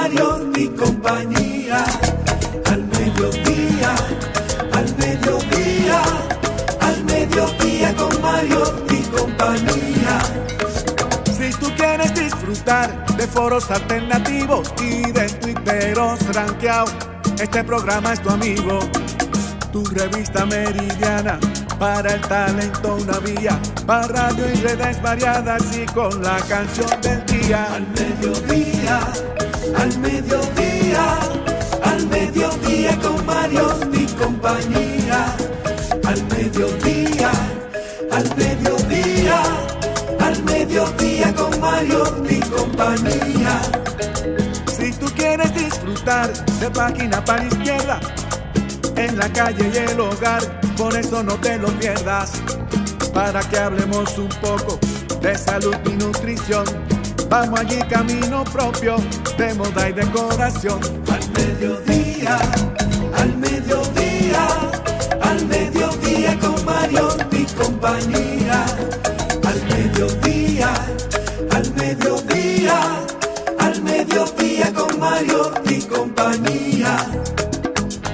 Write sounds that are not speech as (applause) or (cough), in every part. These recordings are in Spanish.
Mariotti compañía. Al mediodía, al mediodía, al mediodía con Mariotti compañía. Si tú quieres disfrutar de foros alternativos y de tuiteros rankeados, este programa es tu amigo. Tu revista meridiana para el talento una vía, para radio y redes variadas y con la canción del día. Al mediodía, al mediodía, al mediodía con Mario y compañía. Al mediodía, al mediodía, al mediodía con Mario y compañía. Si tú quieres disfrutar de página para izquierda, en la calle y el hogar, por eso no te lo pierdas. Para que hablemos un poco de salud y nutrición. Vamos allí camino propio de moda y decoración. Al mediodía, al mediodía, al mediodía con Mario y compañía. Al mediodía, al mediodía, al mediodía con Mario y compañía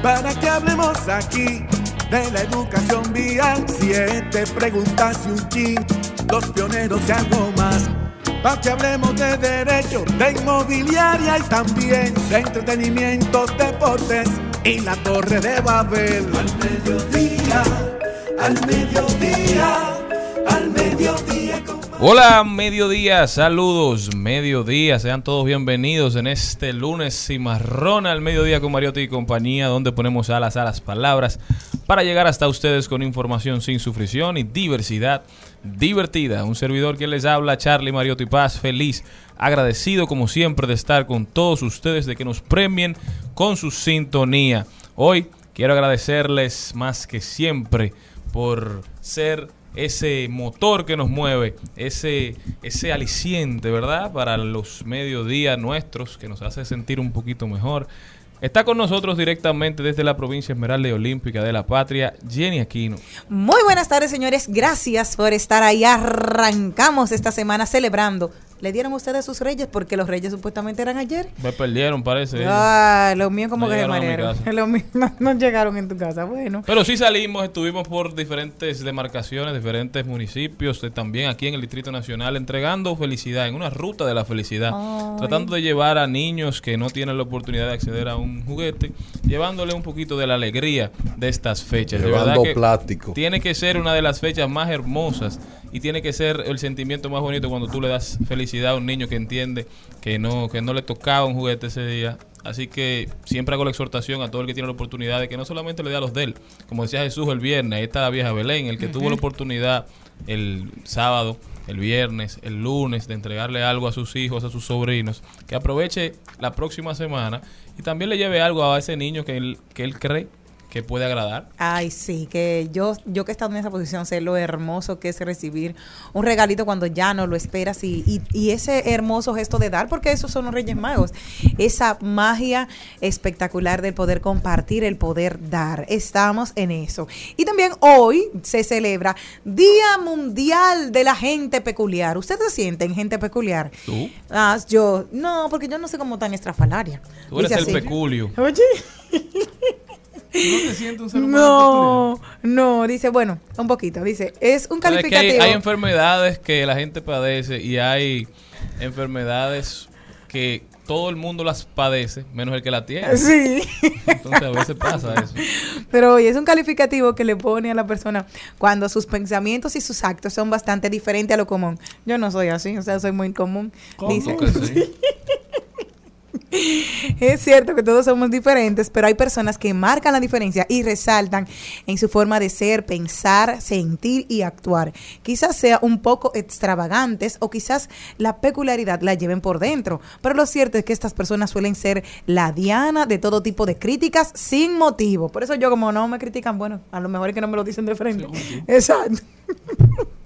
para que hablemos aquí de la educación vial. Siete preguntas y un chin, los pioneros y algo más. Que hablemos de derecho, de inmobiliaria y también de entretenimientos, deportes y la torre de Babel. Al mediodía, al mediodía, al mediodía. con- Hola, mediodía, saludos, mediodía, sean todos bienvenidos en este lunes cimarrón al mediodía con Mariotti y compañía, donde ponemos alas a las palabras para llegar hasta ustedes con información sin sufrición y diversidad divertida. Un servidor que les habla, Charlie Mariotti Paz, feliz, agradecido como siempre de estar con todos ustedes, de que nos premien con su sintonía. Hoy quiero agradecerles más que siempre por ser ese motor que nos mueve, ese, ese aliciente, ¿verdad? Para los mediodías nuestros, que nos hace sentir un poquito mejor. Está con nosotros directamente desde la provincia Esmeralda y Olímpica de la Patria, Jenny Aquino. Muy buenas tardes, señores. Gracias por estar ahí. Arrancamos esta semana celebrando. ¿Le dieron ustedes sus reyes? Porque los reyes supuestamente eran ayer. Me perdieron, parece. Ah, los míos como No que se marearon. (laughs) Los míos no, no llegaron en tu casa. Bueno. Pero sí salimos, estuvimos por diferentes demarcaciones, diferentes municipios, eh, también aquí en el Distrito Nacional, entregando felicidad, en una ruta de la felicidad, Ay. tratando de llevar a niños que no tienen la oportunidad de acceder a un juguete, llevándole un poquito de la alegría de estas fechas. De Llevando verdad que plástico. Tiene que ser una de las fechas más hermosas y tiene que ser el sentimiento más bonito cuando tú le das felicidad a un niño que entiende que no, que no le tocaba un juguete ese día. Así que siempre hago la exhortación a todo el que tiene la oportunidad de que no solamente le dé a los de él, como decía Jesús el viernes, ahí está la vieja Belén, el que tuvo la oportunidad el sábado, el viernes, el lunes de entregarle algo a sus hijos, a sus sobrinos, que aproveche la próxima semana y también le lleve algo a ese niño que él, que él cree que puede agradar. Ay, sí, que yo, yo que he estado en esa posición sé lo hermoso que es recibir un regalito cuando ya no lo esperas y, y, y ese hermoso gesto de dar, porque esos son los Reyes Magos, esa magia espectacular del poder compartir, el poder dar. Estamos en eso. Y también hoy se celebra Día Mundial de la Gente Peculiar. ¿Ustedes se sienten gente peculiar? ¿Tú? Ah, yo, no, porque yo no sé cómo tan estrafalaria. Tú eres Dice el así. peculio. Oye. (laughs) ¿No te sientes un ser humano No, no, dice, bueno, un poquito, dice, es un Pero es que calificativo. hay, hay enfermedades que la gente padece y hay enfermedades que todo el mundo las padece, menos el que la tiene. Sí, Entonces a veces pasa eso. pero oye, es un calificativo que le pone a la persona cuando sus pensamientos y sus actos son bastante diferentes a lo común. Yo no soy así, o sea, soy muy común. Dice, ¿Tú que sí? (laughs) Es cierto que todos somos diferentes, pero hay personas que marcan la diferencia y resaltan en su forma de ser, pensar, sentir y actuar. Quizás sea un poco extravagantes o quizás la peculiaridad la lleven por dentro, pero lo cierto es que estas personas suelen ser la diana de todo tipo de críticas sin motivo. Por eso yo como no me critican, bueno, a lo mejor es que no me lo dicen de frente. Exacto. (laughs)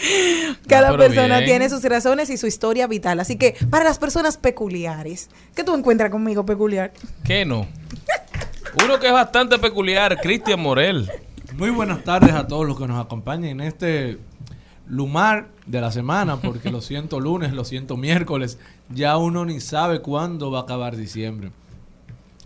(laughs) Cada persona bien. tiene sus razones y su historia vital. Así que para las personas peculiares, ¿qué tú encuentras conmigo peculiar? ¿Qué no? Uno que es bastante peculiar, Cristian Morel. Muy buenas tardes a todos los que nos acompañan en este lumar de la semana, porque lo siento lunes, lo siento miércoles, ya uno ni sabe cuándo va a acabar diciembre.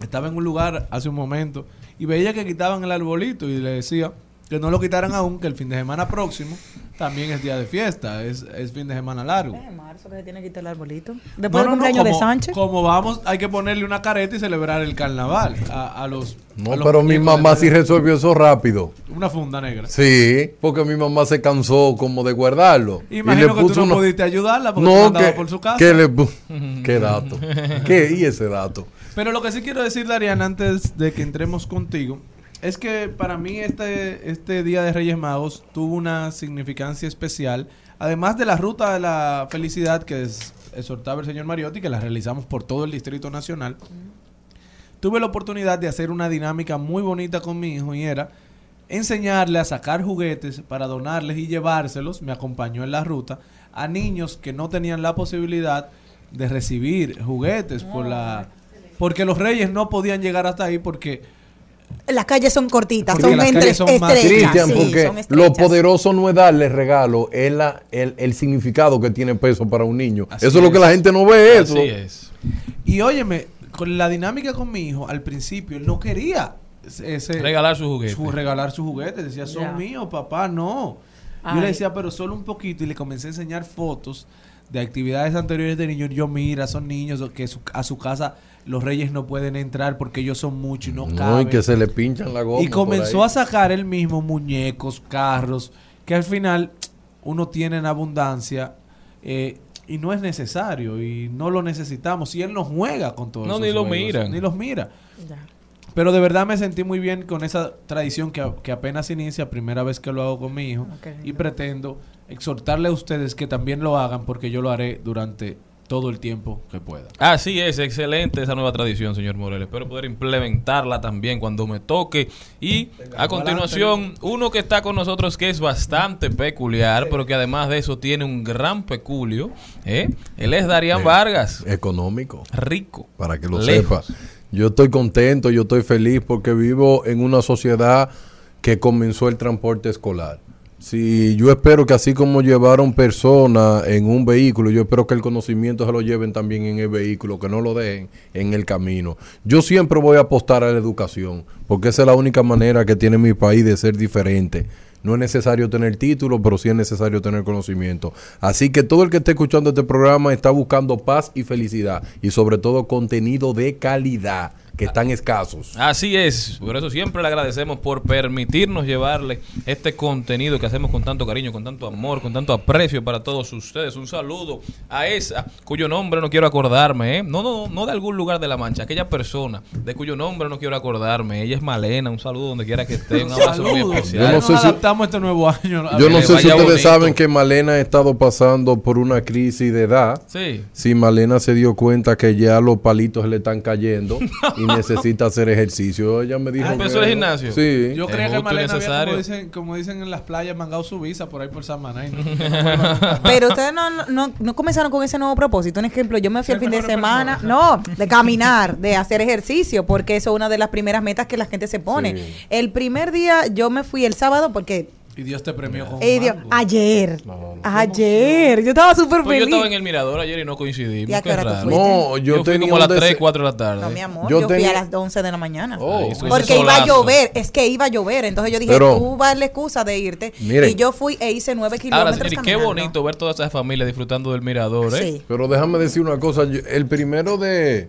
Estaba en un lugar hace un momento y veía que quitaban el arbolito y le decía que no lo quitaran aún, que el fin de semana próximo también es día de fiesta, es, es fin de semana largo. marzo que se tiene que quitar el arbolito. No, Después no, del no, cumpleaños de como- Sánchez. Como vamos, hay que ponerle una careta y celebrar el carnaval a, a los... No, a los pero mi mamá sí resolvió eso rápido. Una funda negra. Sí, porque mi mamá se cansó como de guardarlo. Y Imagino le que tú puso no una- pudiste ayudarla porque tú No, que, por su casa. que le (laughs) ¿Qué dato? ¿Qué? ¿Y ese dato? Pero lo que sí quiero decir, Darian, antes de que entremos contigo, es que para mí este, este Día de Reyes Magos tuvo una significancia especial. Además de la ruta de la felicidad que es, exhortaba el señor Mariotti, que la realizamos por todo el Distrito Nacional, tuve la oportunidad de hacer una dinámica muy bonita con mi hijo y era enseñarle a sacar juguetes para donarles y llevárselos, me acompañó en la ruta, a niños que no tenían la posibilidad de recibir juguetes por la porque los reyes no podían llegar hasta ahí porque Las calles son cortitas, Porque son las entre calles son más- estrechas. Cristian, sí, porque son lo estrechas. poderoso no es darle regalo, es la, el, el significado que tiene peso para un niño. Así eso es lo que la gente no ve eso. Así es. y óyeme, con la dinámica con mi hijo, al principio él no quería ese, Regalar su juguete. su- regalar sus juguetes, decía, son Ya. míos, papá, no. Yo le decía, pero solo un poquito y le comencé a enseñar fotos de actividades anteriores de niños. Yo, mira, son niños que su- a su casa los reyes no pueden entrar porque ellos son muchos y no, No, y caben. que se le pinchan la goma. Y comenzó por a sacar él mismo muñecos, carros, que al final uno tiene en abundancia eh, y no es necesario y no lo necesitamos. Y él no juega con todos No, esos ni lo miran. Ni los mira. Ya. Pero de verdad me sentí muy bien con esa tradición que, que apenas inicia, primera vez que lo hago con mi hijo. Y pretendo exhortarle a ustedes que también lo hagan porque yo lo haré durante todo el tiempo que pueda. Así es, excelente esa nueva tradición, señor Morel. Espero poder implementarla también cuando me toque. Y a continuación, uno que está con nosotros que es bastante peculiar, pero que además de eso tiene un gran peculio. ¿eh? Él es Darían Sí. Vargas, Económico, rico. para que lo Lejos. sepa. Yo estoy contento, yo estoy feliz porque vivo en una sociedad que comenzó el transporte escolar. Si yo espero que así como llevaron personas en un vehículo, yo espero que el conocimiento se lo lleven también en el vehículo, que no lo dejen en el camino. Yo siempre voy a apostar a la educación, porque esa es la única manera que tiene mi país de ser diferente. No es necesario tener título, pero sí es necesario tener conocimiento. Así que todo el que esté escuchando este programa está buscando paz y felicidad y sobre todo contenido de calidad, que están escasos. Así es, por eso siempre le agradecemos por permitirnos llevarle este contenido que hacemos con tanto cariño, con tanto amor, con tanto aprecio para todos ustedes. Un saludo a esa cuyo nombre no quiero acordarme, ¿eh? no, no, no de algún lugar de la mancha, aquella persona de cuyo nombre no quiero acordarme. Ella es Malena, un saludo donde quiera que esté, un abrazo muy especial. Yo no Nos sé si- adaptamos este nuevo año. Yo no sé si ustedes bonito. saben que Malena ha estado pasando por una crisis de edad. Sí. Si Malena se dio cuenta que ya los palitos le están cayendo (laughs) y necesita hacer ejercicio. Ella me dijo. Ah, empezó que- el gimnasio. Sí. Yo creía que y Malena había, como dicen, como dicen en las playas, mangado su visa por ahí por Samaná. y no-. (laughs) Pero ustedes no, no- no, comenzaron con ese nuevo propósito. Un ejemplo, yo me fui el fin de semana, no, de caminar, de hacer ejercicio, porque eso es una de las primeras metas que la gente se pone. Sí. El primer día yo me fui el sábado porque Y Dios te premió con eh, un Dios, mango. ayer, No, no. ayer, yo estaba súper Pues yo feliz. estaba en el mirador ayer y no coincidimos. ¿Y a qué qué hora tú raro. fuiste? No, yo, Yo, fui tenía como a las un 3, dese- 4 de la tarde. No, mi amor, Yo yo, fui tenía- a las 11 de la mañana. Oh. Porque ese iba a solazo. llover, es que iba a llover. Entonces yo dije, Pero- tú vas a la excusa de irte. Miren. y yo fui e hice nueve Ahora, kilómetros. señor, y qué caminando. bonito ver toda esa familia disfrutando del mirador, ¿eh? Sí. Pero déjame decir una cosa. yo- el primero de,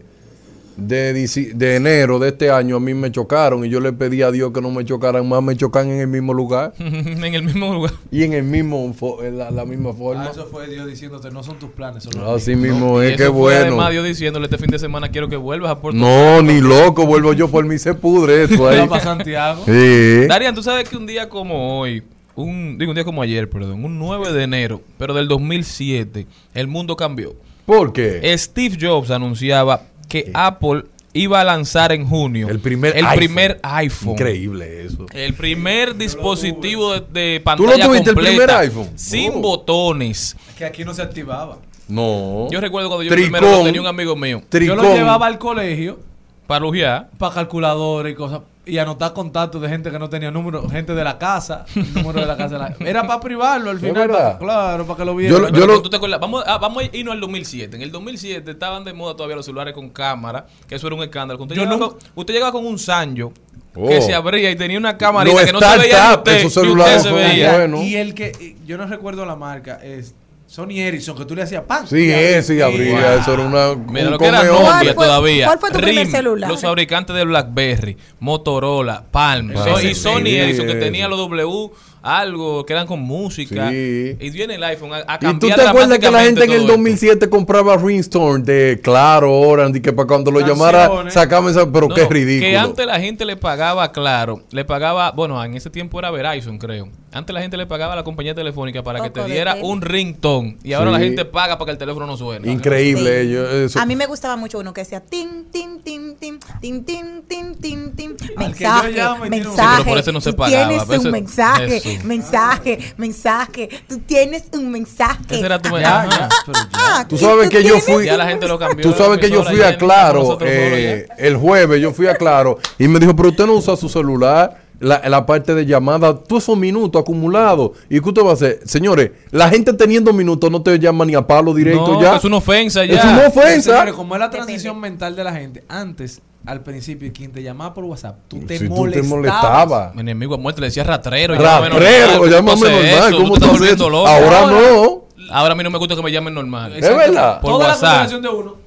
de, dici- de enero de este año a mí me chocaron y yo le pedí a Dios que no me chocaran más, me chocan en el mismo lugar (laughs) en el mismo lugar. y en el mismo en la, la misma Ah, forma. eso fue Dios diciéndote, no son tus planes, son los Así míos". mismo es que bueno. Además, Dios diciéndole este fin de semana quiero que vuelvas a Puerto No, ni loco, vuelvo yo por mí se pudre eso ahí. Va para Santiago. Sí. Darian, tú sabes que un día como hoy, un, digo un día como ayer, perdón, un 9 de enero, pero del 2007, el mundo cambió. ¿Por qué? Steve Jobs anunciaba que Apple iba a lanzar en junio El primer el iPhone. primer iPhone. Increíble eso. El primer dispositivo de, de ¿Tú pantalla lo tuviste, el completa, primer iPhone? sin Oh. botones. Que aquí no se activaba. No. Yo recuerdo cuando yo Tricón. primero lo tenía un amigo mío Tricón. Yo lo llevaba al colegio para lujear. para calculadora y cosas. Y anotar contactos de gente que no tenía número, gente de la casa, el número de la casa. la- Era para privarlo al ¿Es final, verdad? para- claro, para que lo Yo vieran. lo- Pero lo- ¿tú te acuerdas? Vamos, a, vamos a irnos al 2007. En el 2007 estaban de moda todavía los celulares con cámara, que eso era un escándalo. Usted, Yo llegaba, no- con, usted llegaba con un Sanyo Oh. que se abría y tenía una camarita Los que no se veía usted, celulares usted se veía. Y el que, y yo no recuerdo la marca, es Sony Ericsson, que tú le hacías pan. Sí, ese abría, Wow. eso era una. Mira un lo que era comeo. ¿Cuál Nokia fue- todavía. cuál fue tu primer RIM, celular? Los fabricantes de BlackBerry, Motorola, Palm. Ah, So- y Sony sí, Ericsson, que tenía los W, algo que eran con música. Sí. Y viene el iPhone a, a ¿Y tú te acuerdas que la gente en el todo esto. 2007 compraba Ringstone de Claro, Orange, y que para cuando lo llamara sacaban esa, pero No, qué ridículo. Que antes la gente le pagaba, claro, le pagaba, bueno, en ese tiempo era Verizon, creo. Antes la gente le pagaba a la compañía telefónica para que te diera un ringtone. Y ahora Sí. la gente paga para que el teléfono no suene. Increíble. Sí. eso. A mí me gustaba mucho uno que decía tin, tin, tin, tin, tin, tin, tin, tin, tin. Mensaje, llamo Sí, mensaje. por eso no se Tú pagaba, Tienes eso- un mensaje, mensaje, mensaje. Tú tienes un mensaje. Ese era tu ya. Ah, Tú sabes que yo fui. Ya la gente lo cambió. Tú sabes que yo fui a Claro eh, el jueves, yo fui a Claro y me dijo, pero usted no usa su celular, la, la parte de llamada, todos esos minutos acumulados. ¿Y qué usted va a hacer? Señores, la gente teniendo minutos no te llama ni a palo directo No, ya. es una ofensa ya. Es una Pero, ofensa. señores, como es la transición mental de la gente, antes, al principio, quien te llamaba por WhatsApp, tú te Si tú molestabas. te molestabas. Mi enemigo a muerte le decía ratrero. Ratrero, llámame llámame ¿Cómo hace normal. eso? ¿Cómo estás loco. Ahora Ahora- no. Ahora a mí no me gusta que me llamen normal. Exacto. verdad. Por Toda WhatsApp. la conversación de uno.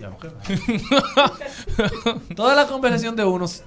(laughs) Toda la conversación de uno s-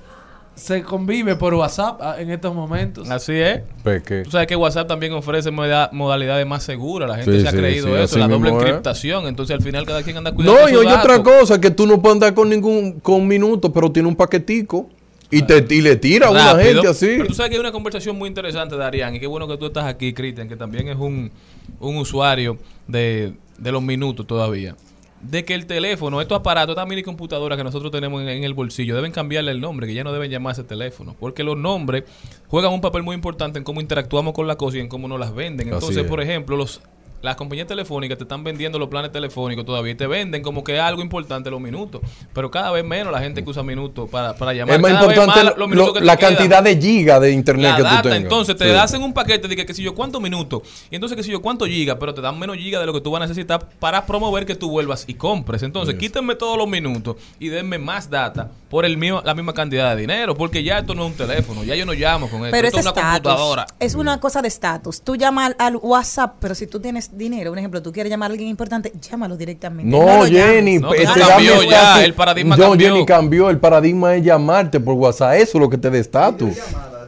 se convive por WhatsApp ah, en estos momentos. Así es. Peque. Tú sabes que WhatsApp también ofrece moda- modalidades más seguras. La gente Sí, se ha sí, creído sí, eso, la doble encriptación. Entonces al final cada quien anda cuidando No, y oye otra cosa, que tú no puedes andar con ningún con minutos, pero tiene un paquetico y te y le tira a una gente así. Pero tú sabes que hay una conversación muy interesante, Darían, y qué bueno que tú estás aquí, Cristian, que también es un, un usuario de, de los minutos todavía. De que el teléfono, estos aparatos, estas mini computadoras que nosotros tenemos en, en el bolsillo, deben cambiarle el nombre, que ya no deben llamarse teléfono. Porque los nombres juegan un papel muy importante en cómo interactuamos con la cosa y en cómo nos las venden. Entonces, es. por ejemplo, los las compañías telefónicas te están vendiendo los planes telefónicos todavía y te venden como que es algo importante los minutos. Pero cada vez menos la gente que usa minutos para, para llamar. es más Cada vez importante más los minutos lo- que te la quedan cantidad de gigas de internet la que tú data, tengas. entonces te Sí. hacen un paquete de que, que si yo cuántos minutos y entonces que si yo cuántos gigas, pero te dan menos gigas de lo que tú vas a necesitar para promover que tú vuelvas y compres. Entonces, quítenme todos los minutos y denme más data por el mío, la misma cantidad de dinero, porque ya esto no es un teléfono, ya yo no llamo con esto, Pero esto es una computadora. estatus. Es una cosa de estatus. Tú llamas al, al WhatsApp, pero si tú tienes dinero, un ejemplo, tú quieres llamar a alguien importante, llámalo directamente. No, lo Jenny, llames. No, que eh, eso te cambió ya, el paradigma no, cambió. Jenny cambió, el paradigma es llamarte por WhatsApp, eso es lo que te da estatus.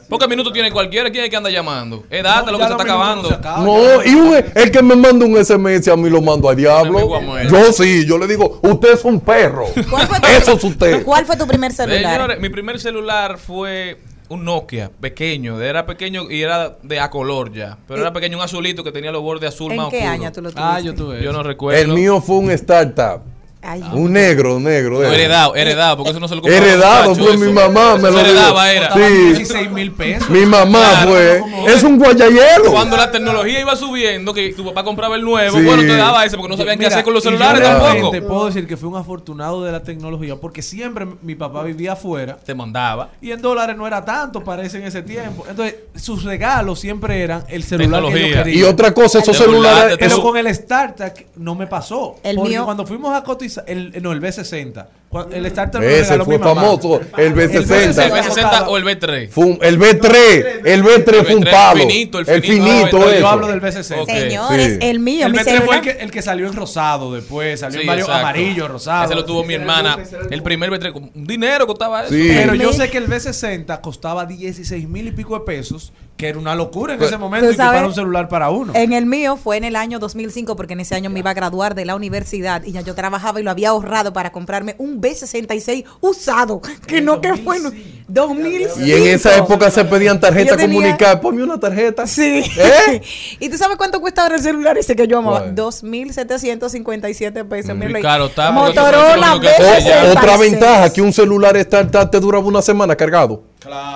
Porque minutos tiene cualquiera, ¿quién es que anda llamando? Es data lo que se está acabando. se. No, y un- el que me manda un SMS a mí lo mando diablo. a muerte. Yo sí, yo le digo, usted es un perro. ¿Cuál fue tu- Eso es usted. ¿Cuál fue tu primer celular? Señores, mi primer celular fue un Nokia pequeño, era pequeño y era de a color ya, pero era pequeño, un azulito que tenía los bordes azul ¿En más qué año tú lo tuviste? Ah, yo tuve. Yo no recuerdo. El mío fue un startup. Ay, Un negro, negro. No, era. heredado, heredado, porque eso no se lo compraba Heredado, fue eso. mi mamá, me lo heredaba era. Sí. 16 mil pesos. Mi mamá Claro, como- Es un guayayero. Cuando la tecnología iba subiendo, que tu papá compraba el nuevo, Sí. bueno, te daba ese porque no sabían qué hacer con los yo celulares tampoco. Te puedo decir que fui un afortunado de la tecnología porque siempre mi papá vivía afuera Te mandaba. y en dólares no era tanto, parece en ese tiempo. Entonces, sus regalos siempre eran el celular que yo Tecnología. quería. Y otra cosa, esos celulares. Pero con el StarTAC no me pasó. El porque mío- cuando fuimos a cotizar, el, no, el B60, Cu- El starter me lo Ese fue mi mamá. famoso, el ¿El B60. B60 o el B3? Fue un- el B3, el B3 fue un B3 palo. finito, el el finito, finito, no, Yo hablo del B60. Ok. Señores, Sí. el mío, El mi B3 fue el que, el que salió en rosado después, salió Sí, en varios exacto. amarillo, rosado. Ese lo tuvo mi hermana. El primer B3. con- Un dinero costaba eso. Sí. Pero El yo sé que el B60 costaba 16 mil y pico de pesos, que era una locura en Pues- ese momento ¿Tú y que para un celular para uno. En el mío fue en el año 2005 porque en ese año me iba a graduar de la universidad y ya yo trabajaba y lo había ahorrado para comprarme un B66 usado, que no que en 2005. Y en esa época se pedían tarjetas Yo tenía- comunicadas. Ponme una tarjeta. Sí. ¿Eh? (laughs) ¿Y tú sabes cuánto cuesta ahora el celular ese que yo amaba? ¿Cuál? 2.757 pesos. Mira, caro está, Motorola es lo único que hace B66. ya. O- otra ventaja, que un celular startup te dura una semana cargado.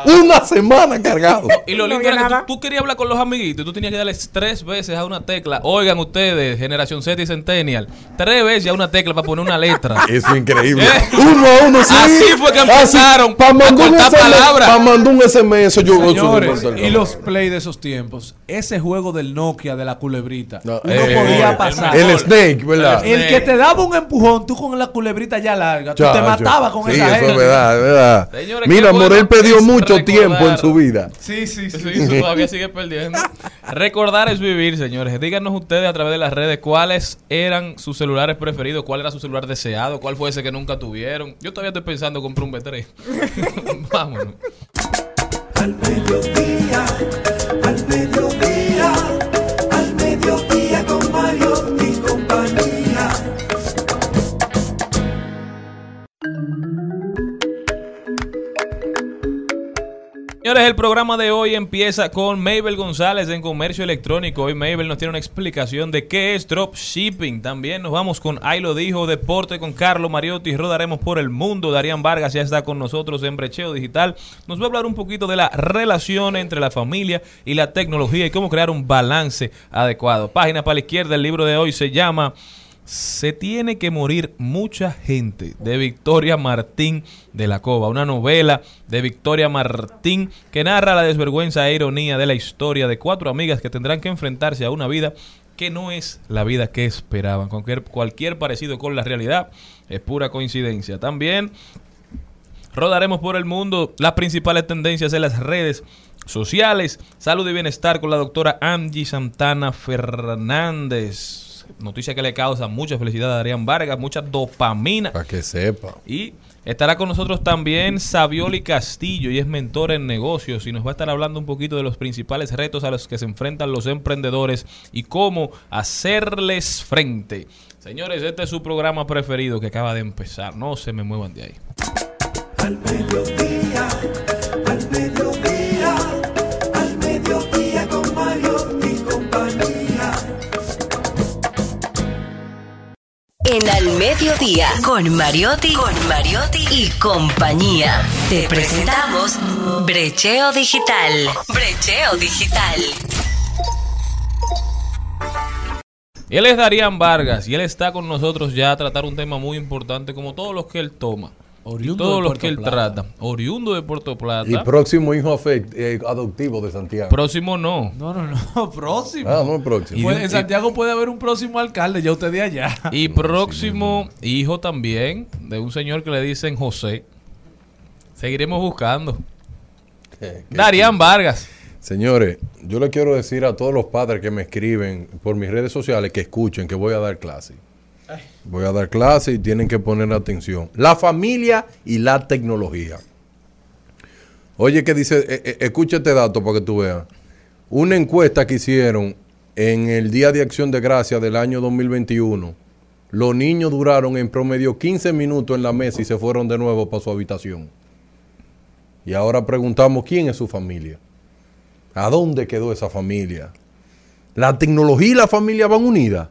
Una semana cargado. (laughs) Y lo No lindo había era que tú, tú querías hablar con los amiguitos y tú tenías que darles tres veces a una tecla. Oigan ustedes, generación Z y Centennial, tres veces a una tecla para poner una letra. (laughs) Eso es increíble. ¿Eh? Uno a uno, sí. Así fue que empezaron Para mandar palabras. Para mandar un SMS. Yo Señores, y los play de esos tiempos, ese juego del Nokia de la culebrita, No, uno eh, podía el- pasar. El mejor. Snake, ¿verdad? El que te daba un empujón, tú con la culebrita ya larga, tú te matabas con sí, esa eso gente. es verdad, es verdad. Señores, Mira, bueno Morel perdió mucho recordar. tiempo en su vida. Sí, sí, sí. Todavía sigue perdiendo. Recordar es vivir, señores. Díganos ustedes a través de las redes cuáles eran sus celulares preferidos, cuál era su celular deseado, cuál fue ese que nunca tuvieron. Yo todavía estoy pensando en comprar un B3. (laughs) Vámonos. Al mediodía, al mediodía, Señores, el programa de hoy empieza con Mabel González en Comercio Electrónico. Hoy Mabel nos tiene una explicación de qué es dropshipping. También nos vamos con Ay lo dijo, Deporte con Carlos Mariotti. Rodaremos por el mundo. Darían Vargas ya está con nosotros en Brecheo Digital. Nos va a hablar un poquito de la relación entre la familia y la tecnología y cómo crear un balance adecuado. Página para la izquierda, el libro de hoy se llama se tiene que morir mucha gente de Victoria Martín de la Cova, una novela de Victoria Martín que narra la desvergüenza e ironía de la historia de cuatro amigas que tendrán que enfrentarse a una vida que no es la vida que esperaban. Cualquier, cualquier parecido con la realidad es pura coincidencia. También Rodaremos por el mundo las principales tendencias en las redes sociales. Salud y bienestar con la doctora Angie Santana Fernández. Noticia que le causa mucha felicidad a Adrián Vargas, mucha dopamina. Para que sepa. Y estará con nosotros también Savioli Castillo, y es mentor en negocios, y nos va a estar hablando un poquito de los principales retos a los que se enfrentan los emprendedores y cómo hacerles frente. Señores, este es su programa preferido que acaba de empezar. No se me muevan de ahí. Al mediodía, En Al Mediodía, con Mariotti, con Mariotti y compañía. Te presentamos Brecheo Digital. Brecheo Digital. Él es Darían Vargas y él está con nosotros ya a tratar un tema muy importante como todos los que él toma. Oriundo y todos de los que él Plata. trata. Oriundo de Puerto Plata. Y próximo hijo afect- eh, adoptivo de Santiago. Próximo no. No, no, no, (laughs) próximo. ah, no, próximo. En Santiago puede haber un próximo alcalde, ya usted de allá. (laughs) Y próximo hijo también de un señor que le dicen José. Seguiremos buscando. (laughs) Eh, que- Darían Vargas. Señores, yo le quiero decir a todos los padres que me escriben por mis redes sociales que escuchen que voy a dar clase. Voy a dar clase y tienen que poner atención. La familia y la tecnología. Oye, que dice, eh, eh, escucha este dato para que tú veas. Una encuesta que hicieron en el Día de Acción de Gracia del año 2021, los niños duraron en promedio 15 minutos en la mesa y se fueron de nuevo para su habitación. Y ahora preguntamos quién es su familia. ¿A dónde quedó esa familia? ¿La tecnología y la familia van unidas?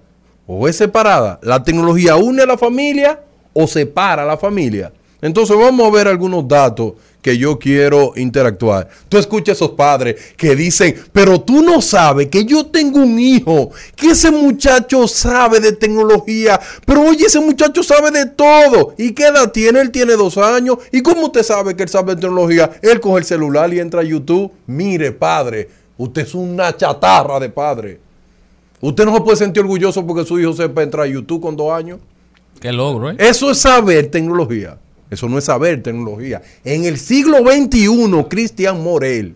¿O es separada? ¿La tecnología une a la familia o separa a la familia? Entonces vamos a ver algunos datos que yo quiero interactuar. Tú escuchas a esos padres que dicen, pero tú no sabes que yo tengo un hijo, que ese muchacho sabe de tecnología, pero oye, ese muchacho sabe de todo. ¿Y qué edad tiene? Él tiene dos años. ¿Y cómo usted sabe que él sabe de tecnología? Él coge el celular y entra a YouTube. Mire, padre, usted es una chatarra de padre. Usted no se puede sentir orgulloso porque su hijo sepa entrar a YouTube con dos años. Qué logro, ¿eh? Eso es saber tecnología. Eso no es saber tecnología. En el siglo XXI, Cristian Morel,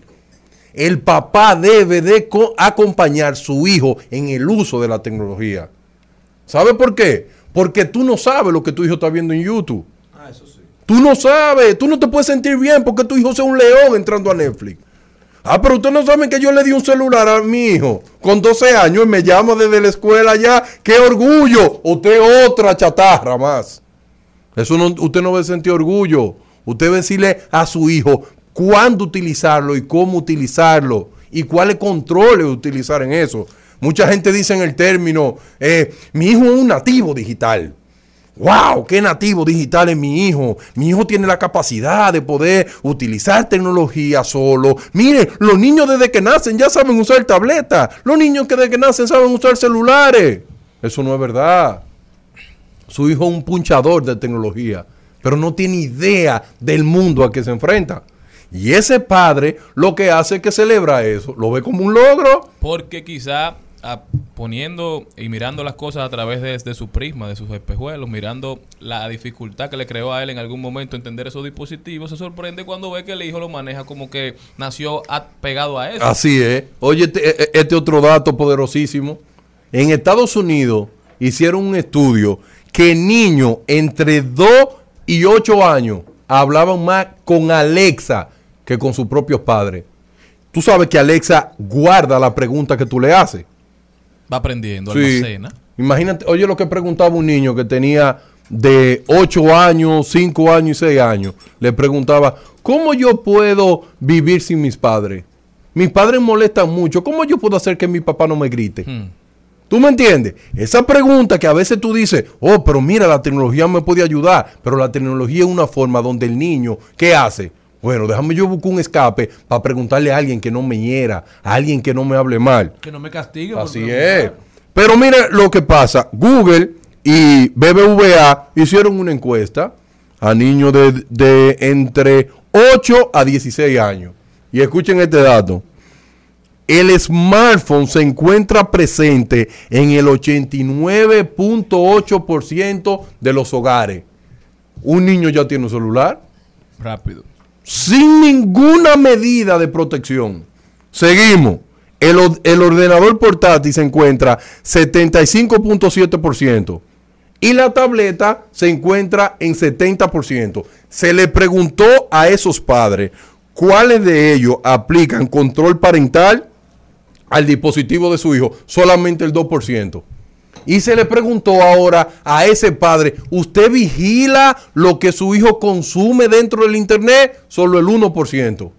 el papá debe de co- acompañar a su hijo en el uso de la tecnología. ¿Sabe por qué? Porque tú no sabes lo que tu hijo está viendo en YouTube. Tú no sabes, tú no te puedes sentir bien porque tu hijo sea un león entrando a Netflix. Ah, pero ustedes no saben que yo le di un celular a mi hijo con 12 años y me llama desde la escuela ya. ¡Qué orgullo! Usted otra chatarra más. Eso no, usted no debe sentir orgullo. Usted debe decirle a su hijo cuándo utilizarlo y cómo utilizarlo y cuáles controles utilizar en eso. Mucha gente dice en el término, eh, mi hijo es un nativo digital. ¡Wow! ¡Qué nativo digital es mi hijo! Mi hijo tiene la capacidad de poder utilizar tecnología solo. Mire, los niños desde que nacen ya saben usar tableta. Los niños que desde que nacen saben usar celulares. Eso no es verdad. Su hijo es un punchador de tecnología, pero no tiene idea del mundo a que se enfrenta. Y ese padre lo que hace es que celebra eso, lo ve como un logro. Porque quizá poniendo y mirando las cosas a través de, su prisma, de sus espejuelos, mirando la dificultad que le creó a él en algún momento entender esos dispositivos, se sorprende cuando ve que el hijo lo maneja como que nació pegado a eso. Así es. Oye, este, eh, este otro dato poderosísimo. En Estados Unidos hicieron un estudio que niños entre 2 y 8 años hablaban más con Alexa que con sus propios padres. Tú sabes que Alexa guarda la pregunta que tú le haces. Va aprendiendo, Sí. almacena. Imagínate, oye lo que preguntaba un niño que tenía de 8 años, 5 años y 6 años. Le preguntaba, ¿cómo yo puedo vivir sin mis padres? Mis padres molestan mucho. ¿Cómo yo puedo hacer que mi papá no me grite? Hmm. ¿Tú me entiendes? Esa pregunta que a veces tú dices, oh, pero mira, la tecnología me puede ayudar, pero la tecnología es una forma donde el niño, ¿qué hace? Bueno, déjame yo buscar un escape para preguntarle a alguien que no me hiera, a alguien que no me hable mal. Que no me castigue. Así es. Pero mire lo que pasa. Google y BBVA hicieron una encuesta a niños de, de entre 8 a 16 años. Y escuchen este dato. El smartphone se encuentra presente en el 89.8% de los hogares. Un niño ya tiene un celular Rápido. Sin ninguna medida de protección. Seguimos. El, el ordenador portátil se encuentra 75.7% y la tableta se encuentra en 70%. Se le preguntó a esos padres cuáles de ellos aplican control parental al dispositivo de su hijo. Solamente el 2%. Y se le preguntó ahora a ese padre, ¿usted vigila lo que su hijo consume dentro del Internet? Solo el 1%.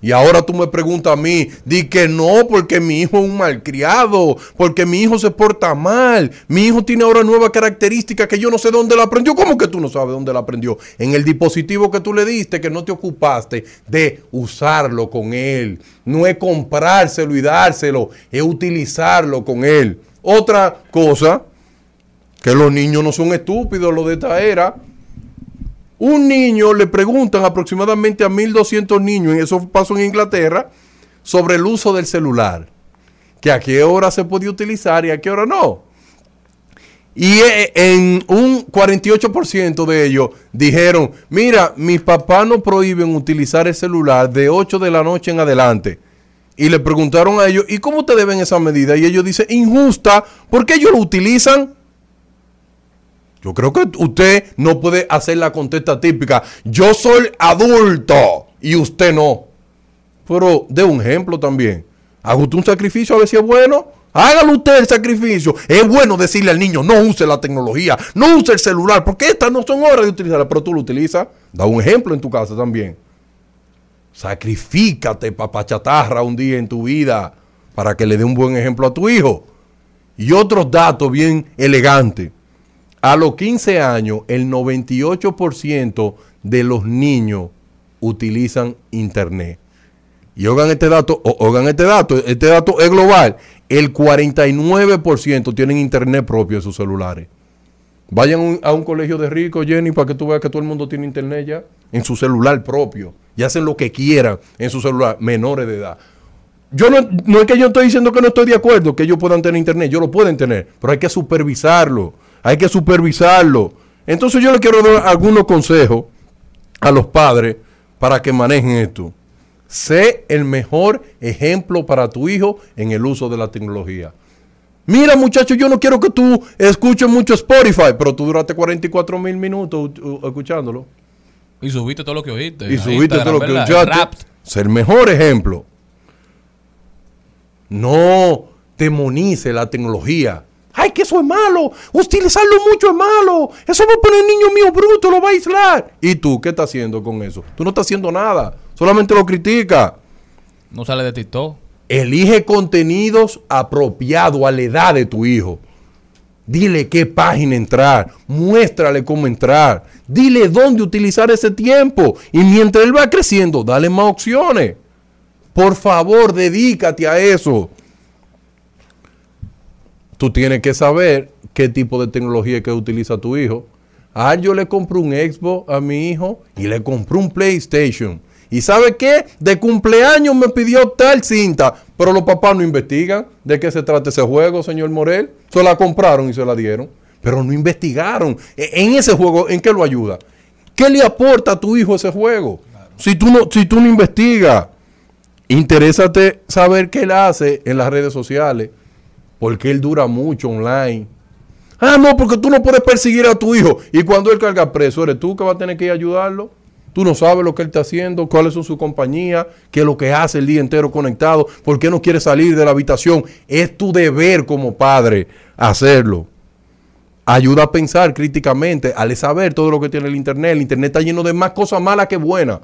Y ahora tú me preguntas a mí, di que no, porque mi hijo es un malcriado, porque mi hijo se porta mal, mi hijo tiene ahora nuevas características que yo no sé dónde la aprendió. ¿Cómo que tú no sabes dónde la aprendió? En el dispositivo que tú le diste, que no te ocupaste de usarlo con él. No es comprárselo y dárselo, es utilizarlo con él. Otra cosa, que los niños no son estúpidos, los de esta era. Un niño le preguntan aproximadamente a 1.200 niños, y eso pasó en Inglaterra, sobre el uso del celular. Que a qué hora se podía utilizar y a qué hora no. Y eh, en un 48% de ellos dijeron, mira, mis papás no prohíben utilizar el celular de 8 de la noche en adelante. Y le preguntaron a ellos, ¿y cómo te deben esa medida? Y ellos dicen, injusta, ¿por qué ellos lo utilizan? Yo creo que usted no puede hacer la contesta típica. Yo soy adulto y usted no. Pero de un ejemplo también. Haga usted un sacrificio a ver si es bueno. Hágalo usted el sacrificio. Es bueno decirle al niño, no use la tecnología, no use el celular, porque estas no son horas de utilizarla, pero tú lo utilizas. Da un ejemplo en tu casa también. Sacrifícate, papá chatarra, un día en tu vida para que le dé un buen ejemplo a tu hijo. Y otros datos bien elegantes. A los 15 años, el 98% de los niños utilizan internet. Y oigan este dato, oigan este dato, este dato es global. El 49% tienen internet propio en sus celulares. Vayan a un colegio de ricos, Jenny, para que tú veas que todo el mundo tiene internet ya en su celular propio. Y hacen lo que quieran en su celular, menores de edad. Yo no, no es que yo estoy diciendo que no estoy de acuerdo que ellos puedan tener internet, ellos lo pueden tener, pero hay que supervisarlo, hay que supervisarlo. Entonces yo le quiero dar algunos consejos a los padres para que manejen esto. Sé el mejor ejemplo para tu hijo en el uso de la tecnología. Mira, muchacho, yo no quiero que tú escuches mucho Spotify, pero tú duraste 44 mil minutos escuchándolo. Y subiste todo lo que oíste. Y subiste todo lo que escuchaste. Ser el mejor ejemplo. No demonice la tecnología. Ay, que eso es malo. Utilizarlo mucho es malo. Eso va a poner el niño mío bruto, lo va a aislar. ¿Y tú qué estás haciendo con eso? Tú no estás haciendo nada. Solamente lo critica. No sale de TikTok. Elige contenidos apropiados a la edad de tu hijo. Dile qué página entrar, muéstrale cómo entrar, dile dónde utilizar ese tiempo y mientras él va creciendo, dale más opciones. Por favor, dedícate a eso. Tú tienes que saber qué tipo de tecnología que utiliza tu hijo. Ah, yo le compré un Xbox a mi hijo y le compré un PlayStation. ¿Y sabe qué? De cumpleaños me pidió tal cinta, pero los papás no investigan de qué se trata ese juego, señor Morel. Se la compraron y se la dieron, pero no investigaron. E- En ese juego, ¿en qué lo ayuda? ¿Qué le aporta a tu hijo ese juego? Si tú no, si tú no investigas, interésate saber qué él hace en las redes sociales, porque él dura mucho online. Ah, no, porque tú no puedes perseguir a tu hijo. Y cuando él carga preso, eres tú que vas a tener que ir a ayudarlo. Tú no sabes lo que él está haciendo, cuáles son sus compañías, qué es lo que hace el día entero conectado, por qué no quiere salir de la habitación. Es tu deber como padre hacerlo. Ayuda a pensar críticamente, al saber todo lo que tiene el Internet. El Internet está lleno de más cosas malas que buenas.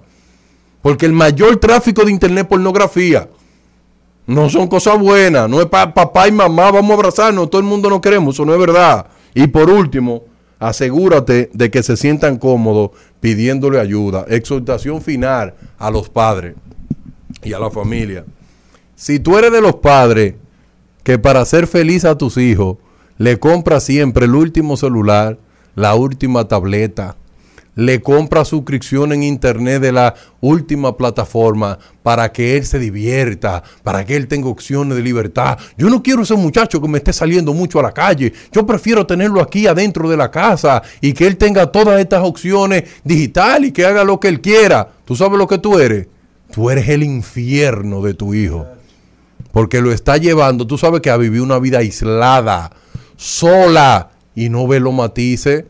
Porque el mayor tráfico de Internet es pornografía. No son cosas buenas. No es para papá y mamá, vamos a abrazarnos. Todo el mundo no queremos. Eso no es verdad. Y por último, asegúrate de que se sientan cómodos pidiéndole ayuda. Exhortación final a los padres y a la familia. Si tú eres de los padres que para hacer feliz a tus hijos le compras siempre el último celular, la última tableta, le compra suscripción en internet de la última plataforma para que él se divierta, para que él tenga opciones de libertad. Yo no quiero ese muchacho que me esté saliendo mucho a la calle. Yo prefiero tenerlo aquí adentro de la casa y que él tenga todas estas opciones digital y que haga lo que él quiera. ¿Tú sabes lo que tú eres? Tú eres el infierno de tu hijo. Porque lo está llevando, tú sabes que a vivir una vida aislada, sola y no ve los matices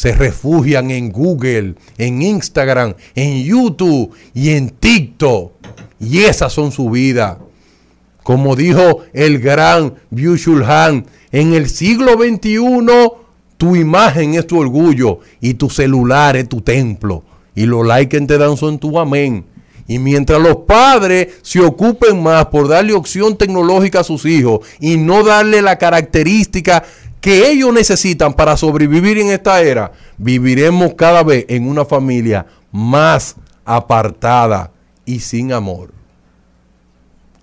se refugian en Google, en Instagram, en YouTube y en TikTok. Y esas son su vida. Como dijo el gran Byung-Chul en el siglo XXI tu imagen es tu orgullo y tu celular es tu templo. Y los likes que te dan son tu amén. Y mientras los padres se ocupen más por darle opción tecnológica a sus hijos y no darle la característica que ellos necesitan para sobrevivir en esta era, viviremos cada vez en una familia más apartada y sin amor.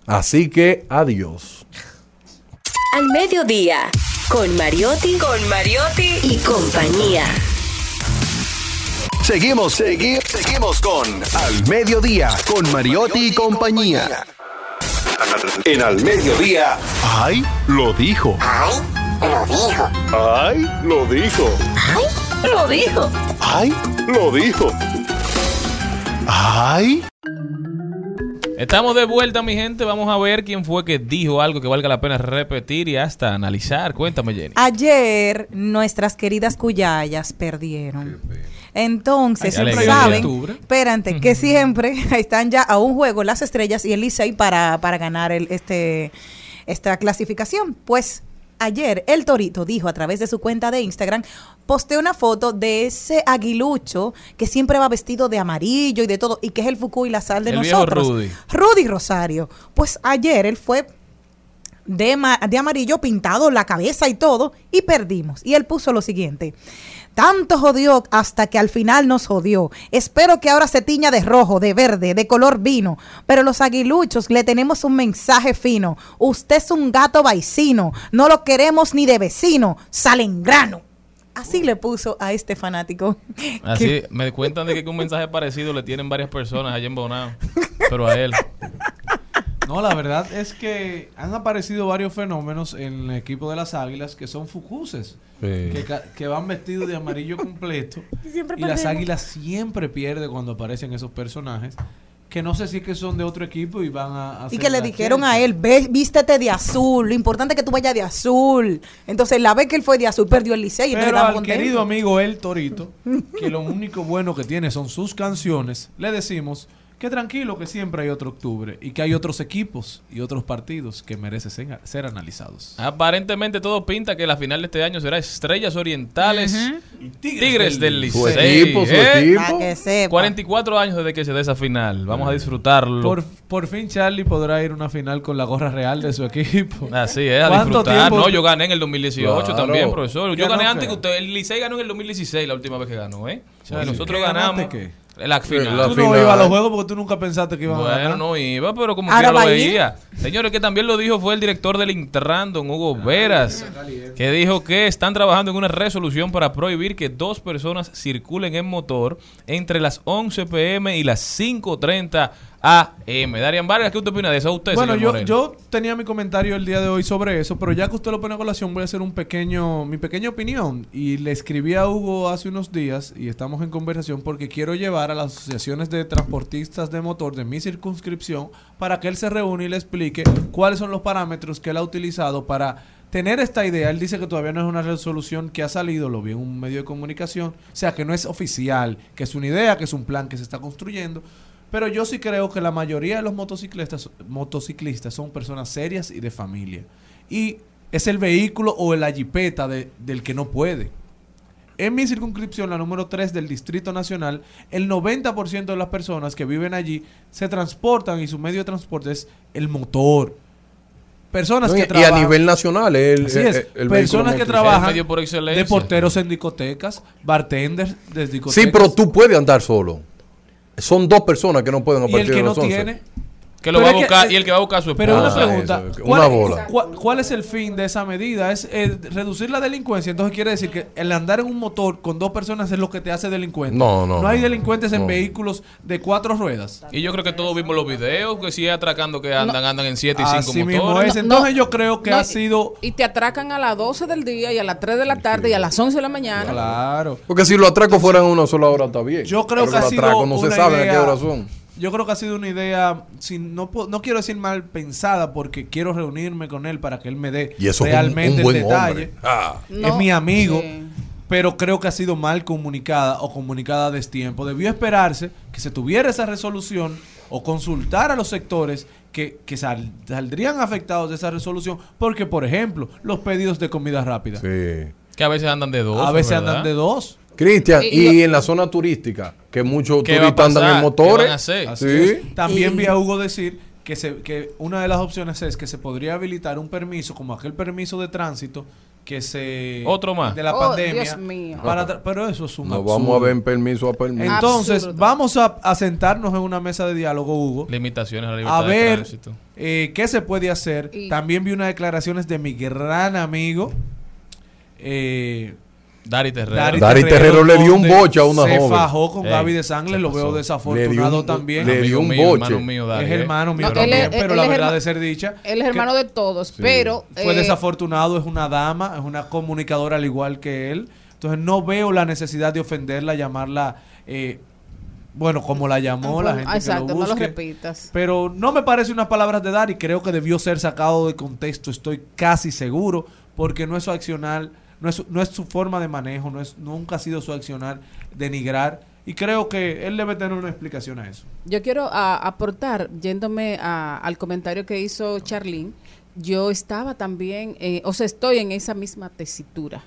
Así que adiós. Al mediodía, con Mariotti, con Mariotti y compañía. Seguimos, seguimos, seguimos con Al Mediodía, con Mariotti y compañía. En Al Mediodía. ¡Ay! Lo dijo. ¡Ay! Lo dijo. Lo dijo. ¡Ay! Lo dijo. ¡Ay! Estamos de vuelta, mi gente. Vamos a ver quién fue que dijo algo que valga la pena repetir y hasta analizar. Cuéntame, Jenny. Ayer nuestras queridas cuyayas perdieron. Entonces, Ay, siempre saben, espérate, que siempre (laughs) están ya a un juego las estrellas y el Licey para, para ganar el, este, esta clasificación. Pues ayer el Torito dijo a través de su cuenta de Instagram, posteó una foto de ese aguilucho que siempre va vestido de amarillo y de todo, y que es el Fuku y la sal de El nosotros. Rudy. Rudy Rosario. Pues ayer él fue de amarillo pintado la cabeza y todo y perdimos. Y él puso lo siguiente. Tanto jodió hasta que al final nos jodió. Espero que ahora se tiña de rojo, de verde, de color vino. Pero los aguiluchos le tenemos un mensaje fino. Usted es un gato vaicino. No lo queremos ni de vecino. Sale en grano. Así le puso a este fanático. (laughs) Así me cuentan de que un mensaje parecido le tienen varias personas allá en Bonao, pero a él. No, la verdad es que han aparecido varios fenómenos en el equipo de las Águilas que son fucuses. Sí. Que, van vestidos de amarillo completo. (laughs) Y y las. Águilas siempre pierden cuando aparecen esos personajes. Que no sé si es que son de otro equipo y van a... Y hacer que le dijeron a él, ve, vístete de azul, lo importante es que tú vayas de azul. Entonces, la vez que él fue de azul, perdió el liceo y entonces Pero estaban al contentos. querido amigo El Torito, (laughs) que lo único bueno que tiene son sus canciones, le decimos que tranquilo, que siempre hay otro octubre y que hay otros equipos y otros partidos que merecen ser, ser analizados. Aparentemente todo pinta que la final de este año será Estrellas Orientales y Tigres, Tigres del del Su Licey. equipo, su ¿eh? equipo. Sepa. 44 años desde que se dé esa final. Vamos a disfrutarlo. Por, por fin Charlie podrá ir a una final con la gorra real de su equipo. Así es, a ¿Cuánto disfrutar. tiempo- No, yo gané en el 2018 Claro. también, profesor. Yo gané antes que usted. El Licey ganó en el 2016, la última vez que ganó, ¿eh? Y nosotros ¿qué ganamos qué? La final. La Tú final. no ibas a los juegos porque tú nunca pensaste que iban a Bueno, ganar. no iba, pero como quiera lo a veía. Señores, que también lo dijo fue el director del Intran, don Hugo Veras, que dijo que están trabajando en una resolución para prohibir que dos personas circulen en motor entre las 11 pm y las 5.30 am. Darian Vargas, ¿qué usted opina de eso? Usted, Bueno, yo, yo tenía mi comentario el día de hoy sobre eso, pero ya que usted lo pone a colación, voy a hacer un pequeño, mi pequeña opinión. Y le escribí a Hugo hace unos días y estamos en conversación porque quiero llevar a las asociaciones de transportistas de motor de mi circunscripción para que él se reúna y le explique cuáles son los parámetros que él ha utilizado para tener esta idea. Él dice que todavía no es una resolución que ha salido, lo vi en un medio de comunicación, o sea que no es oficial, que es una idea, que es un plan que se está construyendo. Pero yo sí creo que la mayoría de los motociclistas, motociclistas son personas serias y de familia. Y es el vehículo o la jipeta de- del que no puede. En mi circunscripción, la número 3 del Distrito Nacional, el 90% de las personas que viven allí se transportan y su medio de transporte es el motor. Personas No, que y, y a trabajan... nivel nacional, el, Así es. el personas que trabajan medio por de porteros en discotecas, bartenders de discotecas. Sí, pero tú puedes andar solo. Son dos personas que no pueden a y el que de no los 11. tiene. Que lo pero va a es que- buscar, y el que va a buscar a su Pero esposa. una Ah, pregunta, eso, ¿cuál, una bola. ¿cuál, cuál es el fin de esa medida? Es eh, reducir la delincuencia. Entonces quiere decir que el andar en un motor con dos personas es lo que te hace delincuente. No, no, No hay no. delincuentes en No. vehículos de cuatro ruedas. Y yo creo que todos vimos los videos, que sigue atracando que andan, andan en 7 y 5 Así mismo motores. es. Entonces no, yo creo que no, ha sido... Y te atracan a las 12 del día y a las 3 de la tarde y a las 11 de la mañana. Claro. Porque si los atracos fueran en una sola hora, está bien. Yo creo Pero que ha los sido atracos no se una sabe a qué idea- hora son. Yo creo que ha sido una idea, sin, no, no quiero decir mal pensada, porque quiero reunirme con él para que él me dé Y eso es un- realmente un, buen el detalle. hombre. Ah. es mi amigo, pero creo que ha sido mal comunicada o comunicada a destiempo. Debió esperarse que se tuviera esa resolución o consultar a los sectores que, que sal- saldrían afectados de esa resolución, porque, por ejemplo, los pedidos de comida rápida Sí. Que a veces andan de dos. a veces ¿verdad? andan de dos. Cristian, Y- en la zona turística, que muchos ¿Qué va a turistas andan en motores. ¿Qué van a hacer? Así Sí. También Y- vi a Hugo decir que, se, que una de las opciones es que se podría habilitar un permiso, como aquel permiso de tránsito, que se... Otro más. De la Oh, pandemia. Dios mío. para tra- pero eso es un absurdo. vamos a ver permiso a permiso. Entonces, Absurdo. vamos a, a sentarnos en una mesa de diálogo, Hugo. Limitaciones a la libertad A de ver eh, qué se puede hacer. Y- También vi unas declaraciones de mi gran amigo. Eh, Dari Terrero. Dari, Dari Terrero le dio un boche a una se joven. fajó con Ey, Gaby de Sangre, ¿qué lo veo desafortunado un- también. le dio un mío, boche. hermano mío, Dari, es ¿eh? hermano mío No, también, él pero él la verdad de ser dicha. Él es hermano de todos, pero... Fue eh, desafortunado, es una dama, es una comunicadora al igual que él. Entonces no veo la necesidad de ofenderla, llamarla, eh, bueno, como la llamó la gente Exacto, que lo no lo busque. repitas. Pero no me parece unas palabras de Dari, creo que debió ser sacado de contexto, estoy casi seguro, porque no es su accionar, no es, su- no es su forma de manejo, no es, nunca ha sido su accionar denigrar, y creo que él debe tener una explicación a eso. Yo quiero a- aportar, yéndome a- al comentario que hizo Charlene, yo estaba también, eh, o sea, estoy en esa misma tesitura.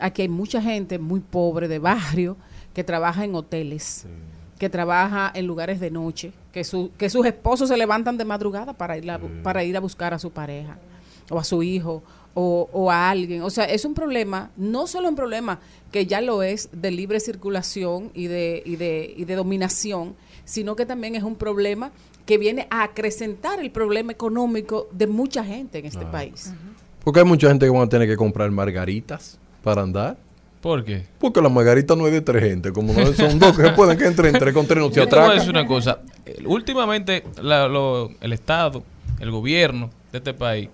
Aquí hay mucha gente muy pobre de barrio que trabaja en hoteles, que trabaja en lugares de noche, que, su- que sus esposos se levantan de madrugada para ir a, para ir a buscar a su pareja o a su hijo o, o a alguien. O sea, es un problema, no solo un problema que ya lo es de libre circulación y de, y de, y de dominación, sino que también es un problema que viene a acrecentar el problema económico de mucha gente en este país. Porque hay mucha gente que van a tener que comprar margaritas para andar. ¿Por qué? Porque la margarita no es de tres gente. Como no son dos que se (laughs) pueden que entren tres con tres no se Yo te voy a decir atracan. una cosa. Últimamente la- lo- el Estado el gobierno de este país,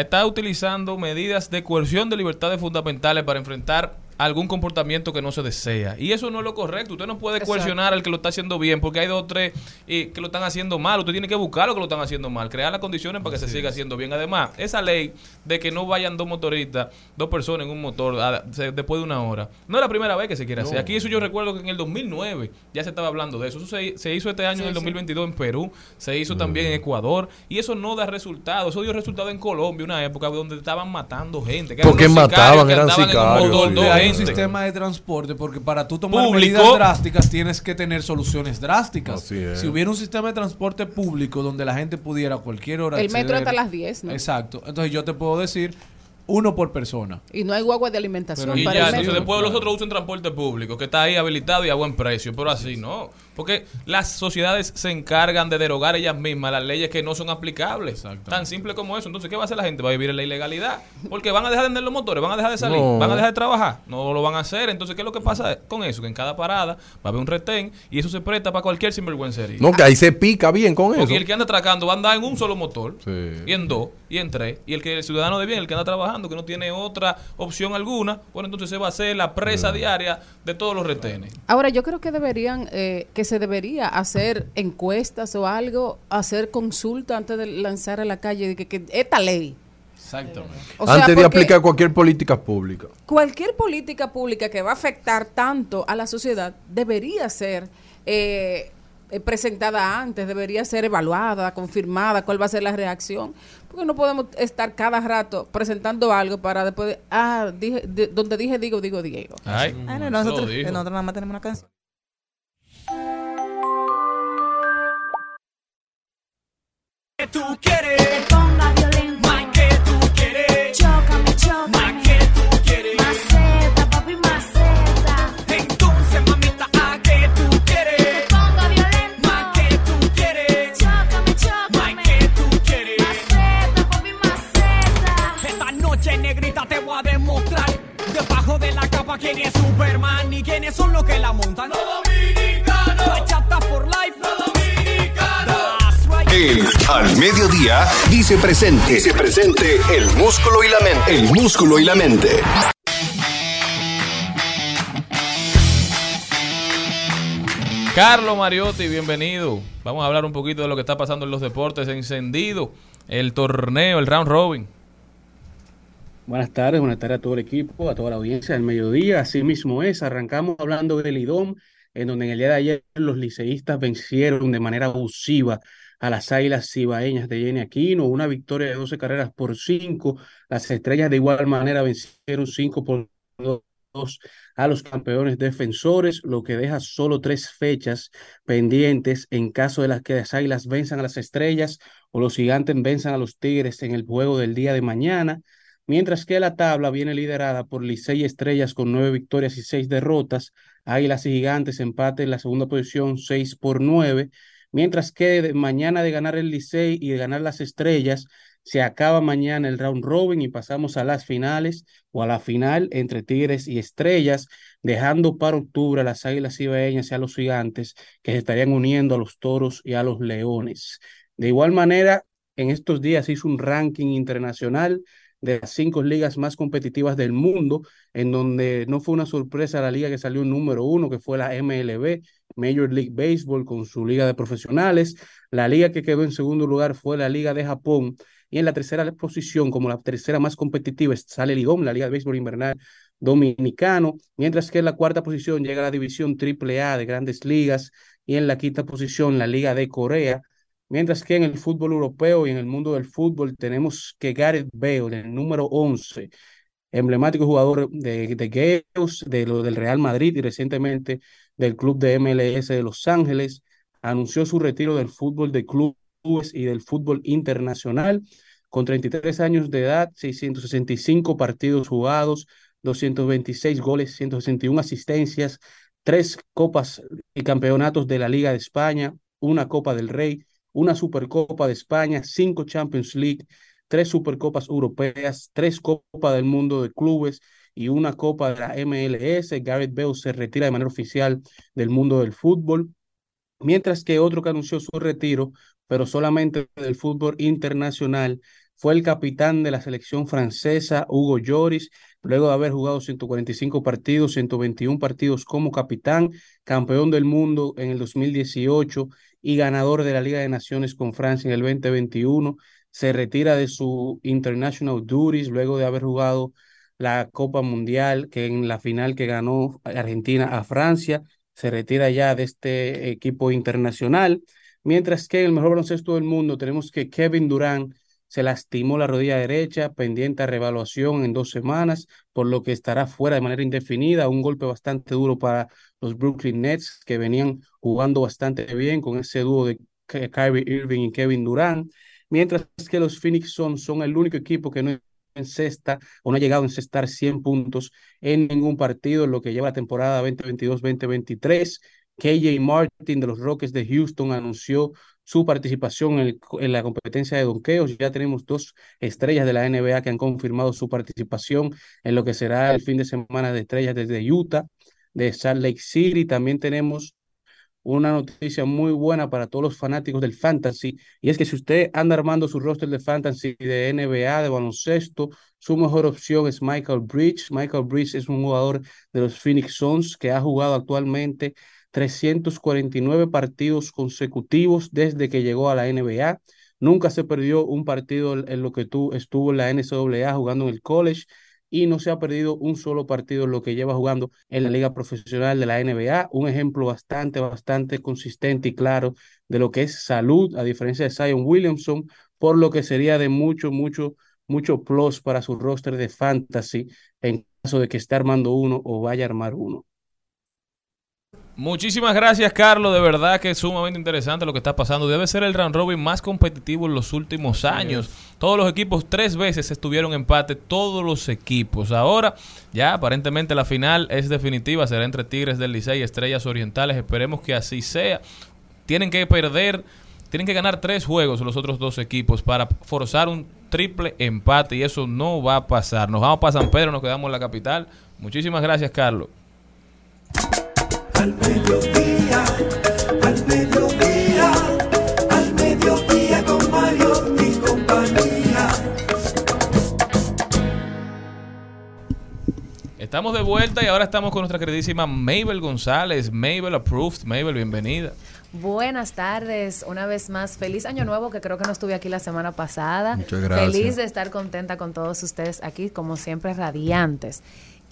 está utilizando medidas de coerción de libertades fundamentales para enfrentar algún comportamiento que no se desea. Y eso no es lo correcto. Usted no puede coercionar al que lo está haciendo bien, porque hay dos o tres eh, que lo están haciendo mal. Usted tiene que buscar lo que lo están haciendo mal, crear las condiciones para que se siga haciendo bien. Además, esa ley de que no vayan dos motoristas, dos personas en un motor a- se- después de una hora, no es la primera vez que se quiere hacer. Aquí eso yo recuerdo que en el 2009 ya se estaba hablando de eso. Eso se, se hizo este año en el 2022 en Perú, se hizo también en Ecuador, y eso no da resultados. Eso dio resultado en Colombia, una época donde estaban matando gente. que Porque mataban, que eran andaban en un sicarios, un sistema de transporte, porque para tú tomar Público. medidas drásticas tienes que tener soluciones drásticas. Si hubiera un sistema de transporte público donde la gente pudiera a cualquier hora El metro acceder- hasta las 10, ¿no? Exacto. Entonces yo te puedo decir uno por persona. Y no hay guagua de alimentación Y para ya, entonces después los otros usan transporte público, que está ahí habilitado y a buen precio, pero así no. Porque las sociedades se encargan de derogar ellas mismas las leyes que no son aplicables. Tan simple como eso. Entonces, ¿qué va a hacer la gente? Va a vivir en la ilegalidad. Porque van a dejar de vender los motores, van a dejar de salir, No. van a dejar de trabajar. No lo van a hacer. Entonces, ¿qué es lo que pasa con eso? Que en cada parada va a haber un retén y eso se presta para cualquier sinvergüencería. No, que ahí se pica bien con eso. Porque el que anda atracando va a andar en un solo motor, Sí. y en dos, y en tres. Y el que el ciudadano de bien, el que anda trabajando, que no tiene otra opción alguna, bueno, entonces se va a hacer la presa diaria de todos los retenes. Ahora, yo creo que deberían, eh, que se debería hacer encuestas o algo, hacer consulta antes de lanzar a la calle de que, que esta ley. Exactamente. O sea, Antes de aplicar cualquier política pública. cualquier política pública que va a afectar tanto a la sociedad debería ser eh, presentada antes, debería ser evaluada, confirmada, cuál va a ser la reacción. Porque no podemos estar cada rato presentando algo para después, de, ah, dije, de- donde dije digo, digo Diego. Ay, no, nosotros, nada más tenemos una canción. tú quieres, quién es Superman y quiénes son los que la montan. No dominicano, bachata for life, no dominicano. Right. El Al Mediodía dice presente. Dice presente el músculo y la mente. El músculo y la mente. Carlos Mariotti, bienvenido. Vamos a hablar un poquito de lo que está pasando en los deportes encendido, el torneo, el round robin. Buenas tardes, buenas tardes a todo el equipo, a toda la audiencia del mediodía. Así mismo es, arrancamos hablando del IDOM, en donde en el día de ayer los liceístas vencieron de manera abusiva a las Águilas Cibaeñas de Jenny Aquino, una victoria de 12 carreras por 5. Las estrellas de igual manera vencieron 5 por 2 a los campeones defensores, lo que deja solo tres fechas pendientes en caso de las que las Águilas venzan a las estrellas o los gigantes venzan a los Tigres en el juego del día de mañana mientras que la tabla viene liderada por Licey Estrellas con nueve victorias y seis derrotas, Águilas y Gigantes empate en la segunda posición seis por nueve, mientras que mañana de ganar el Licey y de ganar las Estrellas, se acaba mañana el round robin y pasamos a las finales o a la final entre Tigres y Estrellas, dejando para octubre a las Águilas Ibaeñas y a los Gigantes que se estarían uniendo a los Toros y a los Leones. De igual manera, en estos días hizo un ranking internacional de las cinco ligas más competitivas del mundo, en donde no fue una sorpresa la liga que salió número uno, que fue la MLB, Major League Baseball, con su liga de profesionales. La liga que quedó en segundo lugar fue la Liga de Japón. Y en la tercera posición, como la tercera más competitiva, sale IDOM, la Liga de Béisbol Invernal Dominicano, mientras que en la cuarta posición llega la división AAA de grandes ligas y en la quinta posición la Liga de Corea. Mientras que en el fútbol europeo y en el mundo del fútbol tenemos que Gareth Bale, el número 11, emblemático jugador de, de Gales, de lo del Real Madrid y recientemente del club de MLS de Los Ángeles, anunció su retiro del fútbol de clubes y del fútbol internacional. Con 33 años de edad, 665 partidos jugados, 226 goles, 161 asistencias, tres copas y campeonatos de la Liga de España, una Copa del Rey, una Supercopa de España, cinco Champions League, tres Supercopas Europeas, tres Copas del Mundo de Clubes y una Copa de la MLS. Gareth Bale se retira de manera oficial del mundo del fútbol. mientras que otro que anunció su retiro, pero solamente del fútbol internacional, fue el capitán de la selección francesa, Hugo Lloris, luego de haber jugado 145 partidos, 121 partidos como capitán, campeón del mundo en el 2018 y ganador de la Liga de Naciones con Francia en el 2021. Se retira de su International Duties luego de haber jugado la Copa Mundial, que en la final que ganó Argentina a Francia, se retira ya de este equipo internacional. Mientras que en el mejor baloncesto del mundo tenemos que Kevin Durant se lastimó la rodilla derecha, pendiente a revaluación en dos semanas, por lo que estará fuera de manera indefinida. Un golpe bastante duro para los Brooklyn Nets, que venían jugando bastante bien con ese dúo de Ky- Kyrie Irving y Kevin Durant. Mientras que los Phoenix Suns son el único equipo que no encesta o no ha llegado a encestar 100 puntos en ningún partido en lo que lleva la temporada 2022-2023. KJ Martin de los Rockets de Houston anunció su participación en, el- en la competencia de donqueos. Ya tenemos dos estrellas de la NBA que han confirmado su participación en lo que será el fin de semana de estrellas desde Utah, de Salt Lake City. También tenemos una noticia muy buena para todos los fanáticos del fantasy, y es que si usted anda armando su roster de fantasy de NBA, de baloncesto, su mejor opción es Michael Bridge. Michael Bridge es un jugador de los Phoenix Suns que ha jugado actualmente 349 partidos consecutivos desde que llegó a la NBA. Nunca se perdió un partido en lo que tú estuvo en la NCAA jugando en el college y no se ha perdido un solo partido en lo que lleva jugando en la liga profesional de la NBA. Un ejemplo bastante, bastante consistente y claro de lo que es salud, a diferencia de Zion Williamson, por lo que sería de mucho, mucho, mucho plus para su roster de fantasy en caso de que esté armando uno o vaya a armar uno. Muchísimas gracias, Carlos. De verdad que es sumamente interesante lo que está pasando. Debe ser el round robin más competitivo en los últimos años. Todos los equipos tres veces estuvieron empate, todos los equipos. Ahora, ya aparentemente la final es definitiva. Será entre Tigres del Licey y Estrellas Orientales. Esperemos que así sea. Tienen que perder, tienen que ganar tres juegos los otros dos equipos para forzar un triple empate y eso no va a pasar. Nos vamos para San Pedro, nos quedamos en la capital. Muchísimas gracias, Carlos. Al mediodía, al mediodía, al mediodía con Mario y compañía. Estamos de vuelta y ahora estamos con nuestra queridísima Mabel González. Mabel Approved. Mabel, bienvenida. Buenas tardes, una vez más. Feliz año nuevo, que creo que no estuve aquí la semana pasada. Muchas gracias. Feliz de estar contenta con todos ustedes aquí, como siempre, radiantes.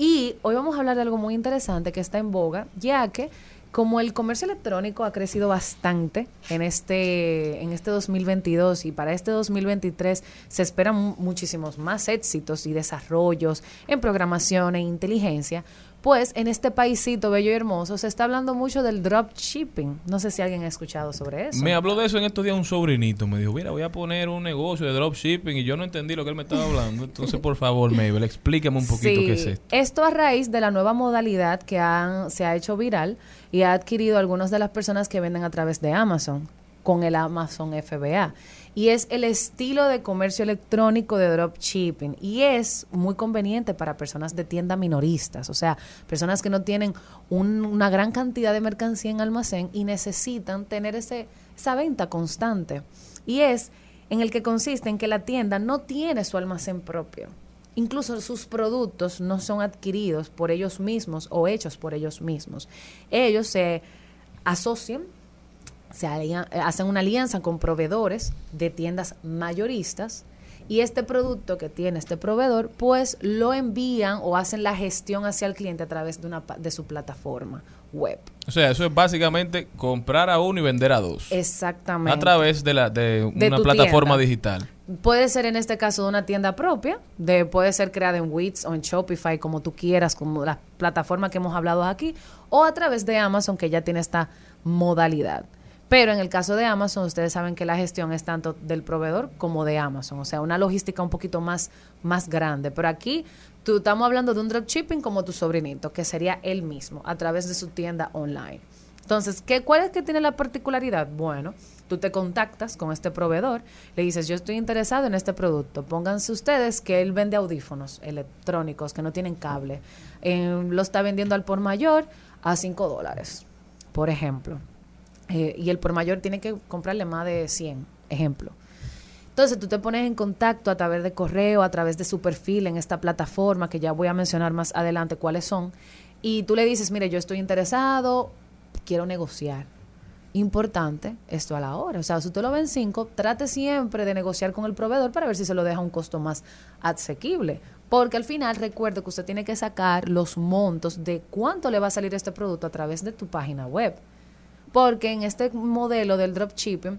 Y hoy vamos a hablar de algo muy interesante que está en boga, ya que como el comercio electrónico ha crecido bastante en este, en este 2022 y para este 2023 se esperan mu- muchísimos más éxitos y desarrollos en programación e inteligencia, pues en este paisito bello y hermoso se está hablando mucho del dropshipping. No sé si alguien ha escuchado sobre eso. Me habló de eso en estos días un sobrinito. Me dijo, mira, voy a poner un negocio de dropshipping y yo no entendí lo que él me estaba hablando. Entonces, por favor, Mabel, explícame un poquito Sí, qué es esto. Esto a raíz de la nueva modalidad que han, se ha hecho viral y ha adquirido algunas de las personas que venden a través de Amazon con el Amazon FBA. Y es el estilo de comercio electrónico de dropshipping. Y es muy conveniente para personas de tienda minoristas, o sea, personas que no tienen un- una gran cantidad de mercancía en almacén y necesitan tener ese, esa venta constante. Y es en el que consiste en que la tienda no tiene su almacén propio. Incluso sus productos no son adquiridos por ellos mismos o hechos por ellos mismos. Ellos se asocian, se eh, hacen una alianza con proveedores de tiendas mayoristas y este producto que tiene este proveedor, pues lo envían o hacen la gestión hacia el cliente a través de, una, de su plataforma web. O sea, eso es básicamente comprar a uno y vender a dos. Exactamente. A través de, la, de, una plataforma tienda. digital. Puede ser en este caso de una tienda propia, de, puede ser creada en Wix o en Shopify, como tú quieras, como la plataforma que hemos hablado aquí, o a través de Amazon, que ya tiene esta modalidad. Pero en el caso de Amazon, ustedes saben que la gestión es tanto del proveedor como de Amazon, o sea, una logística un poquito más, más grande. Pero aquí tú, estamos hablando de un dropshipping como tu sobrinito, que sería él mismo, a través de su tienda online. Entonces, ¿qué, ¿cuál es que tiene la particularidad? Bueno, tú te contactas con este proveedor, le dices, yo estoy interesado en este producto, pónganse ustedes que él vende audífonos electrónicos que no tienen cable, Eh, lo está vendiendo al por mayor a 5 dólares, por ejemplo. Eh, y el por mayor tiene que comprarle más de 100, ejemplo. Entonces tú te pones en contacto a través de correo, a través de su perfil en esta plataforma, que ya voy a mencionar más adelante cuáles son, y tú le dices, mire, yo estoy interesado, quiero negociar. Importante esto a la hora. O sea, si usted lo ve en 5, trate siempre de negociar con el proveedor para ver si se lo deja a un costo más asequible. Porque al final recuerde que usted tiene que sacar los montos de cuánto le va a salir este producto a través de tu página web. Porque en este modelo del dropshipping,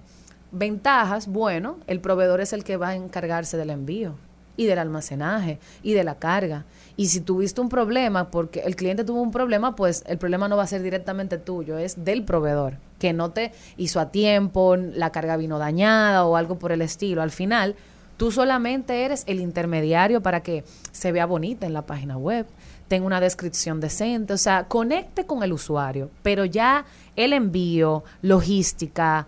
ventajas, bueno, el proveedor es el que va a encargarse del envío y del almacenaje y de la carga. Y si tuviste un problema, porque el cliente tuvo un problema, pues el problema no va a ser directamente tuyo, es del proveedor, que no te hizo a tiempo, la carga vino dañada o algo por el estilo. Al final, tú solamente eres el intermediario para que se vea bonita en la página web, tenga una descripción decente, o sea, conecte con el usuario, pero ya el envío, logística,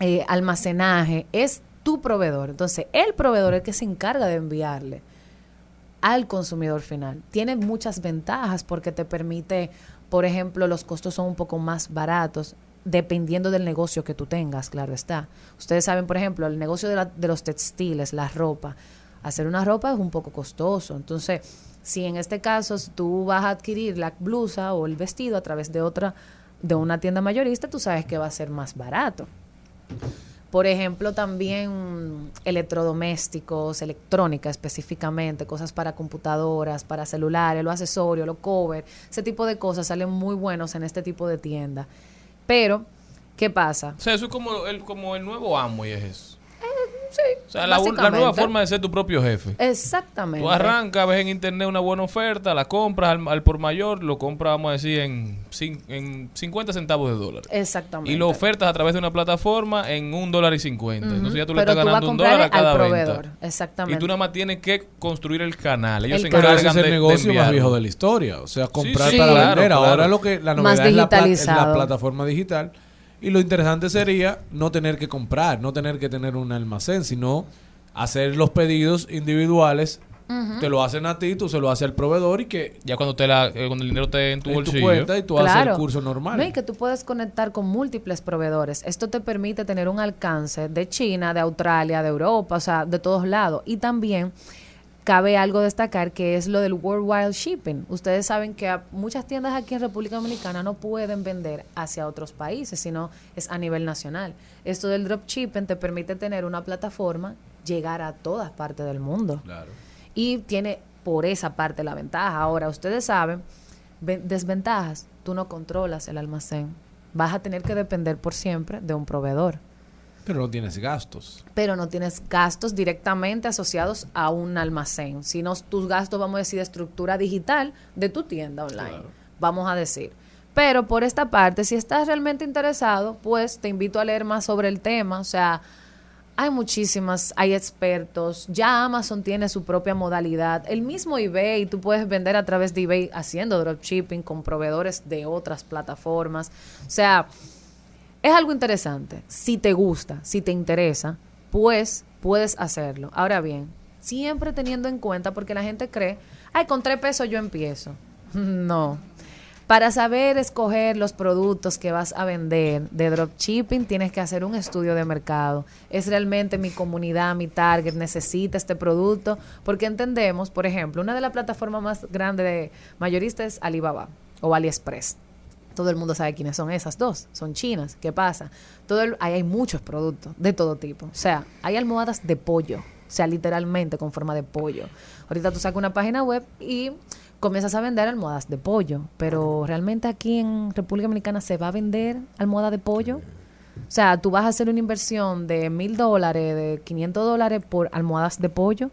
eh, almacenaje, es tu proveedor. Entonces, el proveedor es el que se encarga de enviarle al consumidor final. Tiene muchas ventajas porque te permite, por ejemplo, los costos son un poco más baratos dependiendo del negocio que tú tengas, claro está. Ustedes saben, por ejemplo, el negocio de, la- de los textiles, la ropa. Hacer una ropa es un poco costoso. Entonces, si en este caso tú vas a adquirir la blusa o el vestido a través de otra, de una tienda mayorista, tú sabes que va a ser más barato. Por ejemplo, también electrodomésticos, electrónica específicamente, cosas para computadoras, para celulares, los accesorios, los covers, ese tipo de cosas salen muy buenos en este tipo de tiendas. Pero, ¿qué pasa? O sea, eso es como el, como el nuevo amo y es eso. Sí, O sea, la, la nueva forma de ser tu propio jefe. Exactamente. Tú arrancas, ves en internet una buena oferta, la compras al, al por mayor, lo compras, vamos a decir, en, cin- en 50 centavos de dólar. Exactamente. Y lo ofertas a través de una plataforma en un dólar y 50. Ujú. Entonces ya tú le Pero estás tú ganando un dólar a cada al venta. proveedor. Exactamente. Y tú nada más tienes que construir el canal. Ellos El se canal. Pero encargan ese es el de negocio más viejo de la historia. O sea, comprar sí, para claro, vender. claro. Ahora lo que la Más novedad es la, es la plataforma digital. Y lo interesante sería no tener que comprar, no tener que tener un almacén, sino hacer los pedidos individuales. Ujú. Te lo hacen a ti, tú se lo haces al proveedor y que Ya cuando, te la, eh, cuando el dinero esté en tu en tu bolsillo. cuenta y tú haces Claro. el curso normal. No, y que tú puedes conectar con múltiples proveedores. Esto te permite tener un alcance de China, de Australia, de Europa, o sea, de todos lados. Y también cabe algo destacar que es lo del worldwide shipping. Ustedes saben que muchas tiendas aquí en República Dominicana no pueden vender hacia otros países, sino es a nivel nacional. Esto del dropshipping te permite tener una plataforma, llegar a todas partes del mundo Claro. y tiene por esa parte la ventaja. Ahora, ustedes saben, ve- desventajas, tú no controlas el almacén. Vas a tener que depender por siempre de un proveedor, Pero no tienes gastos. pero no tienes gastos directamente asociados a un almacén, sino tus gastos, vamos a decir, de estructura digital de tu tienda online, vamos a decir. Pero por esta parte, si estás realmente interesado, pues te invito a leer más sobre el tema, o sea, hay muchísimas, hay expertos, ya Amazon tiene su propia modalidad, el mismo eBay, tú puedes vender a través de eBay haciendo dropshipping con proveedores de otras plataformas, o sea, es algo interesante. Si te gusta, si te interesa, pues puedes hacerlo. Ahora bien, siempre teniendo en cuenta, porque la gente cree, ay, con tres pesos yo empiezo. (laughs) No. Para saber escoger los productos que vas a vender de dropshipping, tienes que hacer un estudio de mercado. ¿Es realmente mi comunidad, mi target, necesita este producto? Porque entendemos, por ejemplo, una de las plataformas más grandes de mayorista es Alibaba o AliExpress. Todo el mundo sabe quiénes son esas dos. Son chinas. ¿Qué pasa? Todo el- ahí hay muchos productos de todo tipo. O sea, hay almohadas de pollo. O sea, literalmente con forma de pollo. Ahorita tú sacas una página web y comienzas a vender almohadas de pollo. Pero realmente aquí en República Dominicana se va a vender almohada de pollo. O sea, tú vas a hacer una inversión de mil dólares, de 500 dólares por almohadas de pollo.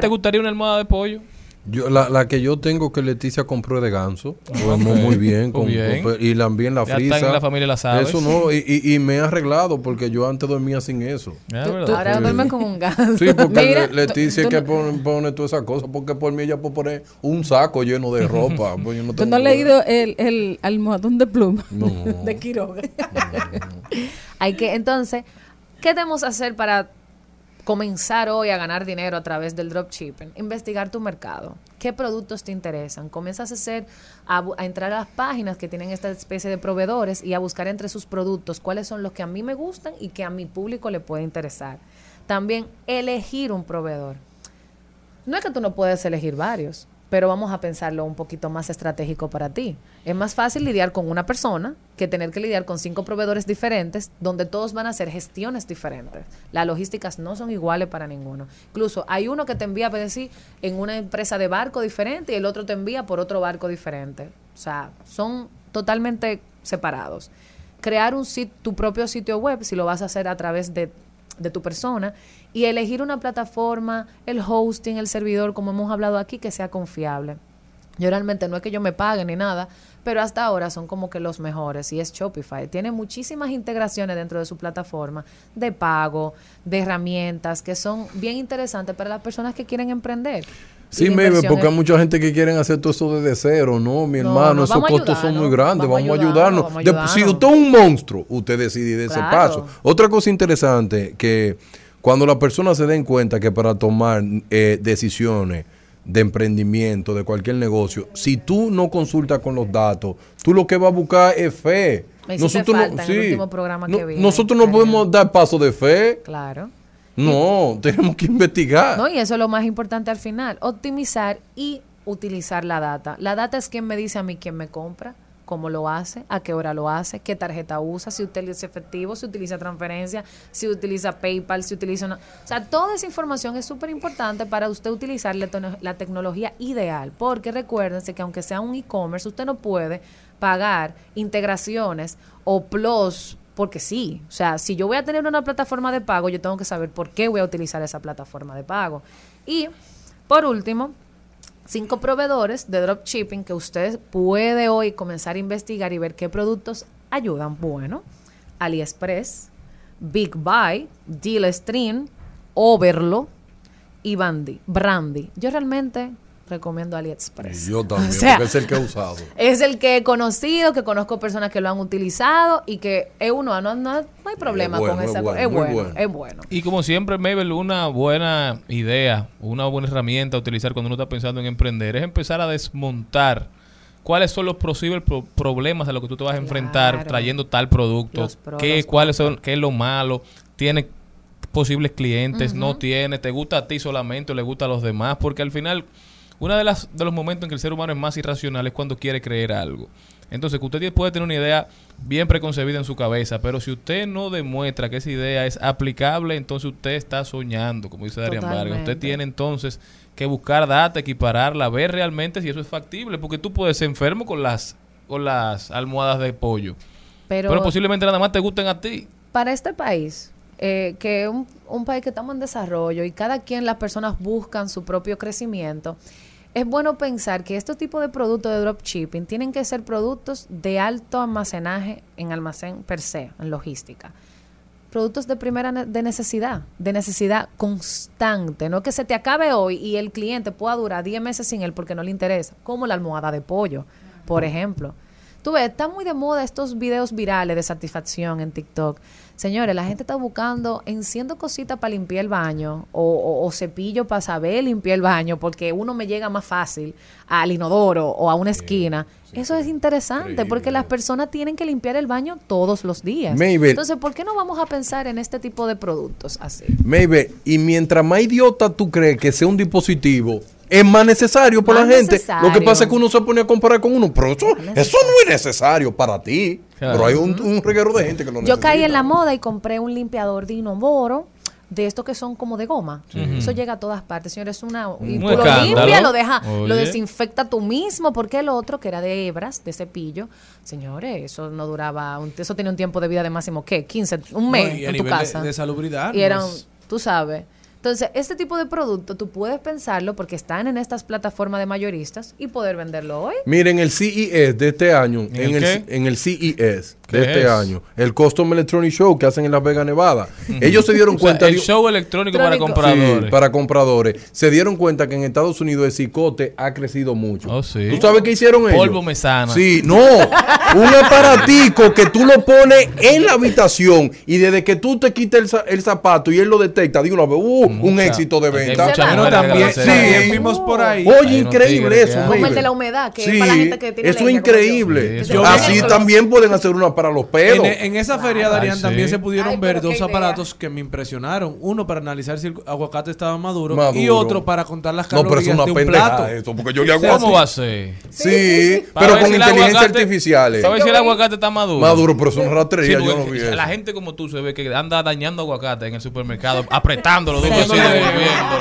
¿te gustaría una almohada de pollo? Yo, la, la que yo tengo que Leticia compró de ganso. Lo hemos muy bien. Muy con- bien. con- y también la Ya frisa. está en la familia Las Aves. Eso no. Y, y- y me he arreglado porque yo antes dormía sin eso. Tú ahora Sí. duermes con un gas. Sí, porque Mira, Leticia tú- que pone, pone todas esas cosas. Porque por mí ella puede poner un saco lleno de ropa. (laughs) pues yo no ¿Tú no has leído el, el almohadón de pluma No. (laughs) de Quiroga? Hay que, entonces, ¿qué debemos hacer para comenzar hoy a ganar dinero a través del dropshipping, investigar tu mercado. ¿Qué productos te interesan? Comienzas a hacer, a, entrar a las páginas que tienen esta especie de proveedores y a buscar entre sus productos cuáles son los que a mí me gustan y que a mi público le puede interesar. También elegir un proveedor. No es que tú no puedes elegir varios, pero vamos a pensarlo un poquito más estratégico para ti. Es más fácil lidiar con una persona que tener que lidiar con cinco proveedores diferentes donde todos van a hacer gestiones diferentes. Las logísticas no son iguales para ninguno. Incluso hay uno que te envía, por decir, en una empresa de barco diferente y el otro te envía por otro barco diferente. O sea, son totalmente separados. Crear un sit- tu propio sitio web, si lo vas a hacer a través de de tu persona y elegir una plataforma, el hosting, el servidor, como hemos hablado aquí, que sea confiable. Yo realmente no es que yo me pague ni nada, pero hasta ahora son como que los mejores y es Shopify. Tiene muchísimas integraciones dentro de su plataforma de pago, de herramientas que son bien interesantes para las personas que quieren emprender. Sí, maybe, porque hay mucha gente que quieren hacer todo eso desde cero. No, mi No, hermano, no, esos costos son muy grandes. vamos a Vamos, a ayudarnos, De- si usted es un monstruo, usted decide de ese paso. Otra cosa interesante, que cuando las personas se den cuenta que para tomar eh, decisiones de emprendimiento, de cualquier negocio, si tú no consultas con los datos, tú lo que vas a buscar es fe. Falta en el último programa que vi, nosotros no podemos dar paso de fe. Claro. No, tenemos que investigar. No, y eso es lo más importante al final, optimizar y utilizar la data. La data es quien me dice a mí quién me compra, cómo lo hace, a qué hora lo hace, qué tarjeta usa, si utiliza efectivo, si utiliza transferencia, si utiliza PayPal, si utiliza una... O sea, toda esa información es súper importante para usted utilizar la, tecnología ideal, porque recuérdense que aunque sea un e-commerce, usted no puede pagar integraciones o plus porque sí, o sea, si yo voy a tener una plataforma de pago, yo tengo que saber por qué voy a utilizar esa plataforma de pago. Y por último, cinco proveedores de dropshipping que usted puede hoy comenzar a investigar y ver qué productos ayudan. Bueno, AliExpress, Big Buy, Dealstream, Overlo y Bandy, Brandy. Yo realmente recomiendo AliExpress. Yo (laughs) también, O sea, porque es el que he usado. es el que he conocido, que conozco personas que lo han utilizado y que es uno, no, no, no hay problema bueno, con es esa bueno, Es bueno, bueno. es bueno. Y como siempre, Mabel, una buena idea, una buena herramienta a utilizar cuando uno está pensando en emprender es empezar a desmontar cuáles son los posibles pro- problemas a los que tú te vas a enfrentar Claro. trayendo tal producto, pros, qué, cuáles son, qué es lo malo, tiene posibles clientes, no tiene, te gusta a ti solamente o le gusta a los demás, porque al final uno de, las, de los momentos en que el ser humano es más irracional es cuando quiere creer algo. Entonces, que usted puede tener una idea bien preconcebida en su cabeza, pero si usted no demuestra que esa idea es aplicable, entonces usted está soñando, como dice Darían Vargas. Usted tiene entonces que buscar data, equipararla, ver realmente si eso es factible, porque tú puedes ser enfermo con las, con las almohadas de pollo, Pero, pero, posiblemente nada más te gusten a ti. para este país, eh, que es un, un país que estamos en desarrollo y cada quien, las personas buscan su propio crecimiento, es bueno pensar que este tipo de productos de dropshipping tienen que ser productos de alto almacenaje en almacén per se, en logística. Productos de primera ne- de necesidad, de necesidad constante, no que se te acabe hoy y el cliente pueda durar 10 meses sin él porque no le interesa, como la almohada de pollo, por ejemplo. Tú ves, están muy de moda estos videos virales de satisfacción en TikTok. Señores, la gente está buscando, enciendo cositas para limpiar el baño o, o- o cepillo para saber limpiar el baño porque uno me llega más fácil al inodoro o a una esquina. Eso es interesante porque las personas tienen que limpiar el baño todos los días. Maybe. Entonces, ¿por qué no vamos a pensar en este tipo de productos así? Maybe, y mientras más idiota tú crees que sea un dispositivo, es más necesario para Más la gente. necesario. Lo que pasa es que uno se pone a comparar con uno, pero eso, eso no es necesario para ti. Claro. Pero hay un, un reguero de gente que lo Yo necesita. caí en la moda y compré un limpiador de inodoro de estos que son como de goma. Eso llega a todas partes, señores. Es una y tú lo escándalo. limpia, lo deja, Oye. lo desinfecta tú mismo, porque el otro que era de hebras, de cepillo, señores, eso no duraba, un- eso tenía un tiempo de vida de máximo qué, 15, un mes No, y a en tu nivel de- casa. de salubridad, Y no eran, es- tú sabes. Entonces, este tipo de producto tú puedes pensarlo porque están en estas plataformas de mayoristas y poder venderlo hoy. Miren, el CES de este año, ¿En en, el el, qué? en el CES ¿Qué de este es? año, el Custom Electronic Show que hacen en Las Vegas, Nevada, ellos se dieron O sea, cuenta el show electrónico para compradores. Sí, para compradores. Se dieron cuenta que en Estados Unidos el cicote ha crecido mucho. Oh, sí. ¿Tú sabes qué hicieron ellos? Polvo mesana. Sí, no. Un aparatico que tú lo pones en la habitación y desde que tú te quites el, el zapato y él lo detecta, vez, uh, un éxito de venta. muchas también, Sí. vimos por ahí. Oye, increíble eso. Como el de la humedad, que Sí, es para la gente que tiene eso es yo. increíble. Así también pueden hacer una para los pedos. En, en esa feria, Darían, también se pudieron Ay, ver dos idea. aparatos que me impresionaron. Uno para analizar si el aguacate estaba maduro, Maduro. y otro para contar las no, pero es calorías una de un pendeja plato. eso, porque yo le hago ¿Cómo va a ser? Sí, pero con inteligencia artificial. ¿Sabes si el aguacate está maduro? Maduro, pero es una Sí, rastrería, yo no vi eso. la gente como tú se ve que anda dañando aguacate en el supermercado, (laughs) apretándolo,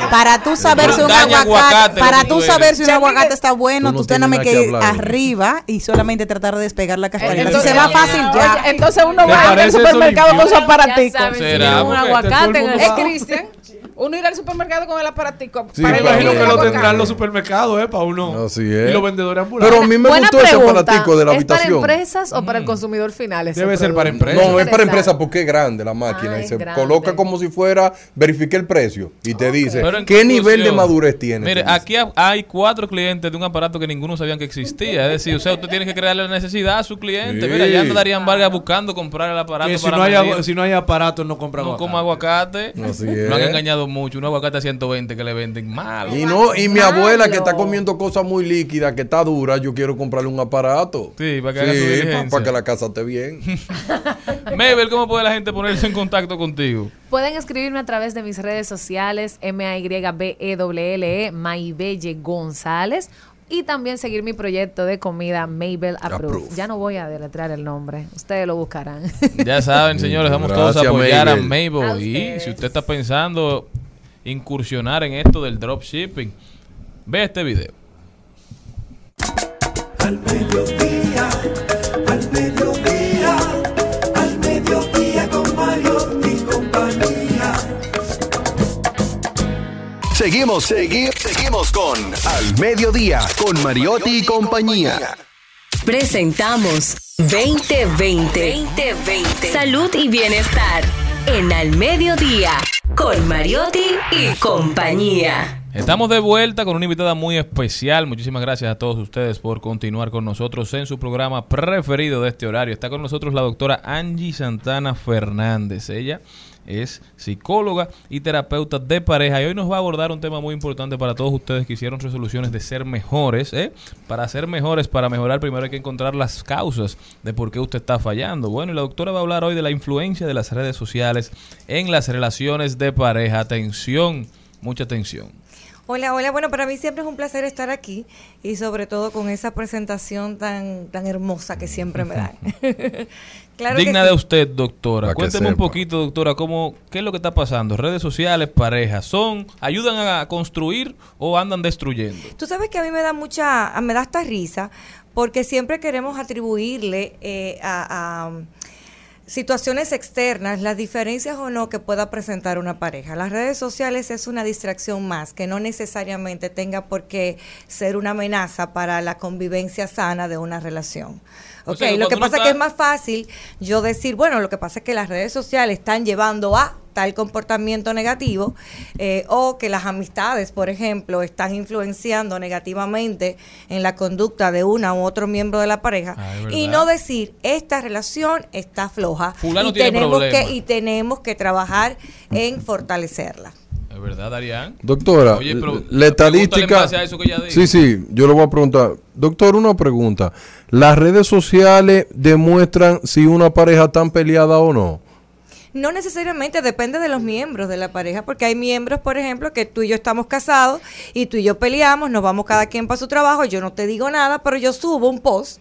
Para tú saber si un aguacate, para tú saber si un aguacate está bueno, Tú tienes que ir hablar. arriba y solamente tratar de despegar la cascarita. Si Entonces, se va fácil ya. Entonces uno ¿Te va al supermercado con su si Será, un aguacate Es Cristian. Uno ir al supermercado con el aparatico. Sí, para Imagino que lo tendrán los supermercados, ¿eh? Para uno. Así es. Y los vendedores ambulantes. Pero a mí me Buena gustó ese pregunta. aparatico de la ¿Es para habitación. empresas o para el consumidor final? ese Debe ser para empresas. No, es para empresa Interesante. porque es grande la máquina Ah, y es se grande. coloca como si fuera, verifique el precio y te dice qué nivel de madurez tiene. Mire, te dice. aquí ha- hay cuatro clientes de un aparato que ninguno sabían que existía. Es decir, o sea, usted tiene que crearle la necesidad a su cliente. Sí. Mira, ya anda Darían Vargas buscando comprar el aparato Que si para no, hay, si no hay aparatos, no compra no aguacate. como aguacate. Así Lo han es. engañado mucho. Un aguacate a 120 que le venden mal. Y no, y mi Malo. abuela que está comiendo cosas muy líquidas, que está dura, yo quiero comprarle un aparato. Sí, para que haga su diligencia. para que la casa esté bien. (laughs) Mabel, ¿cómo puede la gente ponerse en contacto contigo? Pueden escribirme a través de mis redes sociales, M-A-Y-B-E-L-L-E, E, Maybelle González. Y también seguir mi proyecto de comida Mabel Approve. Ya no voy a deletrear el nombre. Ustedes lo buscarán. Ya saben, señores, vamos todos a Gracias, apoyar a Mabel. A Y si usted está pensando incursionar en esto del dropshipping, ve este video. Al mediodía, al mediodía, al mediodía con Mario y compañía. Seguimos, segui- seguimos con Al Mediodía, con Mariotti y compañía. Presentamos 2020. 2020. Salud y bienestar. En Al Mediodía. Con Mariotti y compañía. Estamos de vuelta con una invitada muy especial. Muchísimas gracias a todos ustedes por continuar con nosotros en su programa preferido de este horario. Está con nosotros la doctora Angie Santana Fernández. Ella es psicóloga y terapeuta de pareja y hoy nos va a abordar un tema muy importante para todos ustedes que hicieron resoluciones de ser mejores. ¿eh? Para ser mejores, para mejorar, primero hay que encontrar las causas de por qué usted está fallando. Bueno, y la doctora va a hablar hoy de la influencia de las redes sociales en las relaciones de pareja. Atención, mucha atención. Hola, hola. Bueno, para mí siempre es un placer estar aquí y sobre todo con esa presentación tan, tan hermosa que siempre me dan. (laughs) claro Digna sí. de usted, doctora. Para Cuénteme un poquito, doctora, cómo, qué es lo que está pasando. Redes sociales, parejas, son, ayudan a construir o andan destruyendo. Tú sabes que a mí me da mucha, me da hasta risa porque siempre queremos atribuirle eh, a, a situaciones externas las diferencias o no que pueda presentar una pareja. Las redes sociales es una distracción más que no necesariamente tenga por qué ser una amenaza para la convivencia sana de una relación. O Ok, sea, lo que pasa es que es más fácil yo decir, bueno, lo que pasa es que las redes sociales están llevando a tal comportamiento negativo eh, o que las amistades, por ejemplo, están influenciando negativamente en la conducta de una u otro miembro de la pareja Ah, y no decir esta relación está floja Fulano y tenemos que y tenemos que trabajar en fortalecerla. ¿Es verdad, Darían? Doctora, Oye, pero la estadística. base a eso que ella dijo. Sí, sí, yo le voy a preguntar. Doctor, una pregunta. ¿Las redes sociales demuestran si una pareja está peleada o no? No necesariamente depende de los miembros de la pareja, porque hay miembros, por ejemplo, que tú y yo estamos casados y tú y yo peleamos, nos vamos cada quien para su trabajo, yo no te digo nada, pero yo subo un post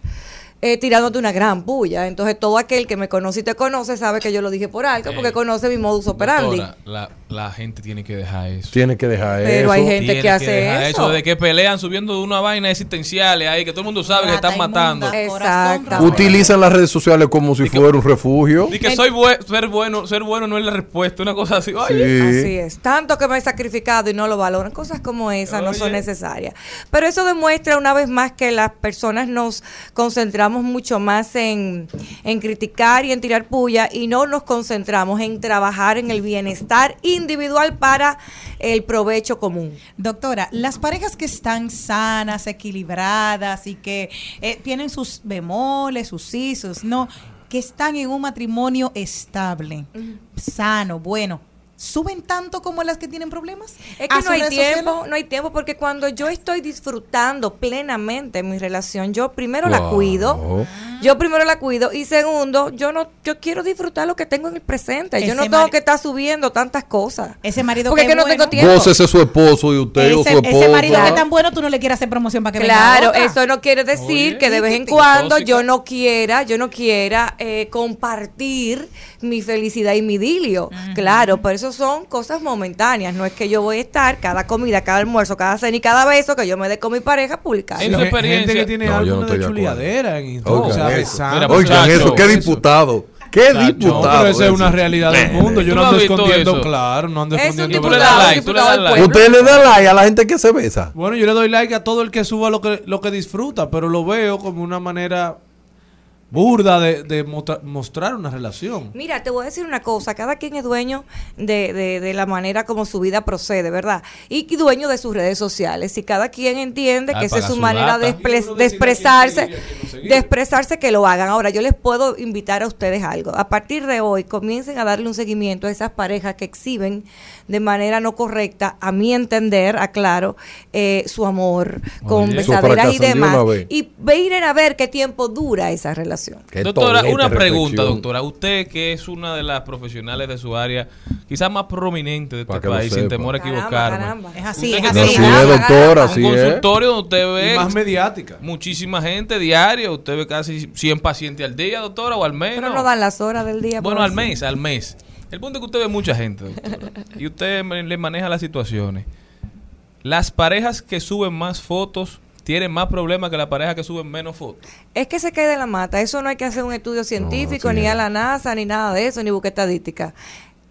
eh, tirándote una gran puya. Entonces todo aquel que me conoce y te conoce sabe que yo lo dije por alto, porque Eh, conoce mi modus operandi. Doctora, la, la gente tiene que dejar eso. Tiene que dejar Pero eso. hay gente Tiene que hace dejar eso. De que pelean subiendo una vaina existenciales ahí, que todo el mundo sabe que están matando. Exacto. Utilizan las redes sociales como si fuera un refugio. Y que soy bue- ser bueno, ser bueno no es la respuesta, una cosa así. Oye, Sí. Así es. Tanto que me he sacrificado y no lo valoran. Cosas como esas no son necesarias. Pero eso demuestra una vez más que las personas nos concentramos mucho más en, en criticar y en tirar puya y no nos concentramos en trabajar en el bienestar individual para el provecho común. Doctora, las parejas que están sanas, equilibradas y que eh, tienen sus bemoles, sus sí, sus no, que están en un matrimonio estable, sano, bueno, ¿suben tanto como las que tienen problemas? Es ¿A que no sus hay tiempo, sociales? no hay tiempo porque cuando yo estoy disfrutando plenamente mi relación, yo primero la cuido, yo primero la cuido y segundo, yo no, yo quiero disfrutar lo que tengo en el presente. yo Ese no tengo que estar subiendo tantas cosas. Ese marido porque que es que no bueno. tengo tiempo. Gócese su esposo y usted o su Ese, ese esposa. marido que es tan bueno, tú no le quieres hacer promoción para que venga Claro, otra. eso no quiere decir Oye, que de vez en cuando tóxica. yo no quiera, yo no quiera eh, compartir mi felicidad y mi idilio. Claro, pero eso son cosas momentáneas. No es que yo voy a estar cada comida, cada almuerzo, cada cena y cada beso que yo me dé con mi pareja publicar. En Gen- experiencia- Gente que tiene No, algo no de chuliadera en Instagram. Oigan o sea. Mira, Oigan eso, qué eso. diputado. Qué No, diputado. pero esa es una realidad del mundo. Yo ¿Tú no ando escondiendo, eso? claro, no ando Es un escondiendo. Tú le diputado, like, diputado like. Usted le da like a la gente que se besa. Bueno, yo le doy like a todo el que suba lo que, lo que disfruta, pero lo veo como una manera burda de, de mostra- mostrar una relación. Mira, te voy a decir una cosa, cada quien es dueño de, de- de la manera como su vida procede, ¿verdad? Y dueño de sus redes sociales. Y cada quien entiende Ah, que esa es su su manera de, expresarse, de expresarse que lo hagan. Ahora, yo les puedo invitar a ustedes algo. A partir de hoy, comiencen a darle un seguimiento a esas parejas que exhiben de manera no correcta, a mi entender, aclaro, eh, su amor con Oye. Eso besaderas y demás. Y miren a ver qué tiempo dura esa relación. Qué Doctora, una pregunta, doctora. Usted que es una de las profesionales de su área, quizás más prominente de este país, sin temor a equivocarme. caramba. Es así, es así. Así es, doctora, Un así es. consultorio donde usted Y ve más mediática. muchísima gente diario, usted ve casi 100 pacientes al día, doctora, o al menos. Pero no dan las horas del día. Bueno, al mes, al mes. El punto es que usted ve mucha gente, doctora. y usted le maneja las situaciones. Las parejas que suben más fotos tienen más problemas que las parejas que suben menos fotos. Es que se cae de la mata. Eso no hay que hacer un estudio científico, sí ni a la NASA, ni nada de eso, ni buscar estadística.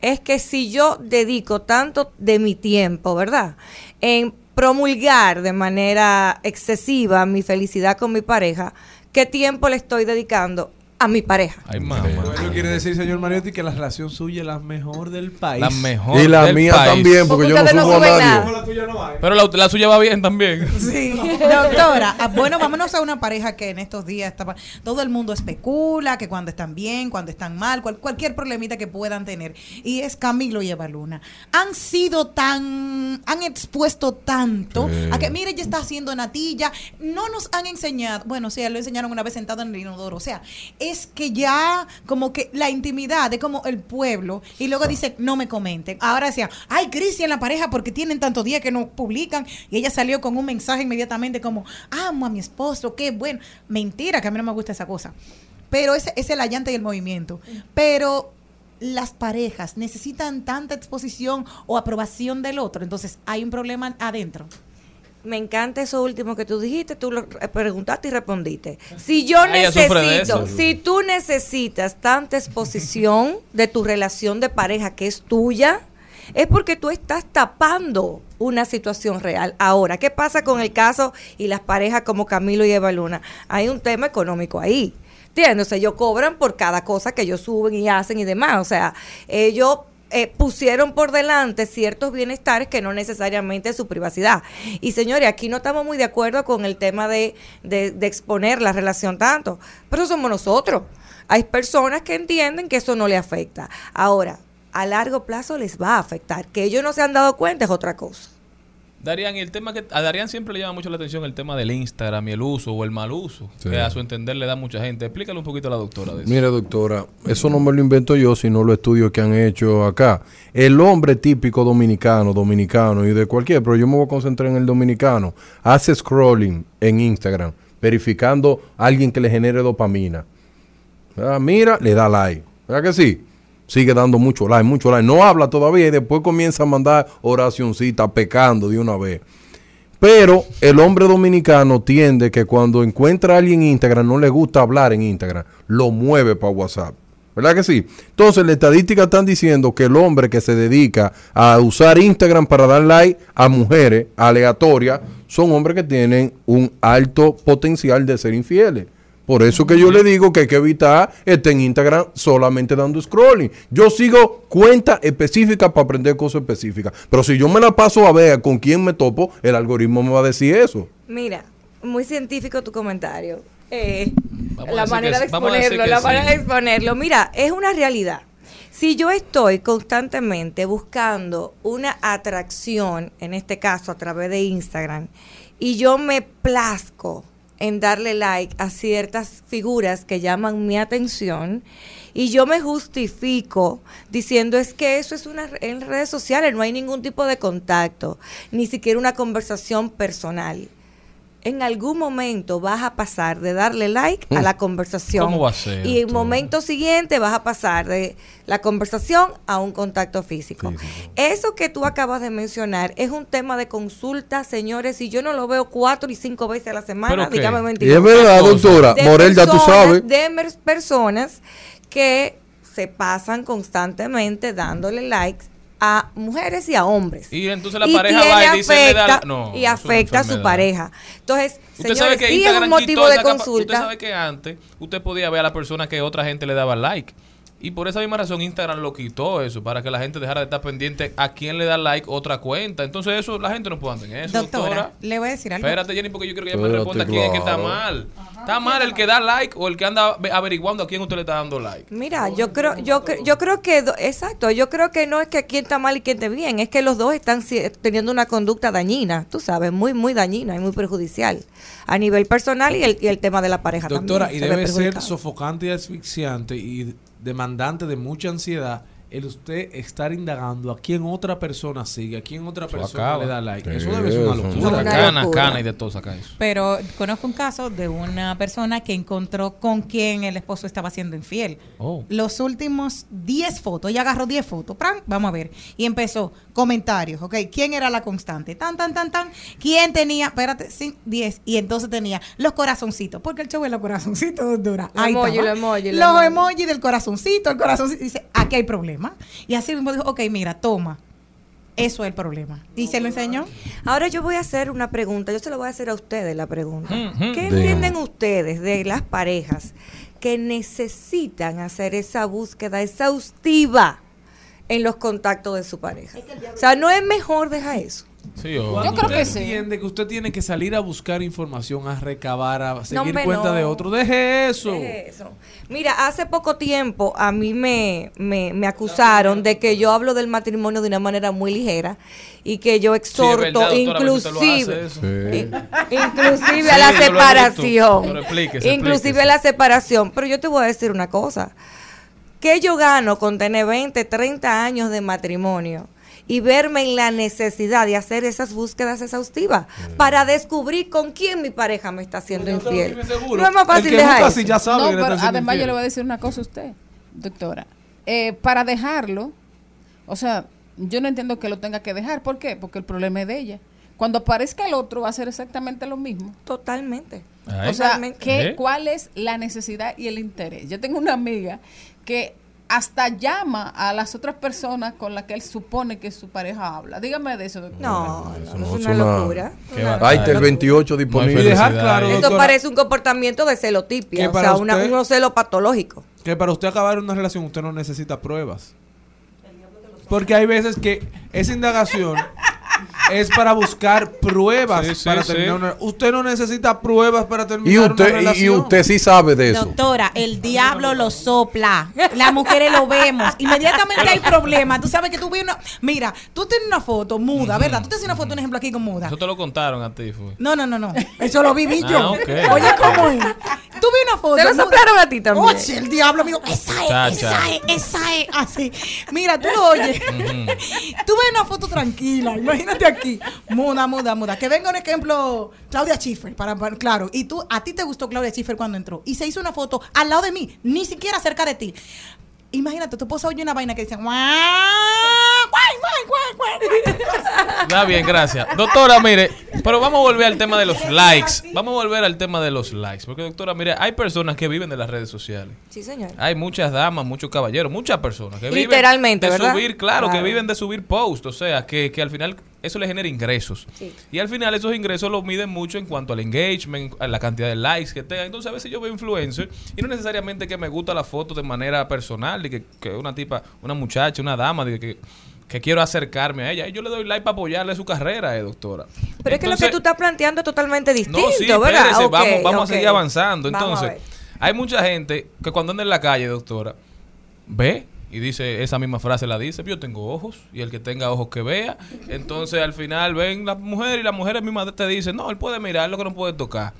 Es que si yo dedico tanto de mi tiempo, ¿verdad? En promulgar de manera excesiva mi felicidad con mi pareja, ¿qué tiempo le estoy dedicando a mi pareja? Ay, mamá. Eso quiere decir, señor Mariotti, que la relación suya es la mejor del país. La mejor. Y la del mía país. también, porque yo no ustedes no subo a nadie. nada. La tuya no hay. Pero la, la suya va bien también. (laughs) (laughs) Doctora, ah, bueno, vámonos a una pareja que en estos días estaba, todo el mundo especula que cuando están bien, cuando están mal, cual- cualquier problemita que puedan tener. Y es Camilo y Eva Luna. Han sido tan, han expuesto tanto Sí. a que, mire, ya está haciendo natilla. No nos han enseñado, bueno, sí, lo enseñaron una vez sentado en el inodoro. O sea, es que ya como que la intimidad de como el pueblo y luego dicen, no me comenten. Ahora decían, hay crisis en la pareja porque tienen tantos días que no publican y ella salió con un mensaje inmediatamente como, amo a mi esposo, qué bueno. Mentira, que a mí no me gusta esa cosa. Pero ese ese es el allante y el movimiento. Pero las parejas necesitan tanta exposición o aprobación del otro, entonces hay un problema adentro. Me encanta eso último que tú dijiste, tú lo preguntaste y respondiste. Si yo Ah, necesito, si tú necesitas tanta exposición de tu relación de pareja que es tuya, es porque tú estás tapando una situación real. Ahora, ¿qué pasa con el caso y las parejas como Camilo y Eva Luna? Hay un tema económico ahí. ¿Entiendes? O sea, ellos cobran por cada cosa que ellos suben y hacen y demás. O sea, ellos eh, pusieron por delante ciertos bienestares que no necesariamente es su privacidad. Y señores, aquí no estamos muy de acuerdo con el tema de, de- exponer la relación tanto, pero somos nosotros. Hay personas que entienden que eso no le afecta. Ahora, a largo plazo les va a afectar. Que ellos no se han dado cuenta es otra cosa. Darían, y el tema que a Darían siempre le llama mucho la atención el tema del Instagram y el uso o el mal uso, Sí. que a su entender le da mucha gente. Explícale un poquito a la doctora de eso. Mire, doctora, eso no me lo invento yo, sino los estudios que han hecho acá. El hombre típico dominicano, dominicano y de cualquier, pero yo me voy a concentrar en el dominicano, hace scrolling en Instagram, verificando a alguien que le genere dopamina. Ah, mira, le da like. ¿Verdad que sí? Sigue dando mucho like, mucho like. No habla todavía y después comienza a mandar oracioncita pecando de una vez. Pero el hombre dominicano tiende que cuando encuentra a alguien en Instagram no le gusta hablar en Instagram, lo mueve para WhatsApp. ¿Verdad que sí? Entonces, las estadísticas están diciendo que el hombre que se dedica a usar Instagram para dar like a mujeres aleatorias son hombres que tienen un alto potencial de ser infieles. Por eso que yo le digo que hay que evitar estar en Instagram solamente dando scrolling. Yo sigo cuentas específicas para aprender cosas específicas. Pero si yo me la paso a ver con quién me topo, el algoritmo me va a decir eso. Mira, muy científico tu comentario. Eh, la manera que- de exponerlo, la sí. manera de exponerlo. Mira, es una realidad. Si yo estoy constantemente buscando una atracción, en este caso a través de Instagram, y yo me plazco en darle like a ciertas figuras que llaman mi atención, y yo me justifico diciendo es que eso es una en redes sociales, no hay ningún tipo de contacto, ni siquiera una conversación personal en algún momento vas a pasar de darle like a la conversación. ¿Cómo va a ser, Y en doctora? momento siguiente vas a pasar de la conversación a un contacto físico. Eso que tú acabas de mencionar es un tema de consulta, señores, y yo no lo veo cuatro y cinco veces a la semana, dígame Y mentiroso. es verdad, doctora. De Morel, ya tú personas- sabes. De personas que se pasan constantemente dándole likes a mujeres y a hombres Y entonces la y pareja va y dice, afecta- no, y afecta a su pareja. Entonces, Usted sabe señores, que sí es un motivo de consulta. Usted sabe que antes usted podía ver a la persona que otra gente le daba like. Y por esa misma razón Instagram lo quitó eso, para que la gente dejara de estar pendiente a quién le da like otra cuenta. Entonces eso la gente no puede andar en eso, Doctora, doctora. le voy a decir algo. Espérate, Jenny, porque yo quiero que ella me responda quién es que está claro. mal. ¿Está mal el que da like o el que anda ve- averiguando a quién usted le está dando like? Mira, yo creo, yo, yo creo que, exacto, yo creo que no es que quién está mal y quién está bien, es que los dos están teniendo una conducta dañina, tú sabes, muy, muy dañina y muy perjudicial a nivel personal y el, y el tema de la pareja Doctora, también. y debe ser sofocante y asfixiante y demandante de mucha ansiedad el usted estar indagando a quién otra persona sigue, a quién otra Eso persona acaba. le da like. Sí, Eso debe ser una locura. Una Cana, locura. cana y de todo saca eso. Pero conozco un caso de una persona que encontró con quien el esposo estaba siendo infiel. Oh. Los últimos 10 fotos, ella agarró 10 fotos, ¡pran! vamos a ver. Y empezó, comentarios, ¿ok? ¿Quién era la constante? Tan, tan, tan, tan. ¿Quién tenía? Espérate, sí, 10. Y entonces tenía los corazoncitos, porque el show es los corazoncitos, (laughs) dura. Los Ahí emoji, los emoji, los Los emoji. emojis del corazoncito, el corazoncito. Dice, aquí hay problema. Y así mismo dijo, ok, mira, toma. Eso es el problema. Y se lo enseñó. Ahora yo voy a hacer una pregunta, yo se lo voy a hacer a ustedes la pregunta. Ujú. ¿Qué Dígame. entienden ustedes de las parejas que necesitan hacer esa búsqueda exhaustiva en los contactos de su pareja? O sea, no es mejor dejar eso. Sí, o- Yo creo usted que sí. entiende que usted tiene que salir a buscar información, a recabar, a seguir hombre, cuenta no. de otro. Deje eso. Deje eso. Mira, hace poco tiempo a mí me, me, me acusaron de que yo hablo del matrimonio de una manera muy ligera y que yo Sí, exhorto verdad, usted lo inclusive. Sí. inclusive Sí, a la separación. Pero explíquese, inclusive explíquese. a la separación. Pero yo te voy a decir una cosa. ¿Qué yo gano con tener 20, 30 años de matrimonio? Y verme en la necesidad de hacer esas búsquedas exhaustivas para descubrir con quién mi pareja me está haciendo infiel. No es más fácil dejar busca eso. así ya sabe No, que le pero está siendo además yo le voy a decir una cosa a usted, doctora. Eh, para dejarlo, o sea, yo no entiendo que lo tenga que dejar. ¿Por qué? Porque el problema es de ella. Cuando aparezca el otro va a ser exactamente lo mismo. Totalmente. Ay. O sea. ¿qué, ¿Eh? ¿cuál es la necesidad y el interés? Yo tengo una amiga que hasta llama a las otras personas con las que él supone que su pareja habla. Dígame de eso, doctora. No, Eso no, no es una una- locura. Está el 28 No hay disponible. Dejar claro, doctora, parece un comportamiento de celotipia, o sea, una, usted- un celo patológico. que para usted acabar una relación usted no necesita pruebas. Porque hay veces que esa indagación es para buscar pruebas Sí, sí, para sí. terminar una Usted no necesita pruebas para terminar Y una usted, y- y relación. usted sí sabe de eso. Doctora, el diablo lo sopla. Las mujeres lo vemos. Inmediatamente hay problemas. Tú sabes que tú ves una. Mira, tú tienes una foto muda, ¿verdad? Tú te haces una foto, un ejemplo aquí con muda. Eso te lo contaron a ti, fue. No, no, no, no. Eso lo viví yo. Ah, ok. Oye, ¿cómo es? Tú ves una foto. Te lo muda. soplaron a ti también. Oye, el diablo, amigo. Esa es, Chacha. esa es, esa es. Así. Mira, tú lo oyes. tú ves una foto tranquila. Imagínate aquí. Muda, muda, muda. Que venga un ejemplo, Claudia Schiffer, para, para- claro. Y tú, a ti te gustó Claudia Schiffer cuando entró. Y se hizo una foto al lado de mí, ni siquiera cerca de ti. imagínate, tu esposa oye una vaina que dice, "Guau, guay, guay, guay, guay". Está bien, gracias. Doctora, mire, pero vamos a volver al tema de los likes. Vamos a volver al tema de los likes. Porque, doctora, mire, hay personas que viven de las redes sociales. Sí, señor. Hay muchas damas, muchos caballeros, muchas personas que viven Literalmente, de ¿verdad? subir, claro, que Claro. viven de subir posts, o sea, que, que al final eso le genera ingresos. Sí. Y al final esos ingresos los miden mucho en cuanto al engagement, a la cantidad de likes que tengan. Entonces a veces yo veo influencers y no necesariamente que me gusta la foto de manera personal, de que, que una tipa, una muchacha, una dama, de que, que quiero acercarme a ella. Y yo le doy like para apoyarle su carrera, eh, doctora. Pero es que lo que tú estás planteando es totalmente distinto, no, sí, ¿verdad? espérese, vamos, vamos a seguir avanzando. Entonces, hay mucha gente que cuando anda en la calle, doctora, ve y dice esa misma frase la dice, yo tengo ojos y el que tenga ojos que vea. Entonces, al final ven la mujer y las mujeres mismas te dicen, no, él puede mirar lo que no puede tocar.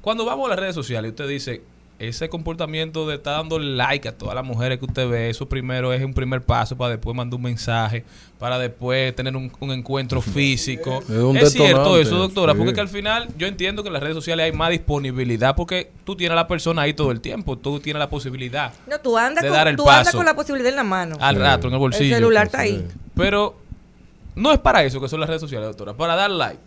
Cuando vamos a las redes sociales usted dice, ese comportamiento de estar dando like a todas las mujeres que usted ve, eso primero es un primer paso para después mandar un mensaje, para después tener un, un encuentro físico. Es un Es cierto eso, doctora, sí. porque que al final yo entiendo que en las redes sociales hay más disponibilidad porque tú tienes a la persona ahí todo el tiempo, tú tienes la posibilidad No, tú andas, de con, dar el tú andas paso. con la posibilidad en la mano. al rato en el bolsillo. El celular está ahí. Pero no es para eso que son las redes sociales, doctora, para dar like.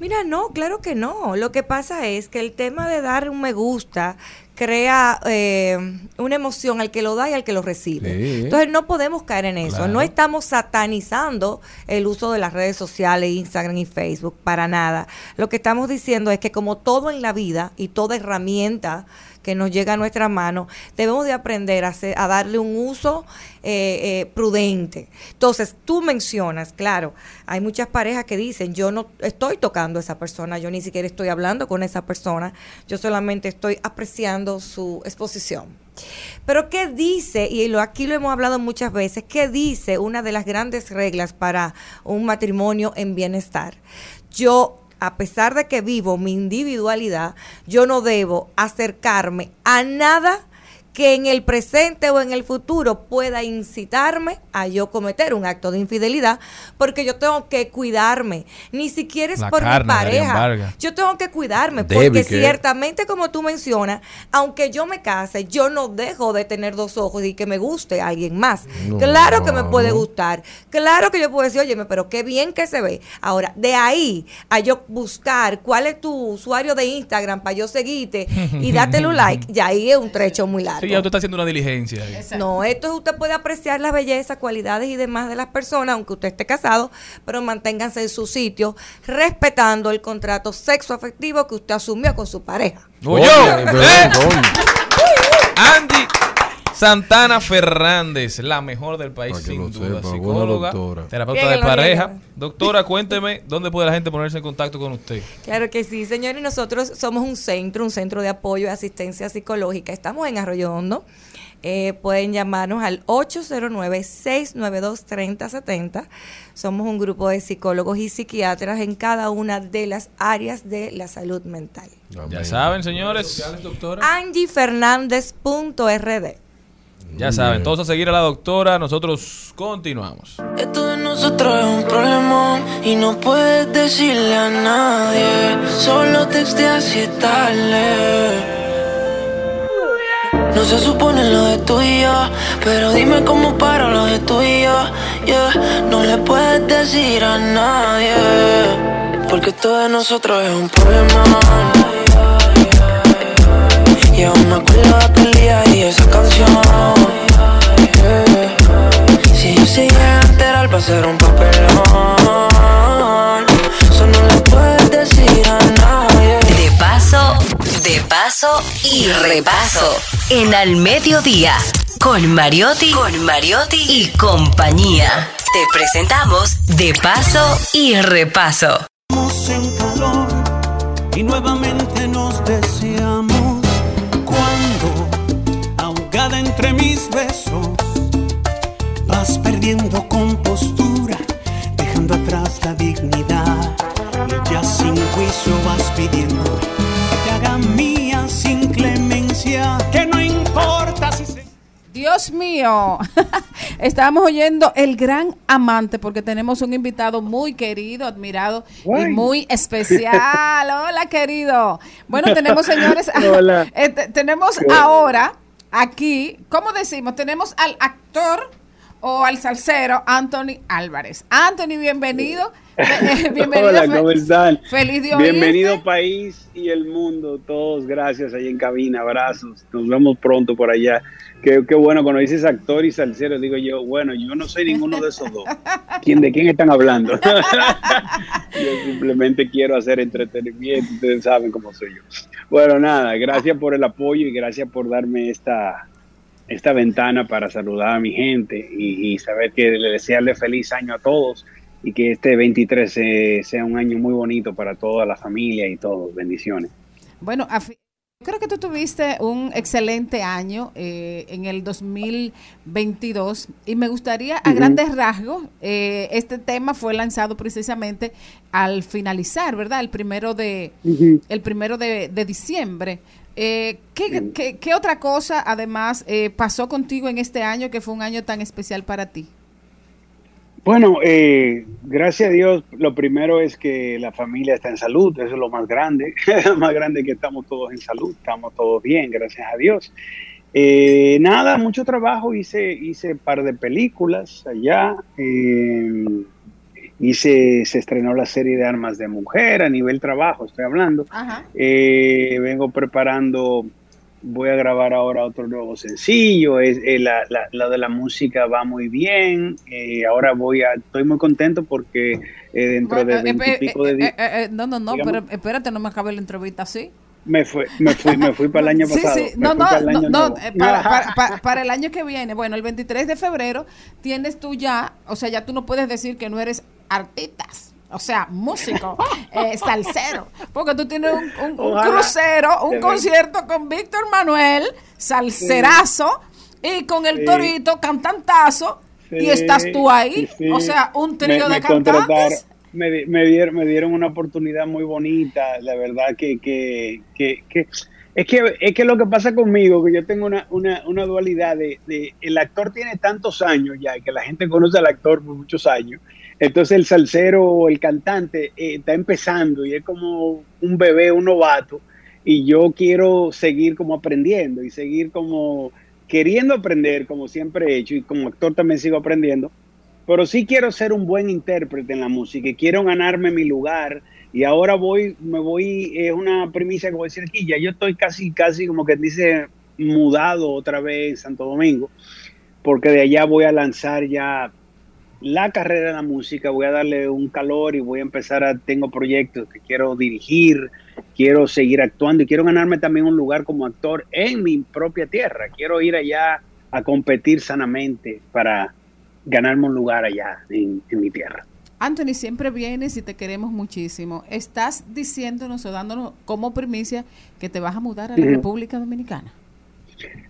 Mira, no, claro que no. Lo que pasa es que el tema de dar un me gusta crea eh, una emoción al que lo da y al que lo recibe. Sí. Entonces no podemos caer en eso. Claro. No estamos satanizando el uso de las redes sociales, Instagram y Facebook, para nada. Lo que estamos diciendo es que como todo en la vida y toda herramienta que nos llega a nuestra mano, debemos de aprender a, a darle un uso eh, eh, prudente. Entonces, tú mencionas, claro, hay muchas parejas que dicen, yo no estoy tocando a esa persona, yo ni siquiera estoy hablando con esa persona, yo solamente estoy apreciando su exposición. Pero ¿qué dice? Y lo, aquí lo hemos hablado muchas veces, ¿qué dice una de las grandes reglas para un matrimonio en bienestar? Yo, a pesar de que vivo mi individualidad, yo no debo acercarme a nada que en el presente o en el futuro pueda incitarme a yo cometer un acto de infidelidad, porque yo tengo que cuidarme, ni siquiera es La por mi carne, pareja. Yo tengo que cuidarme, porque ciertamente como tú mencionas, aunque yo me case, yo no dejo de tener dos ojos y que me guste alguien más. No. Claro que me puede gustar, claro que yo puedo decir, oye, pero qué bien que se ve. Ahora, de ahí a yo buscar cuál es tu usuario de Instagram para yo seguirte y dártelo un (laughs) like, ya ahí es un trecho muy largo. Sí, ya usted está haciendo una diligencia. ahí. No, esto es usted puede apreciar la belleza, cualidades y demás de las personas, aunque usted esté casado, pero manténganse en su sitio, respetando el contrato sexo afectivo que usted asumió con su pareja. Oye, Oye, ¿eh? Andy Santana Fernández, la mejor del país, sin duda. sepa, Psicóloga, doctora. terapeuta Bien, de pareja. Doctora, cuénteme dónde puede la gente ponerse en contacto con usted. Claro que sí, señor, y nosotros somos un centro, un centro de apoyo y asistencia psicológica. Estamos en Arroyo Hondo. Eh, pueden llamarnos al 809-692-3070. Somos un grupo de psicólogos y psiquiatras en cada una de las áreas de la salud mental. Ya saben, señores. AngieFernandez.rd Ya saben, todos a seguir a la doctora. Nosotros continuamos. Esto de nosotros es un problemón y no puedes decirle a nadie. Solo texteas y. No se supone lo de tú y yo, pero dime cómo paro lo de tú y yo. Yeah. No le puedes decir a nadie, porque esto de nosotros es un problemón. Y aún me acuerdo de aquel día y esa canción. Yeah. Si yo se llega a enterar va a ser un papelón Eso no le puedes decir a nadie De paso, de paso y repaso. En Al Mediodía. Con Mariotti, con Mariotti y compañía. Te presentamos De paso y repaso. Estamos en calor y nuevamente nos deseamos vas perdiendo compostura dejando atrás la dignidad y ya sin juicio vas pidiendo que te haga mía sin clemencia que no importa si se Dios mío, (laughs) estábamos oyendo El Gran Amante porque tenemos un invitado muy querido, admirado y muy especial. (laughs) Hola, querido. Bueno, tenemos, (laughs) señores, Hola. eh, te- tenemos ahora aquí, ¿cómo decimos? Tenemos al actor o al salsero Anthony Álvarez. Anthony, bienvenido. (laughs) Eh, bienvenido. Hola, ¿cómo están? Feliz de Bienvenido oírte. país y el mundo, todos gracias ahí en cabina, abrazos, nos vemos pronto por allá. Qué, qué bueno, cuando dices actor y salsero, digo yo, bueno, yo no soy ninguno de esos dos. (laughs) ¿Quién, ¿De quién están hablando? (laughs) yo simplemente quiero hacer entretenimiento, ustedes saben cómo soy yo. Bueno, nada, gracias por el apoyo y gracias por darme esta, esta ventana para saludar a mi gente y, y saber que le desearle feliz año a todos y que este 23 eh, sea un año muy bonito para toda la familia y todos. Bendiciones. Bueno, creo que tú tuviste un excelente año eh, en el 2022 y me gustaría a grandes rasgos, eh, este tema fue lanzado precisamente al finalizar, ¿verdad? El primero de, el primero de, de diciembre. Eh, ¿qué, qué- qué otra cosa además eh, pasó contigo en este año que fue un año tan especial para ti? Bueno, eh, gracias a Dios, lo primero es que la familia está en salud, eso es lo más grande, (laughs) lo más grande que estamos todos en salud, estamos todos bien, gracias a Dios. Eh, nada, mucho trabajo, hice, hice un par de películas allá, eh, hice, se estrenó la serie de Armas de Mujer a nivel trabajo, estoy hablando. Eh, vengo preparando, voy a grabar ahora otro nuevo sencillo. Es, eh, la, la- la de la música va muy bien. eh, ahora voy a, estoy muy contento porque eh, dentro de Eh, eh, veintipico de eh, eh, no, no, no, pero espérate, no me acabé la entrevista así. Me fui, me fui, me fui para el (laughs) año Sí, pasado. sí, me no, no, para el no, año no, nuevo. para, (laughs) para- para- para el año que viene, bueno, el 23 de febrero tienes tú ya, o sea, ya tú no puedes decir que no eres artistas, o sea, músico, (laughs) eh, salsero, porque tú tienes un, un- un Ojalá. crucero, un concierto con Víctor Manuel, salserazo, y con el Sí. torito, cantantazo, y estás tú ahí, o sea, un trío Me- de me cantantes. Me, me dieron, me dieron una oportunidad muy bonita, la verdad que, que, que, que- es que es que lo que pasa conmigo, que yo tengo una, una, una dualidad de, de- el actor tiene tantos años ya, que la gente conoce al actor por muchos años, entonces el salsero el cantante eh, está empezando y es como un bebé, un novato, y yo quiero seguir como aprendiendo y seguir como queriendo aprender, como siempre he hecho, y como actor también sigo aprendiendo, pero sí quiero ser un buen intérprete en la música quiero ganarme mi lugar. Y ahora voy, me voy, es una primicia que voy a decir aquí, ya yo estoy casi, casi como que dice, mudado otra vez en Santo Domingo, porque de allá voy a lanzar ya la carrera de la música, voy a darle un calor y voy a empezar a, tengo proyectos que quiero dirigir, quiero seguir actuando y quiero ganarme también un lugar como actor en mi propia tierra. Quiero ir allá a competir sanamente para ganarme un lugar allá en, en mi tierra. Anthony, siempre vienes y te queremos muchísimo. Estás diciéndonos o dándonos como primicia que te vas a mudar a la. República Dominicana.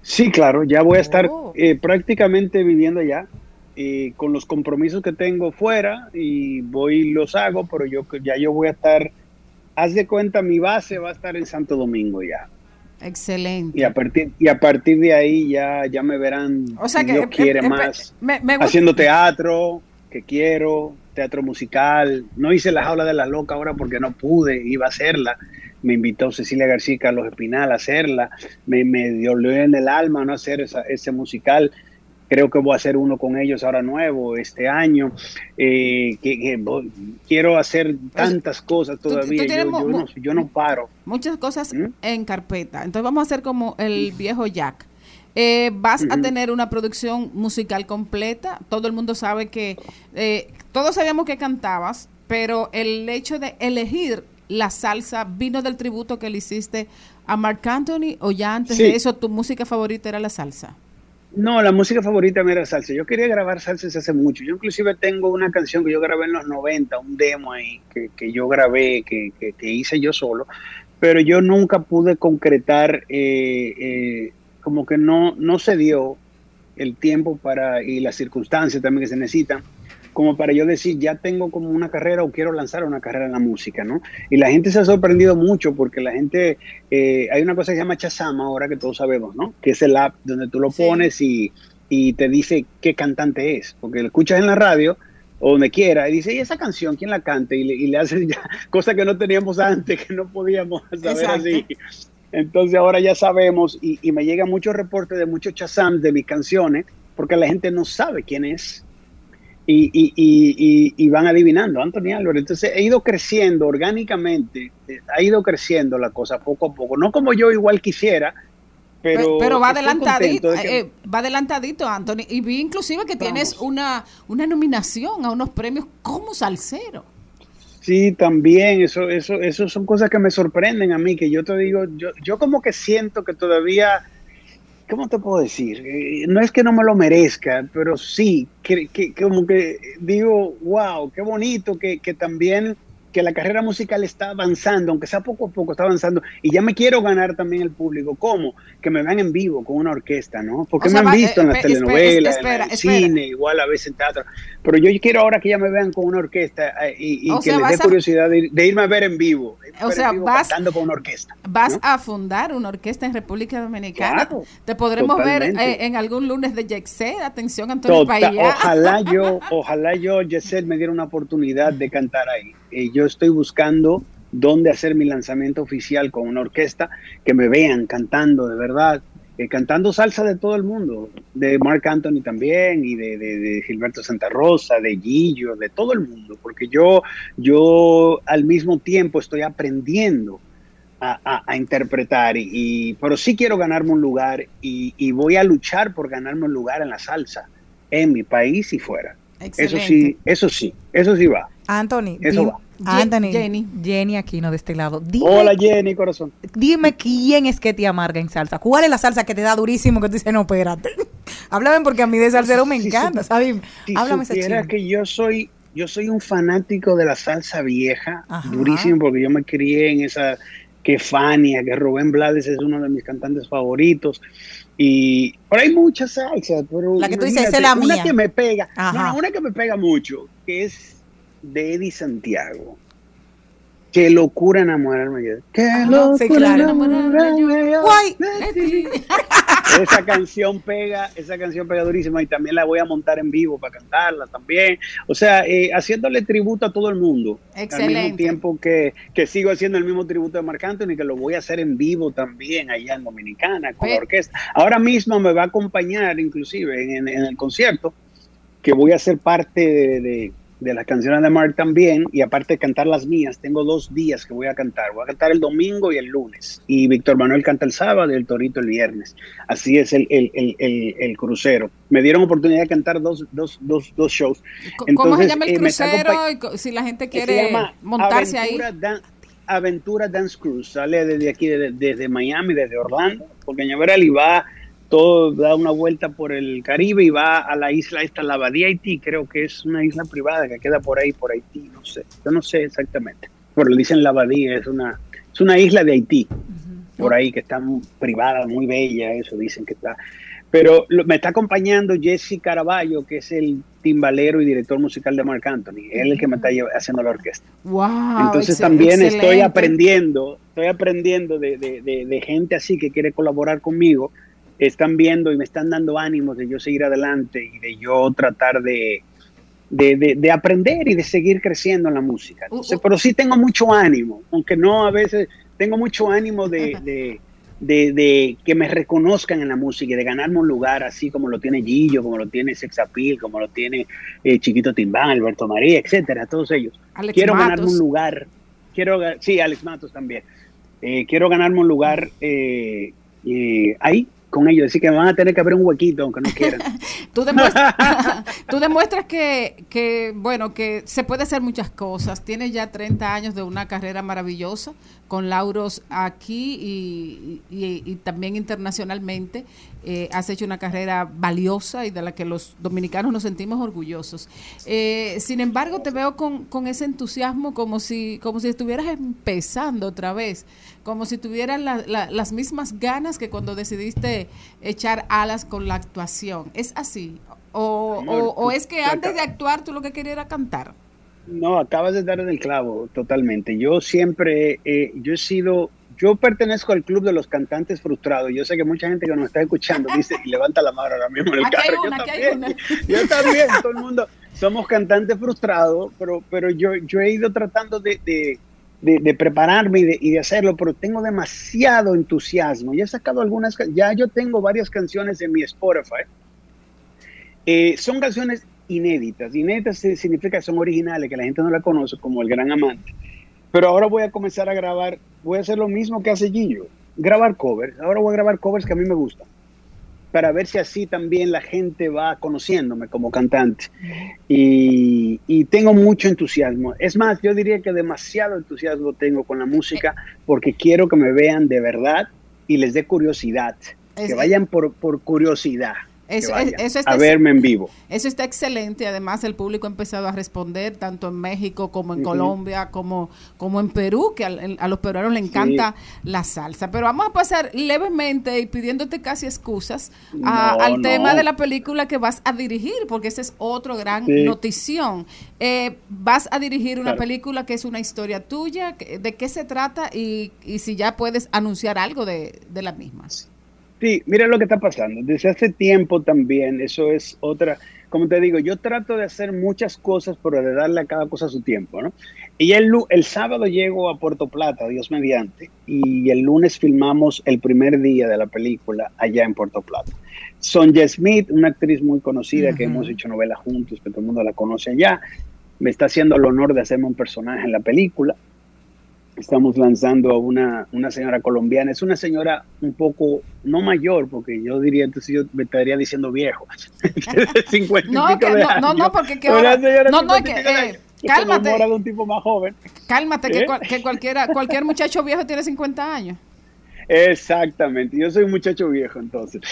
Sí, claro, ya voy a estar Oh. eh, prácticamente viviendo allá. Eh, con los compromisos que tengo fuera y voy y los hago, pero yo ya yo voy a estar, haz de cuenta, mi base va a estar en Santo Domingo ya. Excelente. Y a partir, y a partir de ahí ya, ya me verán, O sea si que Dios quiere más, me- me gusta- haciendo teatro, que quiero, teatro musical. No hice la jaula de la loca ahora porque no pude, iba a hacerla. Me invitó Cecilia García y Carlos Espinal a hacerla. Me, me dolió en el alma no hacer esa- ese musical. Creo que voy a hacer uno con ellos ahora nuevo este año. Eh, que, que voy- quiero hacer tantas cosas tú todavía. yo, no, yo no paro. Muchas cosas ¿Mm? en carpeta. Entonces vamos a hacer como el viejo Jack. Eh, vas a tener una producción musical completa. Todo el mundo sabe que eh, todos sabíamos que cantabas, pero el hecho de elegir la salsa vino del tributo que le hiciste a Marc Anthony o ya antes Sí. de eso tu música favorita era la salsa. No, la música favorita me era salsa. Yo quería grabar salsa hace mucho. Yo inclusive tengo una canción que yo grabé en los 90, un demo ahí que, que yo grabé, que, que- que hice yo solo, pero yo nunca pude concretar, eh, eh, como que no, no se dio el tiempo para y las circunstancias también que se necesitan como para yo decir, ya tengo como una carrera o quiero lanzar una carrera en la música, ¿no? Y la gente se ha sorprendido mucho porque la gente, eh, hay una cosa que se llama Chazama ahora que todos sabemos, ¿no? Que es el app donde tú lo pones y, y te dice qué cantante es, porque lo escuchas en la radio o donde quiera y dice, ¿y esa canción quién la canta? Y le, y le hacen ya (laughs) cosas que no teníamos antes, que no podíamos saber Exacto. así. Entonces ahora ya sabemos y, y me llegan muchos reportes de muchos chazams de mis canciones porque la gente no sabe quién es y, y- y- y- van adivinando, Anthony Álvarez. Entonces he ido creciendo orgánicamente, eh, ha ido creciendo la cosa poco a poco, no como yo igual quisiera, pero, Pero, va adelantadito, que- eh, va adelantadito, Anthony. Y vi inclusive que tienes una, una nominación a unos premios como salsero. Sí, también, eso, eso, eso son cosas que me sorprenden a mí, que yo te digo, yo, yo como que siento que todavía, ¿cómo te puedo decir? Eh, no es que no me lo merezca, pero sí, que, que- como que digo, wow, qué bonito que, que también que la carrera musical está avanzando, aunque sea poco a poco, está avanzando, y ya me quiero ganar también el público. ¿Cómo? Que me vean en vivo con una orquesta, ¿no? Porque O sea, me han va- visto eh, en las espe- espe- telenovelas, espera, en el espera. cine, igual a veces en teatro, pero yo quiero ahora que ya me vean con una orquesta eh, y, y que sea, les dé curiosidad de, ir- de irme a ver en vivo. O ver sea, vivo vas- cantando con una orquesta. Vas ¿no? a fundar una orquesta en República Dominicana. Claro, Te podremos ver totalmente. eh, en algún lunes de Jexé. Atención, Antonio Tota- Pailla. ojalá yo, (laughs) ojalá yo, Yesel, me diera una oportunidad de cantar ahí. Eh, yo estoy buscando dónde hacer mi lanzamiento oficial con una orquesta, que me vean cantando de verdad, eh, cantando salsa de todo el mundo, de Mark Anthony también, y de, de- de Gilberto Santa Rosa, de Gillo, de todo el mundo, porque yo, yo al mismo tiempo estoy aprendiendo a, a- a interpretar, y, y- pero sí quiero ganarme un lugar y, y voy a luchar por ganarme un lugar en la salsa, en mi país y fuera. Eso sí, eso sí, eso sí va. Anthony, Eso va. Anthony, Jenny. Jenny Aquino de este lado. Dime, Hola Jenny, corazón. dime quién es que te amarga en salsa. ¿Cuál es la salsa que te da durísimo que tú dices, no, espérate? (laughs) Háblame porque a mí de salsero me encanta, ¿sabes? Si Háblame chisme. que yo soy, yo soy un fanático de la salsa vieja, Ajá. durísimo, porque yo me crié en esa, que Fania, que Rubén Blades es uno de mis cantantes favoritos. Y pero hay muchas salsas, pero La que tú dices, esa es la una mía. que me pega, no, una que me pega mucho, que es de Eddie Santiago. Qué locura enamorarme yo. Qué locura sí, claro. enamorarme yo Guay. Esa canción pega, esa canción pega durísima y también la voy a montar en vivo para cantarla también. O sea, eh, haciéndole tributo a todo el mundo. Al mismo Excelente. tiempo que, que sigo haciendo el mismo tributo de Marc Anthony, que lo voy a hacer en vivo también allá en Dominicana con la orquesta. Ahora mismo me va a acompañar inclusive en, en el concierto, que voy a ser parte de, de- de las canciones de Mark también, y aparte de cantar las mías, tengo dos días que voy a cantar. Voy a cantar el domingo y el lunes, y Víctor Manuel canta el sábado y el Torito el viernes. Así es el, el, el, el- el crucero. Me dieron oportunidad de cantar dos, dos, dos, dos shows. Co- ¿Cómo se Entonces, llama el eh, crucero? si la gente quiere montarse Aventura ahí. Dan- Aventura Dance Cruise. Sale desde aquí, desde, desde Miami, desde Orlando, porque Cañaveral y va todo, da una vuelta por el Caribe y va a la isla esta, la Abadía Haití, creo que es una isla privada que queda por ahí, por Haití, no sé, yo no sé exactamente, pero le dicen la Abadía, es una, es una isla de Haití, por ahí que está muy privada, muy bella, eso dicen que está. Pero lo- me está acompañando Jesse Caraballo, que es el timbalero y director musical de Marc Anthony. Él es el que me está haciendo la orquesta. Wow, Entonces también estoy aprendiendo, estoy aprendiendo de, de- de- de gente así que quiere colaborar conmigo. Están viendo y me están dando ánimos de yo seguir adelante y de yo tratar de, de, de- de aprender y de seguir creciendo en la música. Entonces, pero sí tengo mucho ánimo, aunque no a veces tengo mucho ánimo de, de- de- de que me reconozcan en la música y de ganarme un lugar así como lo tiene Gillo, como lo tiene Sexapil, como lo tiene eh, Chiquito Timbán, Alberto María, etcétera, todos ellos. Alex quiero Matos. ganarme un lugar, quiero, sí, Alex Matos también. Eh, quiero ganarme un lugar eh, ahí con ellos, así que van a tener que abrir un huequito aunque no quieran. (laughs) Tú demuestras, (laughs) tú demuestras que, que, bueno, que se puede hacer muchas cosas. Tienes ya 30 años de una carrera maravillosa, con lauros aquí y, y- y también internacionalmente. Eh, has hecho una carrera valiosa y de la que los dominicanos nos sentimos orgullosos. Eh, sin embargo, te veo con, con ese entusiasmo como si, como si estuvieras empezando otra vez, como si tuvieras la- la- las mismas ganas que cuando decidiste echar alas con la actuación. ¿Es así? ¿O, Amor, o- o es que te antes de actuar tú lo que querías era cantar? No, acabas de dar en el clavo totalmente. Yo siempre, eh, yo he sido, yo pertenezco al club de los cantantes frustrados. Yo sé que mucha gente que nos está escuchando dice y levanta la mano ahora mismo en el Aquí carro. una, yo también, (laughs) yo también, todo el mundo somos cantantes frustrados, pero, pero yo, yo he ido tratando de, de, de, de prepararme y de, y de hacerlo, pero tengo demasiado entusiasmo. Ya he sacado algunas, ya yo tengo varias canciones en mi Spotify. Eh, son canciones inéditas. Inéditas si- significa que son originales, que la gente no la conoce, como El Gran Amante. Pero ahora voy a comenzar a grabar, voy a hacer lo mismo que hace Gillo, grabar covers. Ahora voy a grabar covers que a mí me gustan, para ver si así también la gente va conociéndome como cantante. Y, y tengo mucho entusiasmo. Es más, yo diría que demasiado entusiasmo tengo con la música porque quiero que me vean de verdad y les dé curiosidad. Que vayan por, por curiosidad. Eso- está- a verme en vivo. Eso está excelente. Además, el público ha empezado a responder tanto en México como en. Colombia, como, como en Perú, que al- a, los peruanos les encanta la salsa. Pero vamos a pasar levemente y pidiéndote casi excusas a- No, al no. tema de la película que vas a dirigir, porque ese es otro gran Sí. notición. Eh, vas a dirigir una Claro. película que es una historia tuya. ¿De qué se trata? Y, y si ya puedes anunciar algo de, de la misma. Sí, mira lo que está pasando. Desde hace tiempo también, eso es otra, como te digo, yo trato de hacer muchas cosas, pero de darle a cada cosa su tiempo, ¿no? Y el, el sábado llego a Puerto Plata, Dios mediante, y el lunes filmamos el primer día de la película allá en Puerto Plata. Sonja Smith, una actriz muy conocida que hemos hecho novela juntos, que todo el mundo la conoce allá, me está haciendo el honor de hacerme un personaje en la película estamos lanzando a una, una señora colombiana. Es una señora un poco, no mayor, porque yo diría, entonces yo me estaría diciendo viejo. (laughs) De 50 y No, que de no, no, años. no, porque que ahora- no, no, 50 y que, eh, cálmate. enamora de un tipo más joven. Cálmate, que, ¿Eh? cual- que cualquiera, cualquier muchacho viejo tiene 50 años. Exactamente, yo soy un muchacho viejo entonces.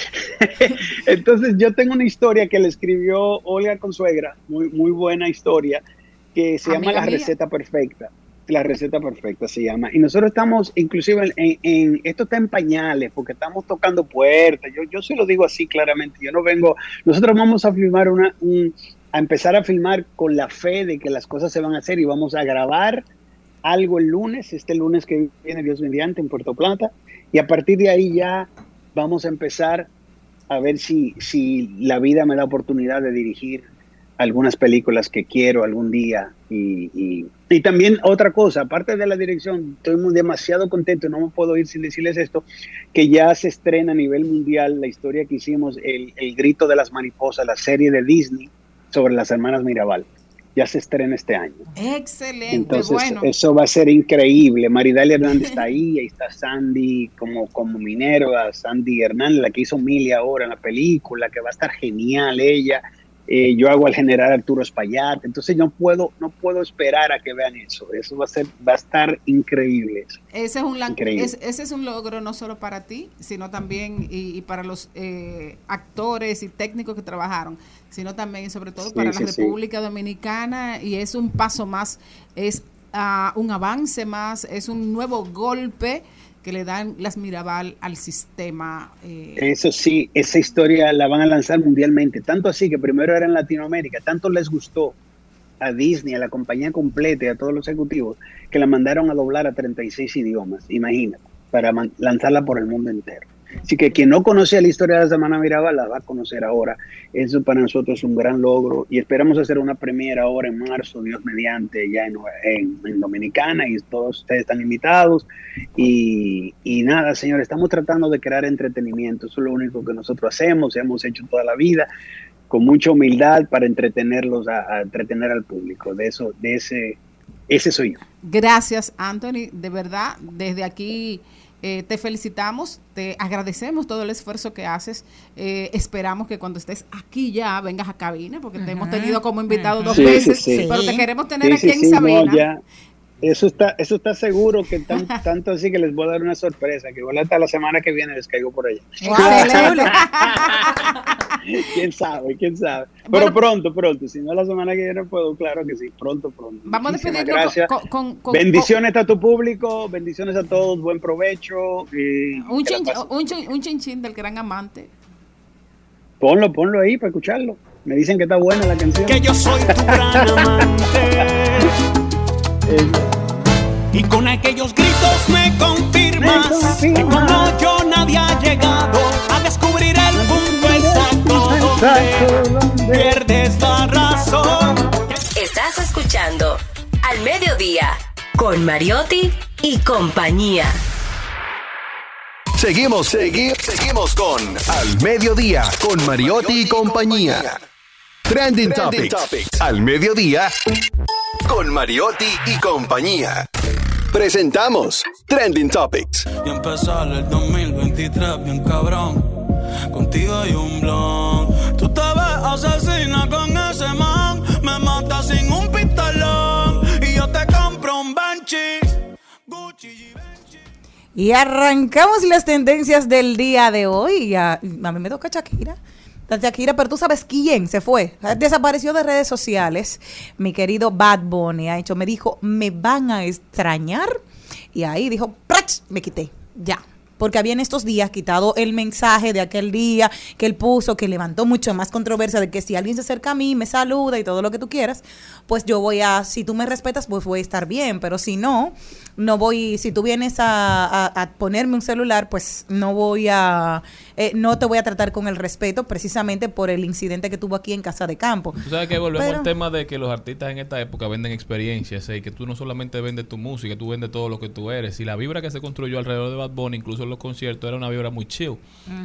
(laughs) entonces yo tengo una historia que le escribió Olga Consuegra, muy, muy buena historia, que se llama La mía. receta perfecta. La receta perfecta se llama. Y nosotros estamos, inclusive, en, en- esto está en pañales, porque estamos tocando puertas. Yo, yo se lo digo así claramente. Yo no vengo. Nosotros vamos a filmar una, un- a empezar a filmar con la fe de que las cosas se van a hacer y vamos a grabar algo el lunes, este lunes que viene Dios mediante en Puerto Plata, y a partir de ahí ya vamos a empezar a ver si, si la vida me da oportunidad de dirigir algunas películas que quiero algún día. Y, y- y también otra cosa, aparte de la dirección, estoy muy demasiado contento, no me puedo ir sin decirles esto, que ya se estrena a nivel mundial la historia que hicimos, el, el grito de las mariposas, la serie de Disney sobre las hermanas Mirabal. Ya se estrena este año. Excelente, Entonces, bueno. eso va a ser increíble. Maridalia Hernández está ahí, ahí está Sandy como, como Minerva, Sandy Hernández, la que hizo Mili ahora en la película, que va a estar genial ella. Eh, yo hago al general Arturo Espaillat, entonces no puedo, no puedo esperar a que vean eso. Eso va a ser, va a estar increíble. Ese es un lan- Increíble. es- ese es un logro no solo para ti, sino también y, y para los eh, actores y técnicos que trabajaron, sino también y sobre todo Sí, para sí, la sí. República Dominicana y es un paso más, es ah, un avance más, es un nuevo golpe que le dan las Mirabal al sistema. eh, Eso sí, esa historia la van a lanzar mundialmente. Tanto así que primero era en Latinoamérica, tanto les gustó a Disney, a la compañía completa y a todos los ejecutivos, que la mandaron a doblar a 36 idiomas, imagínate, para lanzarla por el mundo entero. Así que quien no conocía la historia de la Semana Mirabal la va a conocer ahora. Eso para nosotros es un gran logro y esperamos hacer una premiera ahora en marzo, Dios mediante, ya en, en- en Dominicana y todos ustedes están invitados. Y, y nada, señores, estamos tratando de crear entretenimiento. Eso es lo único que nosotros hacemos, hemos hecho toda la vida, con mucha humildad para entretenerlos, a, a entretener al público. De eso, de ese, ese soy yo. Gracias, Anthony. De verdad, desde aquí eh, te felicitamos, te agradecemos todo el esfuerzo que haces. Eh, esperamos que cuando estés aquí ya vengas a cabina, porque te hemos tenido como invitado dos Sí, veces, sí. pero te queremos tener Sí, aquí sí, en sí, no, Sabina. ya. Eso está, eso está seguro que tan, (laughs) tanto así que les voy a dar una sorpresa, que igual hasta la semana que viene les caigo por allá. (laughs) Quién sabe, quién sabe. Pero pronto, pronto. Si no la semana que viene puedo, claro que sí, pronto, pronto. Vamos a Muchísimas despedirnos gracias. con, con- con- bendiciones a tu público, bendiciones a todos, buen provecho. y un, chin, un, chin, un chinchín del gran amante. Ponlo, ponlo ahí para escucharlo. Me dicen que está buena la canción. Que yo soy tu gran (laughs) amante. Y con aquellos gritos me confirmas que como yo nadie ha llegado a descubrir el punto exacto donde pierdes la razón. Estás escuchando Al Mediodía con con Mariotti y compañía. Seguimos, seguimos, seguimos con Al Mediodía, con Mariotti y compañía. Trending, Topics. Al Mediodía, con Mariotti y compañía. Presentamos Trending Topics. Y empezar el 2023 bien cabrón. Contigo hay un blon. Tú te ves asesina con ese man. Me mata sin un pistolón. Y yo te compro un Banshee. Y arrancamos las tendencias del día de hoy. A, a mí me toca Shakira. La Shakira, pero tú sabes quién se fue. Desapareció de redes sociales. Mi querido Bad Bunny ha hecho, me dijo, me van a extrañar. Y ahí dijo, ¡prach! Me quité. Ya. Porque había en estos días quitado el mensaje de aquel día que él puso, que levantó mucho más controversia de que si alguien se acerca a mí, me saluda y todo lo que tú quieras, pues yo voy a, si tú me respetas, pues voy a estar bien. Pero si no, no voy, si tú vienes a, a- a ponerme un celular, pues no voy a, eh, no te voy a tratar con el respeto precisamente por el incidente que tuvo aquí en Casa de Campo. Tú sabes que volvemos Pero- al tema de que los artistas en esta época venden experiencias eh, y que tú no solamente vendes tu música, tú vendes todo lo que tú eres. Y la vibra que se construyó alrededor de Bad Bunny, incluso en los conciertos, era una vibra muy chill.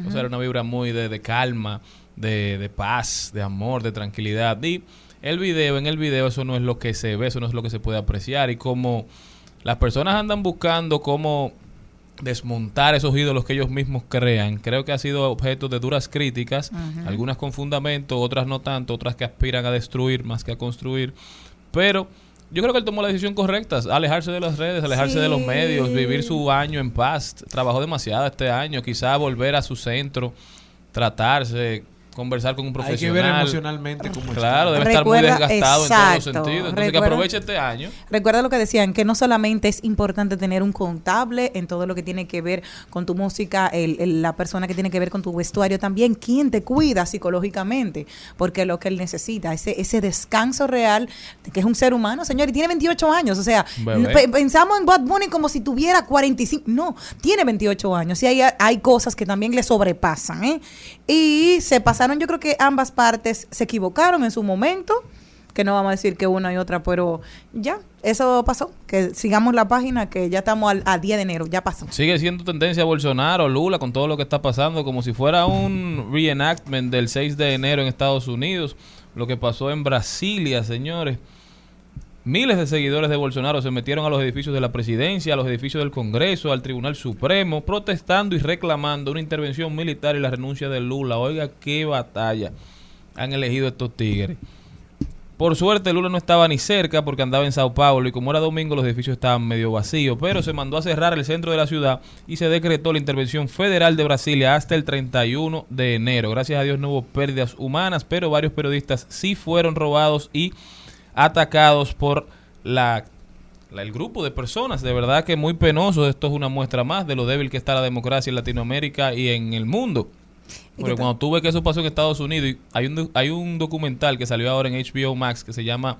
O sea, era una vibra muy de, de calma, de, de paz, de amor, de tranquilidad. Y el video, en el video, eso no es lo que se ve, eso no es lo que se puede apreciar. Y como las personas andan buscando cómo desmontar esos ídolos que ellos mismos crean. Creo que ha sido objeto de duras críticas, algunas con fundamento, otras no tanto, otras que aspiran a destruir más que a construir. Pero yo creo que él tomó la decisión correcta, alejarse de las redes, alejarse de los medios, vivir su año en paz. Trabajó demasiado este año, quizá volver a su centro, tratarse, conversar con un Hay profesional. que ver emocionalmente cómo Claro, está. debe estar muy desgastado en todos los sentidos. Entonces que aproveche este año. Recuerda lo que decían, que no solamente es importante tener un contable en todo lo que tiene que ver con tu música, el- el- la persona que tiene que ver con tu vestuario, también quién te cuida psicológicamente, porque lo que él necesita, ese, ese descanso real, que es un ser humano, señor, y tiene 28 años, o sea, Bebé. pensamos en Bad Bunny como si tuviera 45, no, tiene 28 años, y hay, hay cosas que también le sobrepasan, ¿eh? Y se pasaron, yo creo que ambas partes se equivocaron en su momento, que no vamos a decir que una y otra, pero ya, eso pasó. Que sigamos la página, que ya estamos al, a 10 de enero, ya pasó. Sigue siendo tendencia Bolsonaro, Lula, con todo lo que está pasando, como si fuera un reenactment del 6 de enero en Estados Unidos, lo que pasó en Brasilia, señores. Miles de seguidores de Bolsonaro se metieron a los edificios de la presidencia, a los edificios del Congreso, al Tribunal Supremo, protestando y reclamando una intervención militar y la renuncia de Lula. Oiga, qué batalla han elegido estos tigres. Por suerte Lula no estaba ni cerca porque andaba en Sao Paulo y como era domingo los edificios estaban medio vacíos, pero se mandó a cerrar el centro de la ciudad y se decretó la intervención federal de Brasilia hasta el 31 de enero. Gracias a Dios no hubo pérdidas humanas, pero varios periodistas sí fueron robados y atacados por la, la- el grupo de personas. De verdad que muy penoso. Esto es una muestra más de lo débil que está la democracia en Latinoamérica y en el mundo. Porque cuando tú ves que eso pasó en Estados Unidos, y hay un, hay un documental que salió ahora en HBO Max que se llama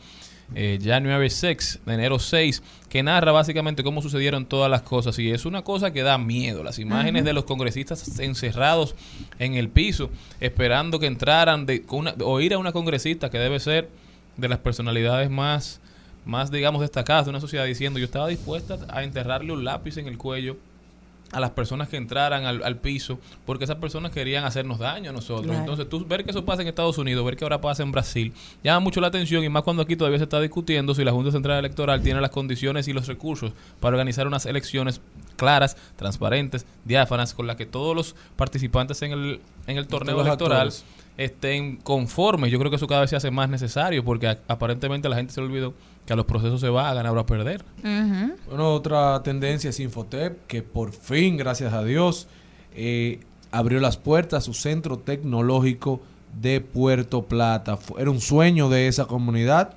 eh, January 6, de enero 6, que narra básicamente cómo sucedieron todas las cosas. Y es una cosa que da miedo. Las imágenes de los congresistas encerrados en el piso, esperando que entraran, de, con una, oír a una congresista que debe ser de las personalidades más, más, digamos, destacadas de una sociedad diciendo yo estaba dispuesta a enterrarle un lápiz en el cuello a las personas que entraran al, al piso, porque esas personas querían hacernos daño a nosotros. Claro. Entonces, tú ver que eso pasa en Estados Unidos, ver que ahora pasa en Brasil, llama mucho la atención y más cuando aquí todavía se está discutiendo si la Junta Central Electoral tiene las condiciones y los recursos para organizar unas elecciones claras, transparentes, diáfanas, con las que todos los participantes en el, en el torneo electoral actores. Estén conformes. Yo creo que eso cada vez se hace más necesario porque a- aparentemente la gente se le olvidó que a los procesos se va a ganar o a perder. Bueno, otra tendencia es Infotep, que por fin, gracias a Dios, eh, abrió las puertas a su centro tecnológico de Puerto Plata. Era un sueño de esa comunidad.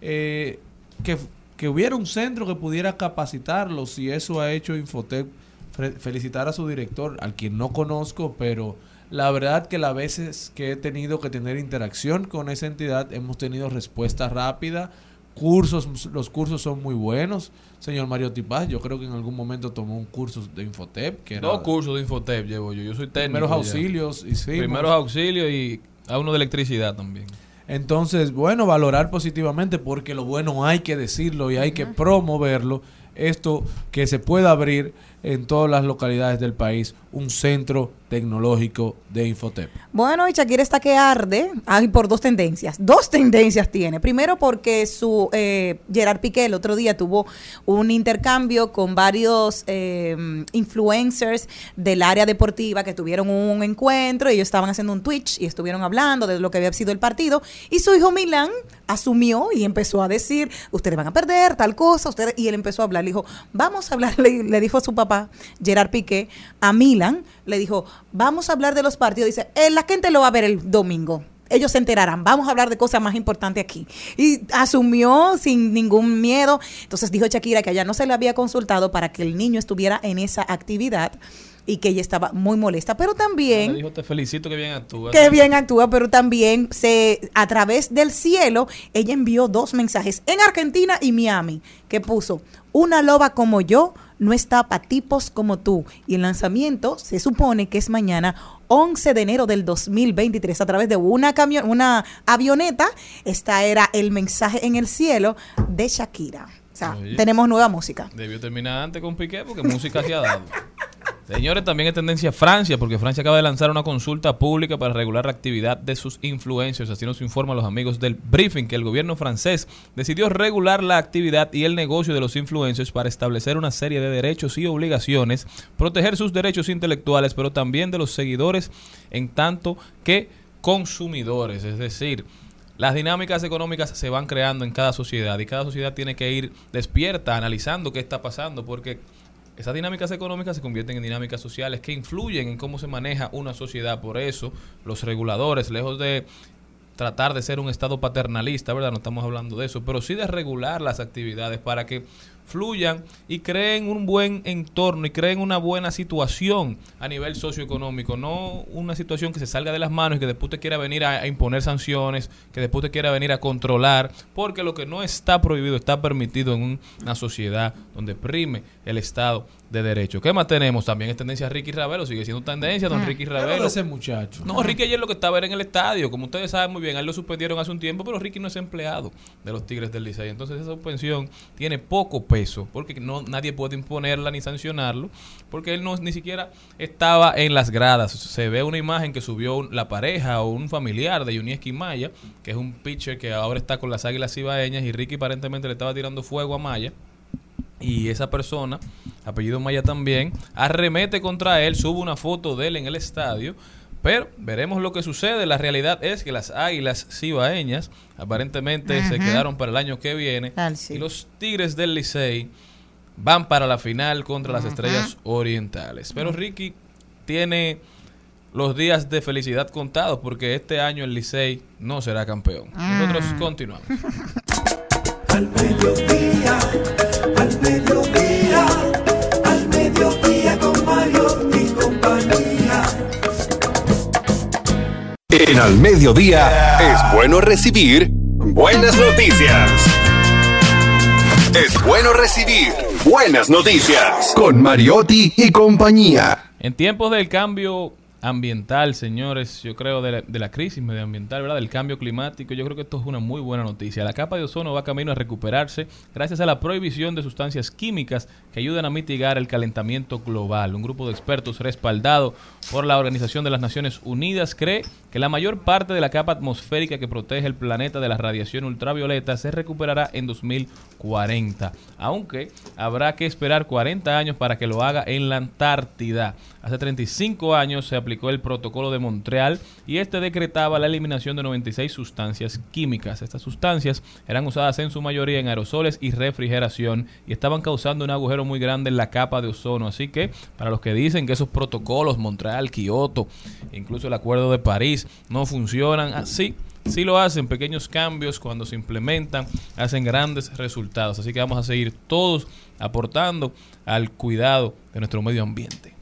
eh, que, que hubiera un centro que pudiera capacitarlos y eso ha hecho Infotep. Fe- Felicitar a su director, al quien no conozco, pero la verdad que las veces que he tenido que tener interacción con esa entidad hemos tenido respuesta rápida, cursos, los cursos son muy buenos. Señor Mario Tipaz, yo creo que en algún momento tomó un curso de Infotep. Que era Dos cursos de Infotep llevo yo. Yo soy técnico. Primeros ya. auxilios. Primeros auxilios y a uno de electricidad también. Entonces, bueno, valorar positivamente porque lo bueno hay que decirlo y hay que promoverlo. Esto que se pueda abrir en todas las localidades del país un centro tecnológico de Infotep. Bueno, y Shakira está que arde ay, por dos tendencias. Dos tendencias tiene. Primero porque su eh, Gerard Piqué el otro día tuvo un intercambio con varios eh, influencers del área deportiva que tuvieron un encuentro. Ellos estaban haciendo un Twitch y estuvieron hablando de lo que había sido el partido. Y su hijo Milán asumió y empezó a decir, ustedes van a perder tal cosa. ustedes Y él empezó a hablar. Le dijo, vamos a hablar, (laughs) le, le dijo a su papá, Gerard Piqué, a Milan, le dijo, vamos a hablar de los partidos. Dice, "Eh, la gente lo va a ver el domingo. Ellos se enterarán. Vamos a hablar de cosas más importantes aquí. Y asumió sin ningún miedo. Entonces dijo Shakira que allá no se le había consultado para que el niño estuviera en esa actividad y que ella estaba muy molesta. Pero también... Le dijo, te felicito que bien actúas. Qué bien actúa, pero también se a través del cielo ella envió dos mensajes en Argentina y Miami que puso una loba como yo no está para tipos como tú y el lanzamiento se supone que es mañana 11 de enero del 2023 a través de una camión una avioneta esta era el mensaje en el cielo de Shakira o sea Oye. tenemos nueva música Debió terminar antes con Piqué porque música se ha dado. (laughs) Señores, también es tendencia Francia, porque Francia acaba de lanzar una consulta pública para regular la actividad de sus influencers. Así nos informan los amigos del briefing que el gobierno francés decidió regular la actividad y el negocio de los influencers para establecer una serie de derechos y obligaciones, proteger sus derechos intelectuales, pero también de los seguidores en tanto que consumidores. Es decir, las dinámicas económicas se van creando en cada sociedad y cada sociedad tiene que ir despierta, analizando qué está pasando, porque esas dinámicas económicas se convierten en dinámicas sociales que influyen en cómo se maneja una sociedad. Por eso, los reguladores, lejos de tratar de ser un estado paternalista, ¿verdad? No estamos hablando de eso, pero sí de regular las actividades para que fluyan y creen un buen entorno y creen una buena situación a nivel socioeconómico, no una situación que se salga de las manos y que después te quiera venir a, a imponer sanciones, que después te quiera venir a controlar, porque lo que no está prohibido está permitido en un- una sociedad donde prime el Estado de Derecho. ¿Qué más tenemos? También es tendencia Ricky Ravelo, sigue siendo tendencia don Ricky Ravelo. ese muchacho. No, Ricky ayer lo que estaba era en el estadio. Como ustedes saben muy bien, a él lo suspendieron hace un tiempo, pero Ricky no es empleado de los Tigres del Licey. Entonces esa suspensión tiene poco peso, porque no nadie puede imponerla ni sancionarlo, porque él no ni siquiera estaba en las gradas. Se ve una imagen que subió un- la pareja o un familiar de Yunieski Maya, que es un pitcher que ahora está con las Águilas Cibaeñas, y Ricky aparentemente le estaba tirando fuego a Maya. Y esa persona, apellido Maya también, arremete contra él, sube una foto de él en el estadio. Pero veremos lo que sucede. La realidad es que las águilas cibaeñas aparentemente se quedaron para el año que viene. Tal, sí. Y los Tigres del Licey van para la final contra las estrellas orientales. Pero Ricky tiene los días de felicidad contados porque este año el Licey no será campeón. Nosotros continuamos. al mediodía, al mediodía con Mario y compañía. En Al Mediodía es bueno recibir buenas noticias. Es bueno recibir buenas noticias con Mariotti y compañía. En tiempos del cambio ambiental, señores, yo creo de la, de la crisis medioambiental, ¿verdad? Del cambio climático, yo creo que esto es una muy buena noticia. La capa de ozono va camino a recuperarse gracias a la prohibición de sustancias químicas que ayudan a mitigar el calentamiento global. Un grupo de expertos respaldado por la Organización de las Naciones Unidas cree que la mayor parte de la capa atmosférica que protege el planeta de la radiación ultravioleta se recuperará en 2040, aunque habrá que esperar 40 años para que lo haga en la Antártida. Hace 35 años se aplicó el protocolo de Montreal y este decretaba la eliminación de 96 sustancias químicas. Estas sustancias eran usadas en su mayoría en aerosoles y refrigeración y estaban causando un agujero muy grande en la capa de ozono. Así que para los que dicen que esos protocolos, Montreal, Kioto, incluso el Acuerdo de París, no funcionan así. Sí lo hacen, pequeños cambios cuando se implementan hacen grandes resultados. Así que vamos a seguir todos aportando al cuidado de nuestro medio ambiente.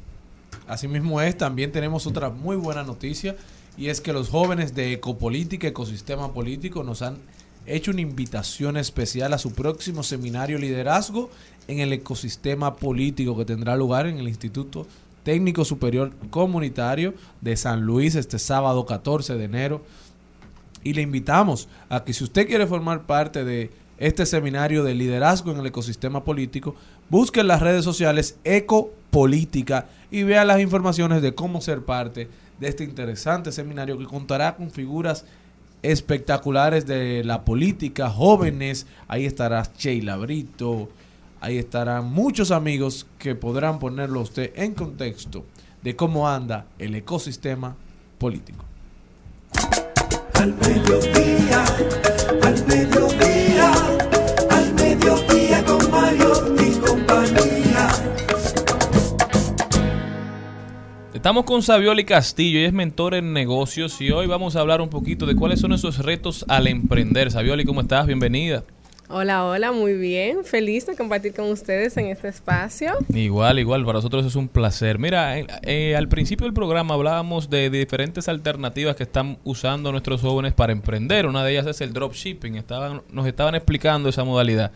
Asimismo es, también tenemos otra muy buena noticia y es que los jóvenes de Ecopolítica, Ecosistema Político, nos han hecho una invitación especial a su próximo seminario liderazgo en el ecosistema político que tendrá lugar en el Instituto Técnico Superior Comunitario de San Luis este sábado 14 de enero. Y le invitamos a que si usted quiere formar parte de este seminario de liderazgo en el ecosistema político, busque en las redes sociales Ecopolítica y vea las informaciones de cómo ser parte de este interesante seminario que contará con figuras espectaculares de la política, jóvenes, ahí estará Sheila Brito, ahí estarán muchos amigos que podrán ponerlo a usted en contexto de cómo anda el ecosistema político. Al mediodía, al mediodía, al mediodía con Mario Estamos con Savioli Castillo, ella es mentor en negocios y hoy vamos a hablar un poquito de cuáles son esos retos al emprender. Savioli, ¿cómo estás? Bienvenida. Hola, hola, muy bien. Feliz de compartir con ustedes en este espacio. Igual, igual, para nosotros es un placer. Mira, eh, eh, al principio del programa hablábamos de diferentes alternativas que están usando nuestros jóvenes para emprender. Una de ellas es el dropshipping. Estaban, nos estaban explicando esa modalidad.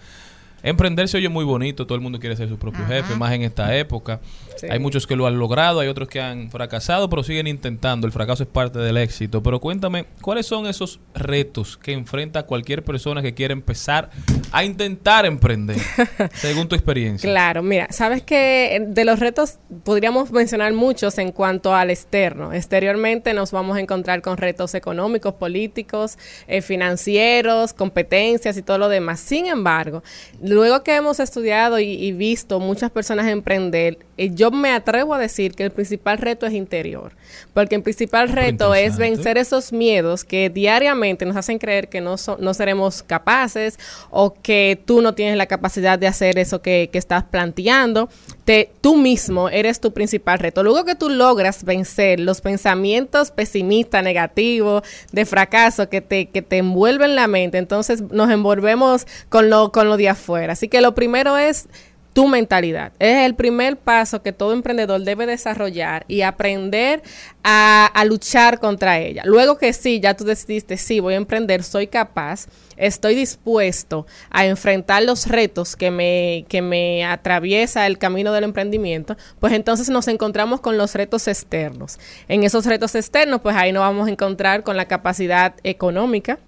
Emprender se oye muy bonito, todo el mundo quiere ser su propio Ajá. jefe, más en esta época. Sí. Hay muchos que lo han logrado, hay otros que han fracasado, pero siguen intentando. El fracaso es parte del éxito. Pero cuéntame, ¿cuáles son esos retos que enfrenta cualquier persona que quiere empezar a intentar emprender, (laughs) según tu experiencia? Claro, mira, sabes que de los retos podríamos mencionar muchos en cuanto al externo. Exteriormente nos vamos a encontrar con retos económicos, políticos, eh, financieros, competencias y todo lo demás. Sin embargo, luego que hemos estudiado y, y visto muchas personas emprender, eh, yo me atrevo a decir que el principal reto es interior, porque el principal reto es vencer esos miedos que diariamente nos hacen creer que no, so- no seremos capaces o que tú no tienes la capacidad de hacer eso que, que estás planteando. Te, tú mismo eres tu principal reto. Luego que tú logras vencer los pensamientos pesimistas, negativos, de fracaso que te, que te envuelven la mente, entonces nos envolvemos con lo, con lo de afuera. Así que lo primero es tu mentalidad. Es el primer paso que todo emprendedor debe desarrollar y aprender a, a luchar contra ella. Luego que sí, ya tú decidiste, sí, voy a emprender, soy capaz, estoy dispuesto a enfrentar los retos que me, que me atraviesa el camino del emprendimiento, pues entonces nos encontramos con los retos externos. En esos retos externos, pues ahí nos vamos a encontrar con la capacidad económica,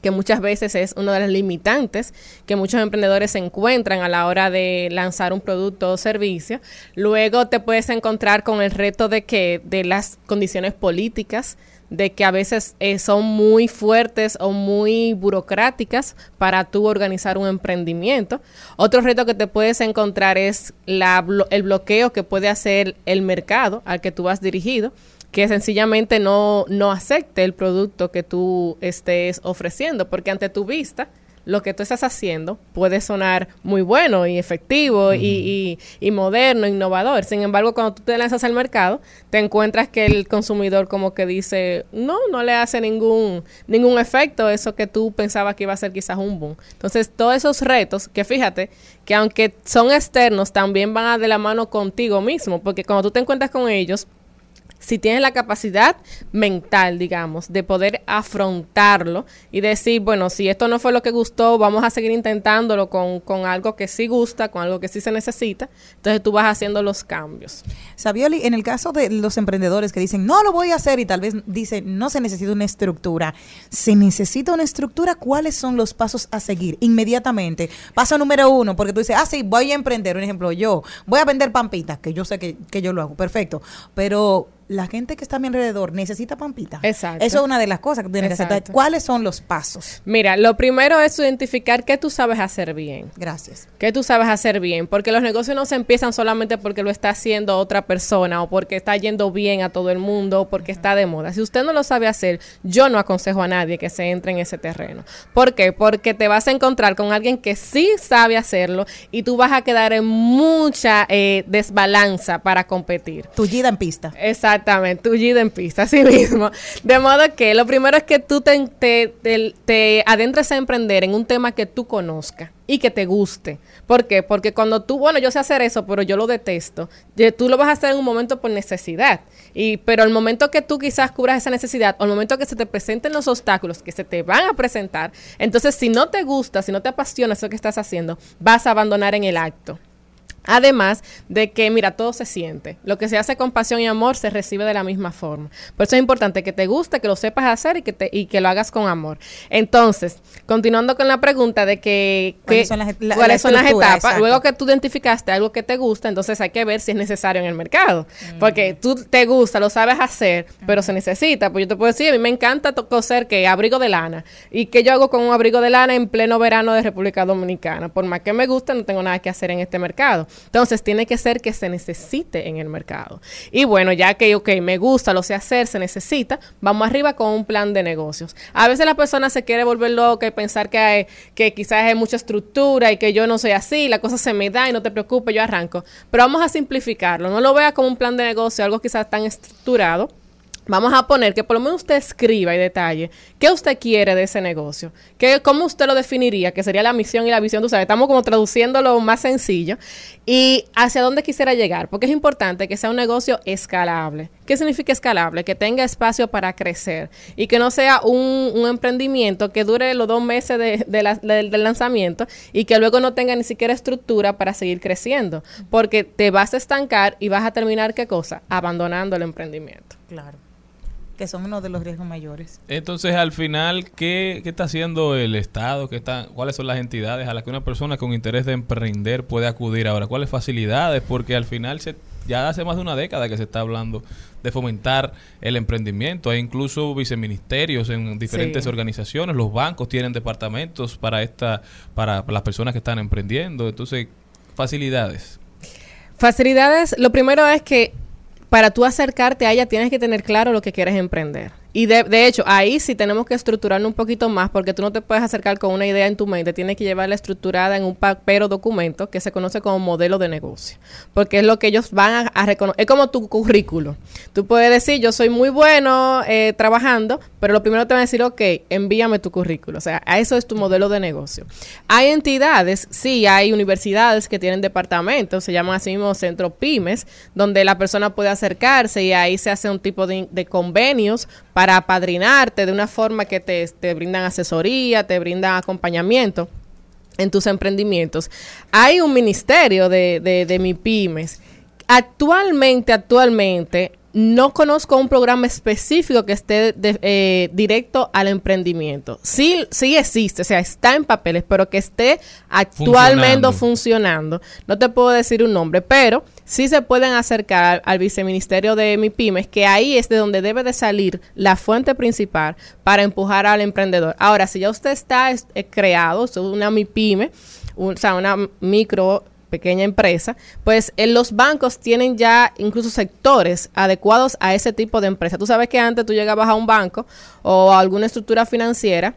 que muchas veces es una de las limitantes que muchos emprendedores se encuentran a la hora de lanzar un producto o servicio. Luego te puedes encontrar con el reto de que de las condiciones políticas de que a veces eh, son muy fuertes o muy burocráticas para tú organizar un emprendimiento. Otro reto que te puedes encontrar es la, el bloqueo que puede hacer el mercado al que tú vas dirigido que sencillamente no, no acepte el producto que tú estés ofreciendo, porque ante tu vista, lo que tú estás haciendo puede sonar muy bueno y efectivo y, y- y moderno, innovador. Sin embargo, cuando tú te lanzas al mercado, te encuentras que el consumidor como que dice, no, no le hace ningún, ningún efecto eso que tú pensabas que iba a ser quizás un boom. Entonces, todos esos retos, que fíjate, que aunque son externos, también van a de la mano contigo mismo, porque cuando tú te encuentras con ellos, si tienes la capacidad mental, digamos, de poder afrontarlo y decir, bueno, si esto no fue lo que gustó, vamos a seguir intentándolo con, con algo que sí gusta, con algo que sí se necesita, entonces tú vas haciendo los cambios. Sabioli, en el caso de los emprendedores que dicen, no lo voy a hacer y tal vez dicen, no se necesita una estructura. ¿Se necesita una estructura? ¿Cuáles son los pasos a seguir inmediatamente? Paso número uno, porque tú dices, ah, sí, voy a emprender. Un ejemplo, yo voy a vender pampitas, que yo sé que, que yo lo hago, perfecto. Pero la gente que está a mi alrededor necesita pampitas. Exacto. Eso es una de las cosas que tú. Exacto. ¿Cuáles son los pasos? Mira, lo primero es identificar qué tú sabes hacer bien. Gracias. ¿Qué tú sabes hacer bien? Porque los negocios no se empiezan solamente porque lo está haciendo otra persona o porque está yendo bien a todo el mundo o porque está de moda. Si usted no lo sabe hacer, yo no aconsejo a nadie que se entre en ese terreno. ¿Por qué? Porque te vas a encontrar con alguien que sí sabe hacerlo y tú vas a quedar en mucha eh, desbalanza para competir. Tullida en pista. Exactamente, tullida en pista, así mismo. De modo que lo primero es que tú te, adentres a emprender en un tema que tú conozcas y que te guste. ¿Por qué? Porque cuando tú, bueno, yo sé hacer eso, pero yo lo detesto, ye- tú lo vas a hacer en un momento por necesidad. Y, pero el momento que tú quizás cubras esa necesidad, o el momento que se te presenten los obstáculos que se te van a presentar, entonces si no te gusta, si no te apasiona eso que estás haciendo, vas a abandonar en el acto. Además de que, mira, todo se siente. Lo que se hace con pasión y amor se recibe de la misma forma. Por eso es importante que te guste, que lo sepas hacer y que, te, y que lo hagas con amor. Entonces, continuando con la pregunta de que, ¿Cuáles que- son las- la- cuáles la son las estructura? etapas, Exacto. luego que tú identificaste algo que te gusta, entonces hay que ver si es necesario en el mercado. Porque tú te gusta, lo sabes hacer, pero se necesita. Pues yo te puedo decir, a mí me encanta coser que abrigo de lana. ¿Y que yo hago con un abrigo de lana en pleno verano de República Dominicana? Por más que me guste, no tengo nada que hacer en este mercado. Entonces tiene que ser que se necesite en el mercado. Y bueno, ya que, ok, me gusta, lo sé hacer, se necesita, vamos arriba con un plan de negocios. A veces la persona se quiere volver loca y pensar que, hay- que quizás hay mucha estructura y que yo no soy así, la cosa se me da y no te preocupes, yo arranco. Pero vamos a simplificarlo, no lo vea como un plan de negocio, algo quizás tan estructurado. Vamos a poner que por lo menos usted escriba y detalle qué usted quiere de ese negocio, qué, cómo usted lo definiría, que sería la misión y la visión, tú sabes, estamos como traduciéndolo más sencillo y hacia dónde quisiera llegar, porque es importante que sea un negocio escalable. ¿Qué significa escalable? Que tenga espacio para crecer y que no sea un, emprendimiento que dure los dos meses de, del lanzamiento y que luego no tenga ni siquiera estructura para seguir creciendo, porque te vas a estancar y vas a terminar, ¿qué cosa? Abandonando el emprendimiento. Claro. Que son uno de los riesgos mayores. Entonces, al final, ¿qué, qué está haciendo el Estado? ¿Qué está, ¿Cuáles son las entidades a las que una persona con interés de emprender puede acudir ahora? ¿Cuáles facilidades? Porque al final, se, ya hace más de una década que se está hablando de fomentar el emprendimiento. Hay incluso viceministerios en diferentes Sí. organizaciones. Los bancos tienen departamentos para, esta, para las personas que están emprendiendo. Entonces, facilidades. Facilidades, lo primero es que para tú acercarte a ella tienes que tener claro lo que quieres emprender. Y de, de hecho, ahí sí tenemos que estructurarlo un poquito más porque tú no te puedes acercar con una idea en tu mente, tienes que llevarla estructurada en un papel o documento que se conoce como modelo de negocio. Porque es lo que ellos van a, reconocer, es como tu currículo. Tú puedes decir, yo soy muy bueno eh, trabajando, pero lo primero te van a decir, ok, envíame tu currículo. O sea, a eso es tu modelo de negocio. Hay entidades, sí, hay universidades que tienen departamentos, se llaman así mismo centro pymes, donde la persona puede acercarse y ahí se hace un tipo de, de convenios para apadrinarte de una forma que te, te brindan asesoría, te brindan acompañamiento en tus emprendimientos. Hay un ministerio de, de, de MIPYMES. Actualmente, actualmente, no conozco un programa específico que esté de- eh, directo al emprendimiento. Sí, sí existe, o sea, está en papeles, pero que esté actualmente Funcionando. funcionando. No te puedo decir un nombre, pero sí se pueden acercar al, al viceministerio de MIPIMES, que ahí es de donde debe de salir la fuente principal para empujar al emprendedor. Ahora, si ya usted está es- eh, creado, es una MIPYME, un- o sea, una micro pequeña empresa, pues en los bancos tienen ya incluso sectores adecuados a ese tipo de empresa. Tú sabes que antes tú llegabas a un banco o a alguna estructura financiera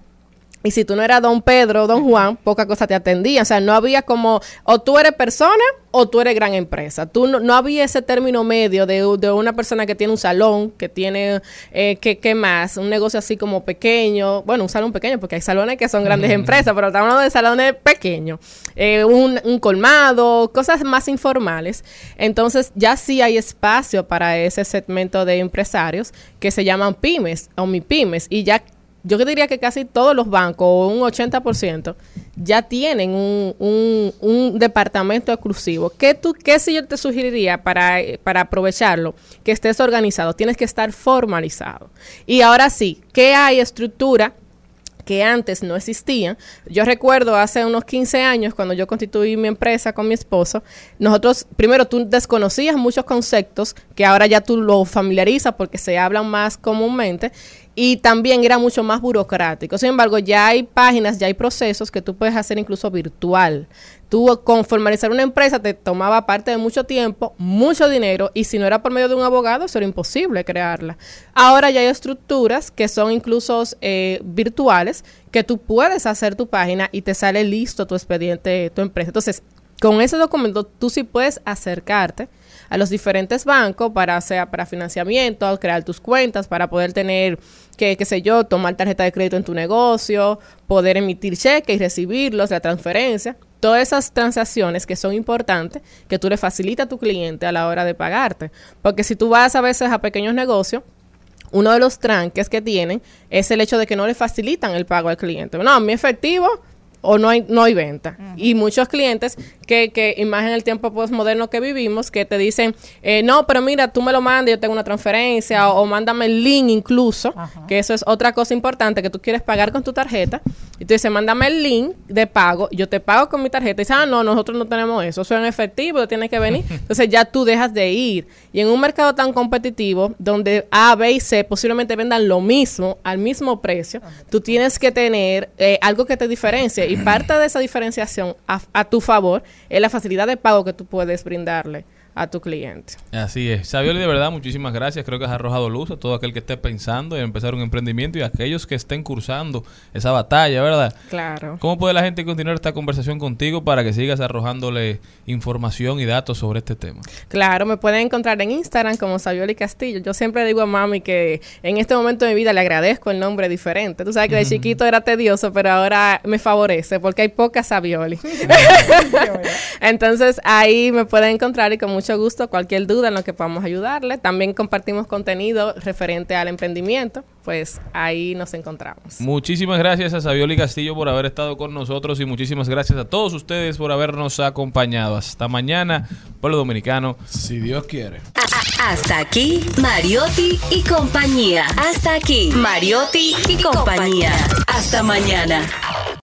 y si tú no eras don Pedro o don Juan, poca cosa te atendía. O sea, no había como, o tú eres persona o tú eres gran empresa. Tú no, no había ese término medio de, de una persona que tiene un salón, que tiene, eh, que, ¿qué más? Un negocio así como pequeño. Bueno, un salón pequeño, porque hay salones que son grandes empresas, pero estamos hablando de salones pequeños. Eh, un, un colmado, cosas más informales. Entonces, ya sí hay espacio para ese segmento de empresarios que se llaman pymes o MIPYMES. Y ya yo diría que casi todos los bancos, un 80%, ya tienen un, un- un departamento exclusivo. ¿Qué, tú, ¿Qué si yo te sugeriría para, para aprovecharlo? Que estés organizado. Tienes que estar formalizado. Y ahora sí, ¿qué hay estructura? que antes no existían. Yo recuerdo hace unos 15 años, cuando yo constituí mi empresa con mi esposo, nosotros, primero, tú desconocías muchos conceptos que ahora ya tú lo familiarizas porque se hablan más comúnmente y también era mucho más burocrático. Sin embargo, ya hay páginas, ya hay procesos que tú puedes hacer incluso virtual. Tú con formalizar una empresa te tomaba parte de mucho tiempo, mucho dinero y si no era por medio de un abogado, eso era imposible crearla. Ahora ya hay estructuras que son incluso eh, virtuales que tú puedes hacer tu página y te sale listo tu expediente, tu empresa. Entonces, con ese documento tú sí puedes acercarte a los diferentes bancos para sea para financiamiento, crear tus cuentas, para poder tener que qué sé yo, tomar tarjeta de crédito en tu negocio, poder emitir cheques y recibirlos, la transferencia, todas esas transacciones que son importantes que tú le facilitas a tu cliente a la hora de pagarte, porque si tú vas a veces a pequeños negocios uno de los tranques que tienen es el hecho de que no le facilitan el pago al cliente. No, mi efectivo o no hay, no hay venta. Y muchos clientes que, que imagen el tiempo postmoderno que vivimos, que te dicen, eh, no, pero mira, tú me lo mandas, yo tengo una transferencia, o, o mándame el link incluso, que eso es otra cosa importante, que tú quieres pagar con tu tarjeta, y tú dices, mándame el link de pago, yo te pago con mi tarjeta, y dices, ah, no, nosotros no tenemos eso, eso es en efectivo, tienes que venir. (laughs) Entonces ya tú dejas de ir. Y en un mercado tan competitivo, donde A, B y C posiblemente vendan lo mismo, al mismo precio, tú tienes que tener eh, algo que te diferencie. Y parte de esa diferenciación a, a tu favor es la facilidad de pago que tú puedes brindarle a tu cliente. Así es. Sabioli, de verdad, muchísimas gracias. Creo que has arrojado luz a todo aquel que esté pensando en empezar un emprendimiento y a aquellos que estén cursando esa batalla, ¿verdad? Claro. ¿Cómo puede la gente continuar esta conversación contigo para que sigas arrojándole información y datos sobre este tema? Claro, me pueden encontrar en Instagram como Sabioli Castillo. Yo siempre digo a mami que en este momento de mi vida le agradezco el nombre diferente. Tú sabes que de chiquito era tedioso, pero ahora me favorece porque hay poca Sabioli. (laughs) (laughs) Entonces ahí me pueden encontrar y con mucho gusto cualquier duda en lo que podamos ayudarle. También compartimos contenido referente al emprendimiento, pues ahí nos encontramos. Muchísimas gracias a Sabioli Castillo por haber estado con nosotros y muchísimas gracias a todos ustedes por habernos acompañado. Hasta mañana, pueblo dominicano. Si Dios quiere. Hasta aquí, Mariotti y compañía. Hasta aquí, Mariotti y compañía. Hasta mañana.